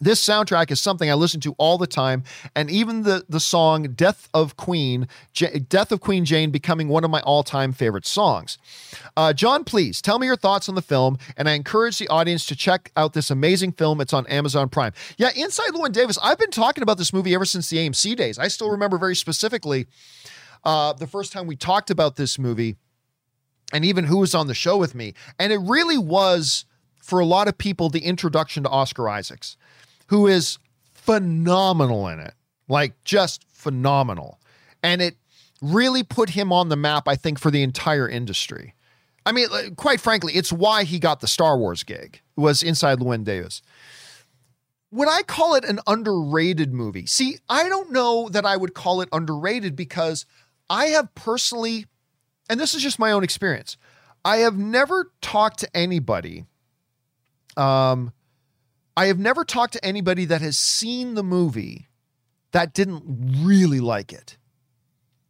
This soundtrack is something I listen to all the time, and even the the song "Death of Queen," J- "Death of Queen Jane" becoming one of my all time favorite songs. Uh, John, please tell me your thoughts on the film, and I encourage the audience to check out this amazing film. It's on Amazon Prime. Yeah, Inside Llewyn Davis. I've been talking about this movie ever since the AMC days. I still remember very specifically uh, the first time we talked about this movie, and even who was on the show with me, and it really was for a lot of people the introduction to Oscar Isaacs who is phenomenal in it, like just phenomenal. And it really put him on the map, I think, for the entire industry. I mean, quite frankly, it's why he got the Star Wars gig, was Inside Llewyn Davis. Would I call it an underrated movie? See, I don't know that I would call it underrated because I have personally, and this is just my own experience, I have never talked to anybody um, I have never talked to anybody that has seen the movie that didn't really like it.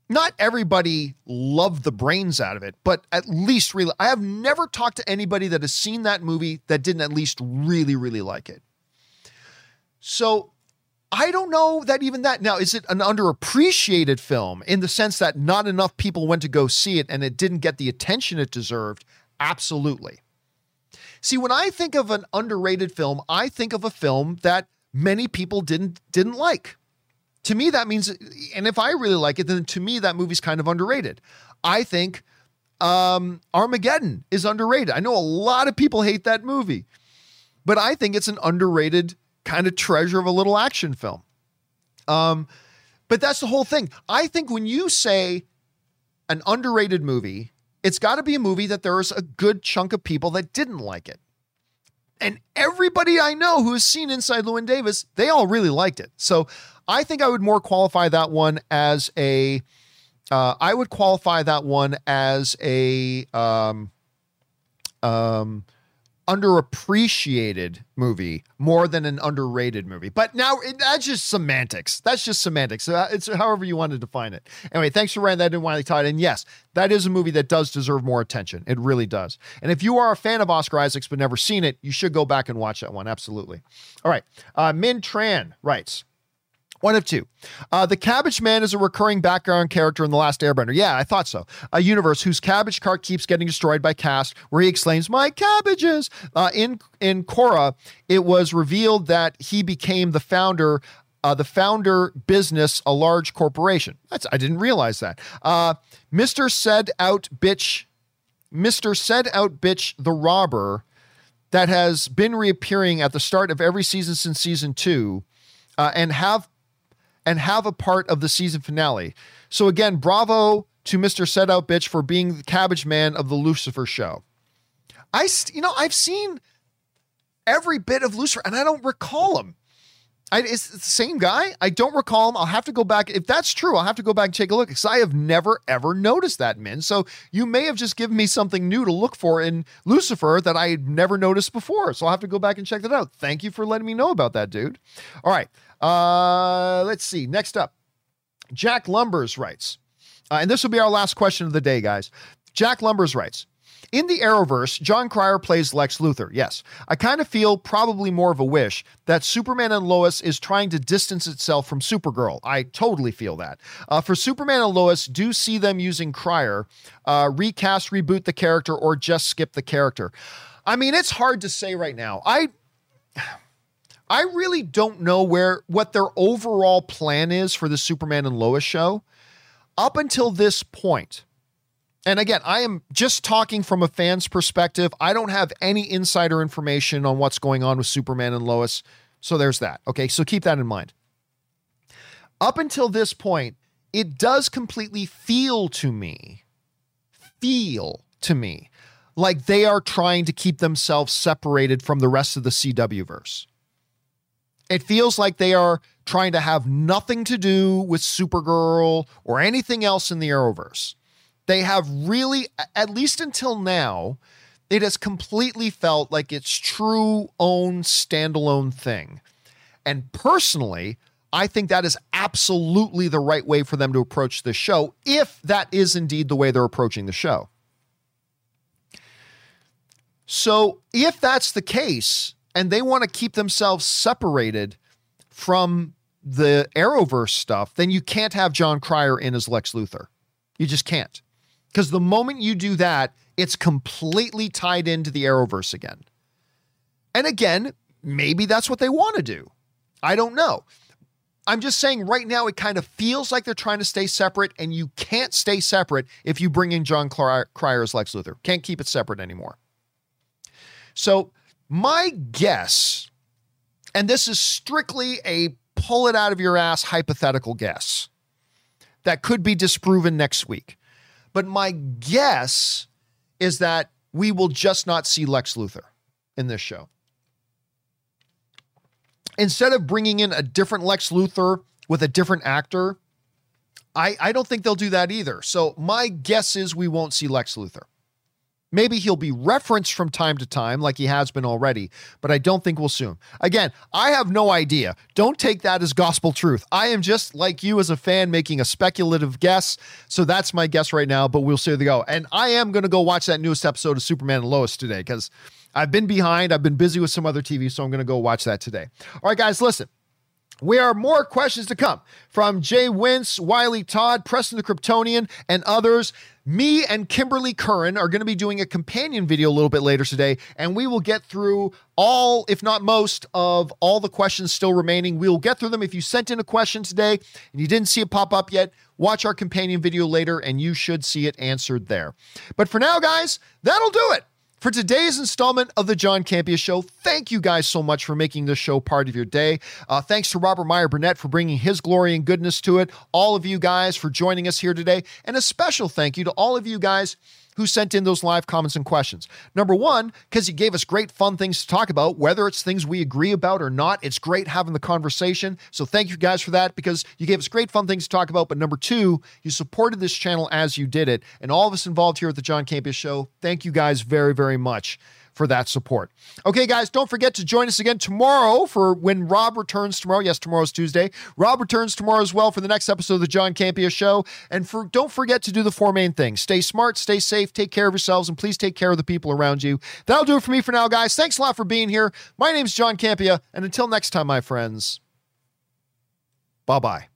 Not everybody loved the brains out of it, but at least really, I have never talked to anybody that has seen that movie that didn't at least really, really like it. So I don't know that even that. Now, is it an underappreciated film in the sense that not enough people went to go see it and it didn't get the attention it deserved? Absolutely. See, when I think of an underrated film, I think of a film that many people didn't didn't like. To me, that means, and if I really like it, then to me that movie's kind of underrated. I think um, Armageddon is underrated. I know a lot of people hate that movie, but I think it's an underrated kind of treasure of a little action film. Um, but that's the whole thing. I think when you say an underrated movie, it's got to be a movie that there's a good chunk of people that didn't like it. And everybody I know who has seen Inside Llewyn Davis, they all really liked it. So I think I would more qualify that one as a. Uh, I would qualify that one as a um, um, underappreciated movie more than an underrated movie. But now it, that's just semantics. That's just semantics. Uh, it's however you want to define it. Anyway, thanks for writing that in, Wiley Todd. And yes, that is a movie that does deserve more attention. It really does. And if you are a fan of Oscar Isaacs but never seen it, you should go back and watch that one. Absolutely. All right. Uh, Min Tran writes. One of two. Uh, the Cabbage Man is a recurring background character in The Last Airbender. Yeah, I thought so. A universe whose cabbage cart keeps getting destroyed by Cast, where he exclaims, My cabbages! Uh, in, in Korra, it was revealed that he became the founder uh, the founder business, a large corporation. That's I didn't realize that. Uh, Mr. Said Out Bitch, Mr. Said Out Bitch the Robber, that has been reappearing at the start of every season since season two, uh, and have and have a part of the season finale. So again, bravo to Mr. Set Out Bitch for being the cabbage man of the Lucifer show. I, you know, I've seen every bit of Lucifer and I don't recall him. I, it's the same guy. I don't recall him. I'll have to go back. If that's true, I'll have to go back and take a look because I have never, ever noticed that, Min. So you may have just given me something new to look for in Lucifer that I had never noticed before. So I'll have to go back and check that out. Thank you for letting me know about that, dude. All right. Uh, let's see. Next up, Jack Lumbers writes, uh, and this will be our last question of the day, guys. Jack Lumbers writes, in the Arrowverse, Jon Cryer plays Lex Luthor. Yes. I kind of feel probably more of a wish that Superman and Lois is trying to distance itself from Supergirl. I totally feel that. Uh, for Superman and Lois, do see them using Cryer, uh, recast, reboot the character, or just skip the character. I mean, it's hard to say right now. I. I really don't know where what their overall plan is for the Superman and Lois show. Up until this point, and again, I am just talking from a fan's perspective. I don't have any insider information on what's going on with Superman and Lois. So there's that. Okay, so keep that in mind. Up until this point, it does completely feel to me, feel to me like they are trying to keep themselves separated from the rest of the CW verse. It feels like they are trying to have nothing to do with Supergirl or anything else in the Arrowverse. They have really, at least until now, it has completely felt like its true own standalone thing. And personally, I think that is absolutely the right way for them to approach the show, if that is indeed the way they're approaching the show. So, if that's the case, and they want to keep themselves separated from the Arrowverse stuff, then you can't have Jon Cryer in as Lex Luthor. You just can't. Because the moment you do that, it's completely tied into the Arrowverse again. And again, maybe that's what they want to do. I don't know. I'm just saying right now it kind of feels like they're trying to stay separate, and you can't stay separate if you bring in Jon Cryer as Lex Luthor. Can't keep it separate anymore. So my guess, and this is strictly a pull it out of your ass hypothetical guess that could be disproven next week. But my guess is that we will just not see Lex Luthor in this show. Instead of bringing in a different Lex Luthor with a different actor, I, I don't think they'll do that either. So my guess is we won't see Lex Luthor. Maybe he'll be referenced from time to time, like he has been already, but I don't think we'll soon. Again, I have no idea. Don't take that as gospel truth. I am just like you as a fan making a speculative guess. So that's my guess right now, but we'll see how they go. And I am going to go watch that newest episode of Superman and Lois today because I've been behind. I've been busy with some other TV, so I'm going to go watch that today. All right, guys, listen. We are more questions to come from Jay Wince, Wiley Todd, Preston the Kryptonian, and others. Me and Kimberly Curran are going to be doing a companion video a little bit later today, and we will get through all, if not most, of all the questions still remaining. We will get through them. If you sent in a question today and you didn't see it pop up yet, watch our companion video later, and you should see it answered there. But for now, guys, that'll do it for today's installment of the John Campea Show. Thank you guys so much for making this show part of your day. Uh, thanks to Robert Meyer Burnett for bringing his glory and goodness to it. All of you guys for joining us here today. And a special thank you to all of you guys who sent in those live comments and questions. Number one, because you gave us great fun things to talk about, whether it's things we agree about or not. It's great having the conversation. So thank you guys for that because you gave us great fun things to talk about. But number two, you supported this channel as you did it. And all of us involved here at the John Campea Show, thank you guys very, very much for that support. Okay, guys, don't forget to join us again tomorrow for when Rob returns tomorrow. Yes, tomorrow's Tuesday. Rob returns tomorrow as well for the next episode of the John Campea Show. And for don't forget to do the four main things: stay smart, stay safe, take care of yourselves, and please take care of the people around you. That'll do it for me for now, guys. Thanks a lot for being here. My name's John Campea, and until next time, my friends. Bye bye.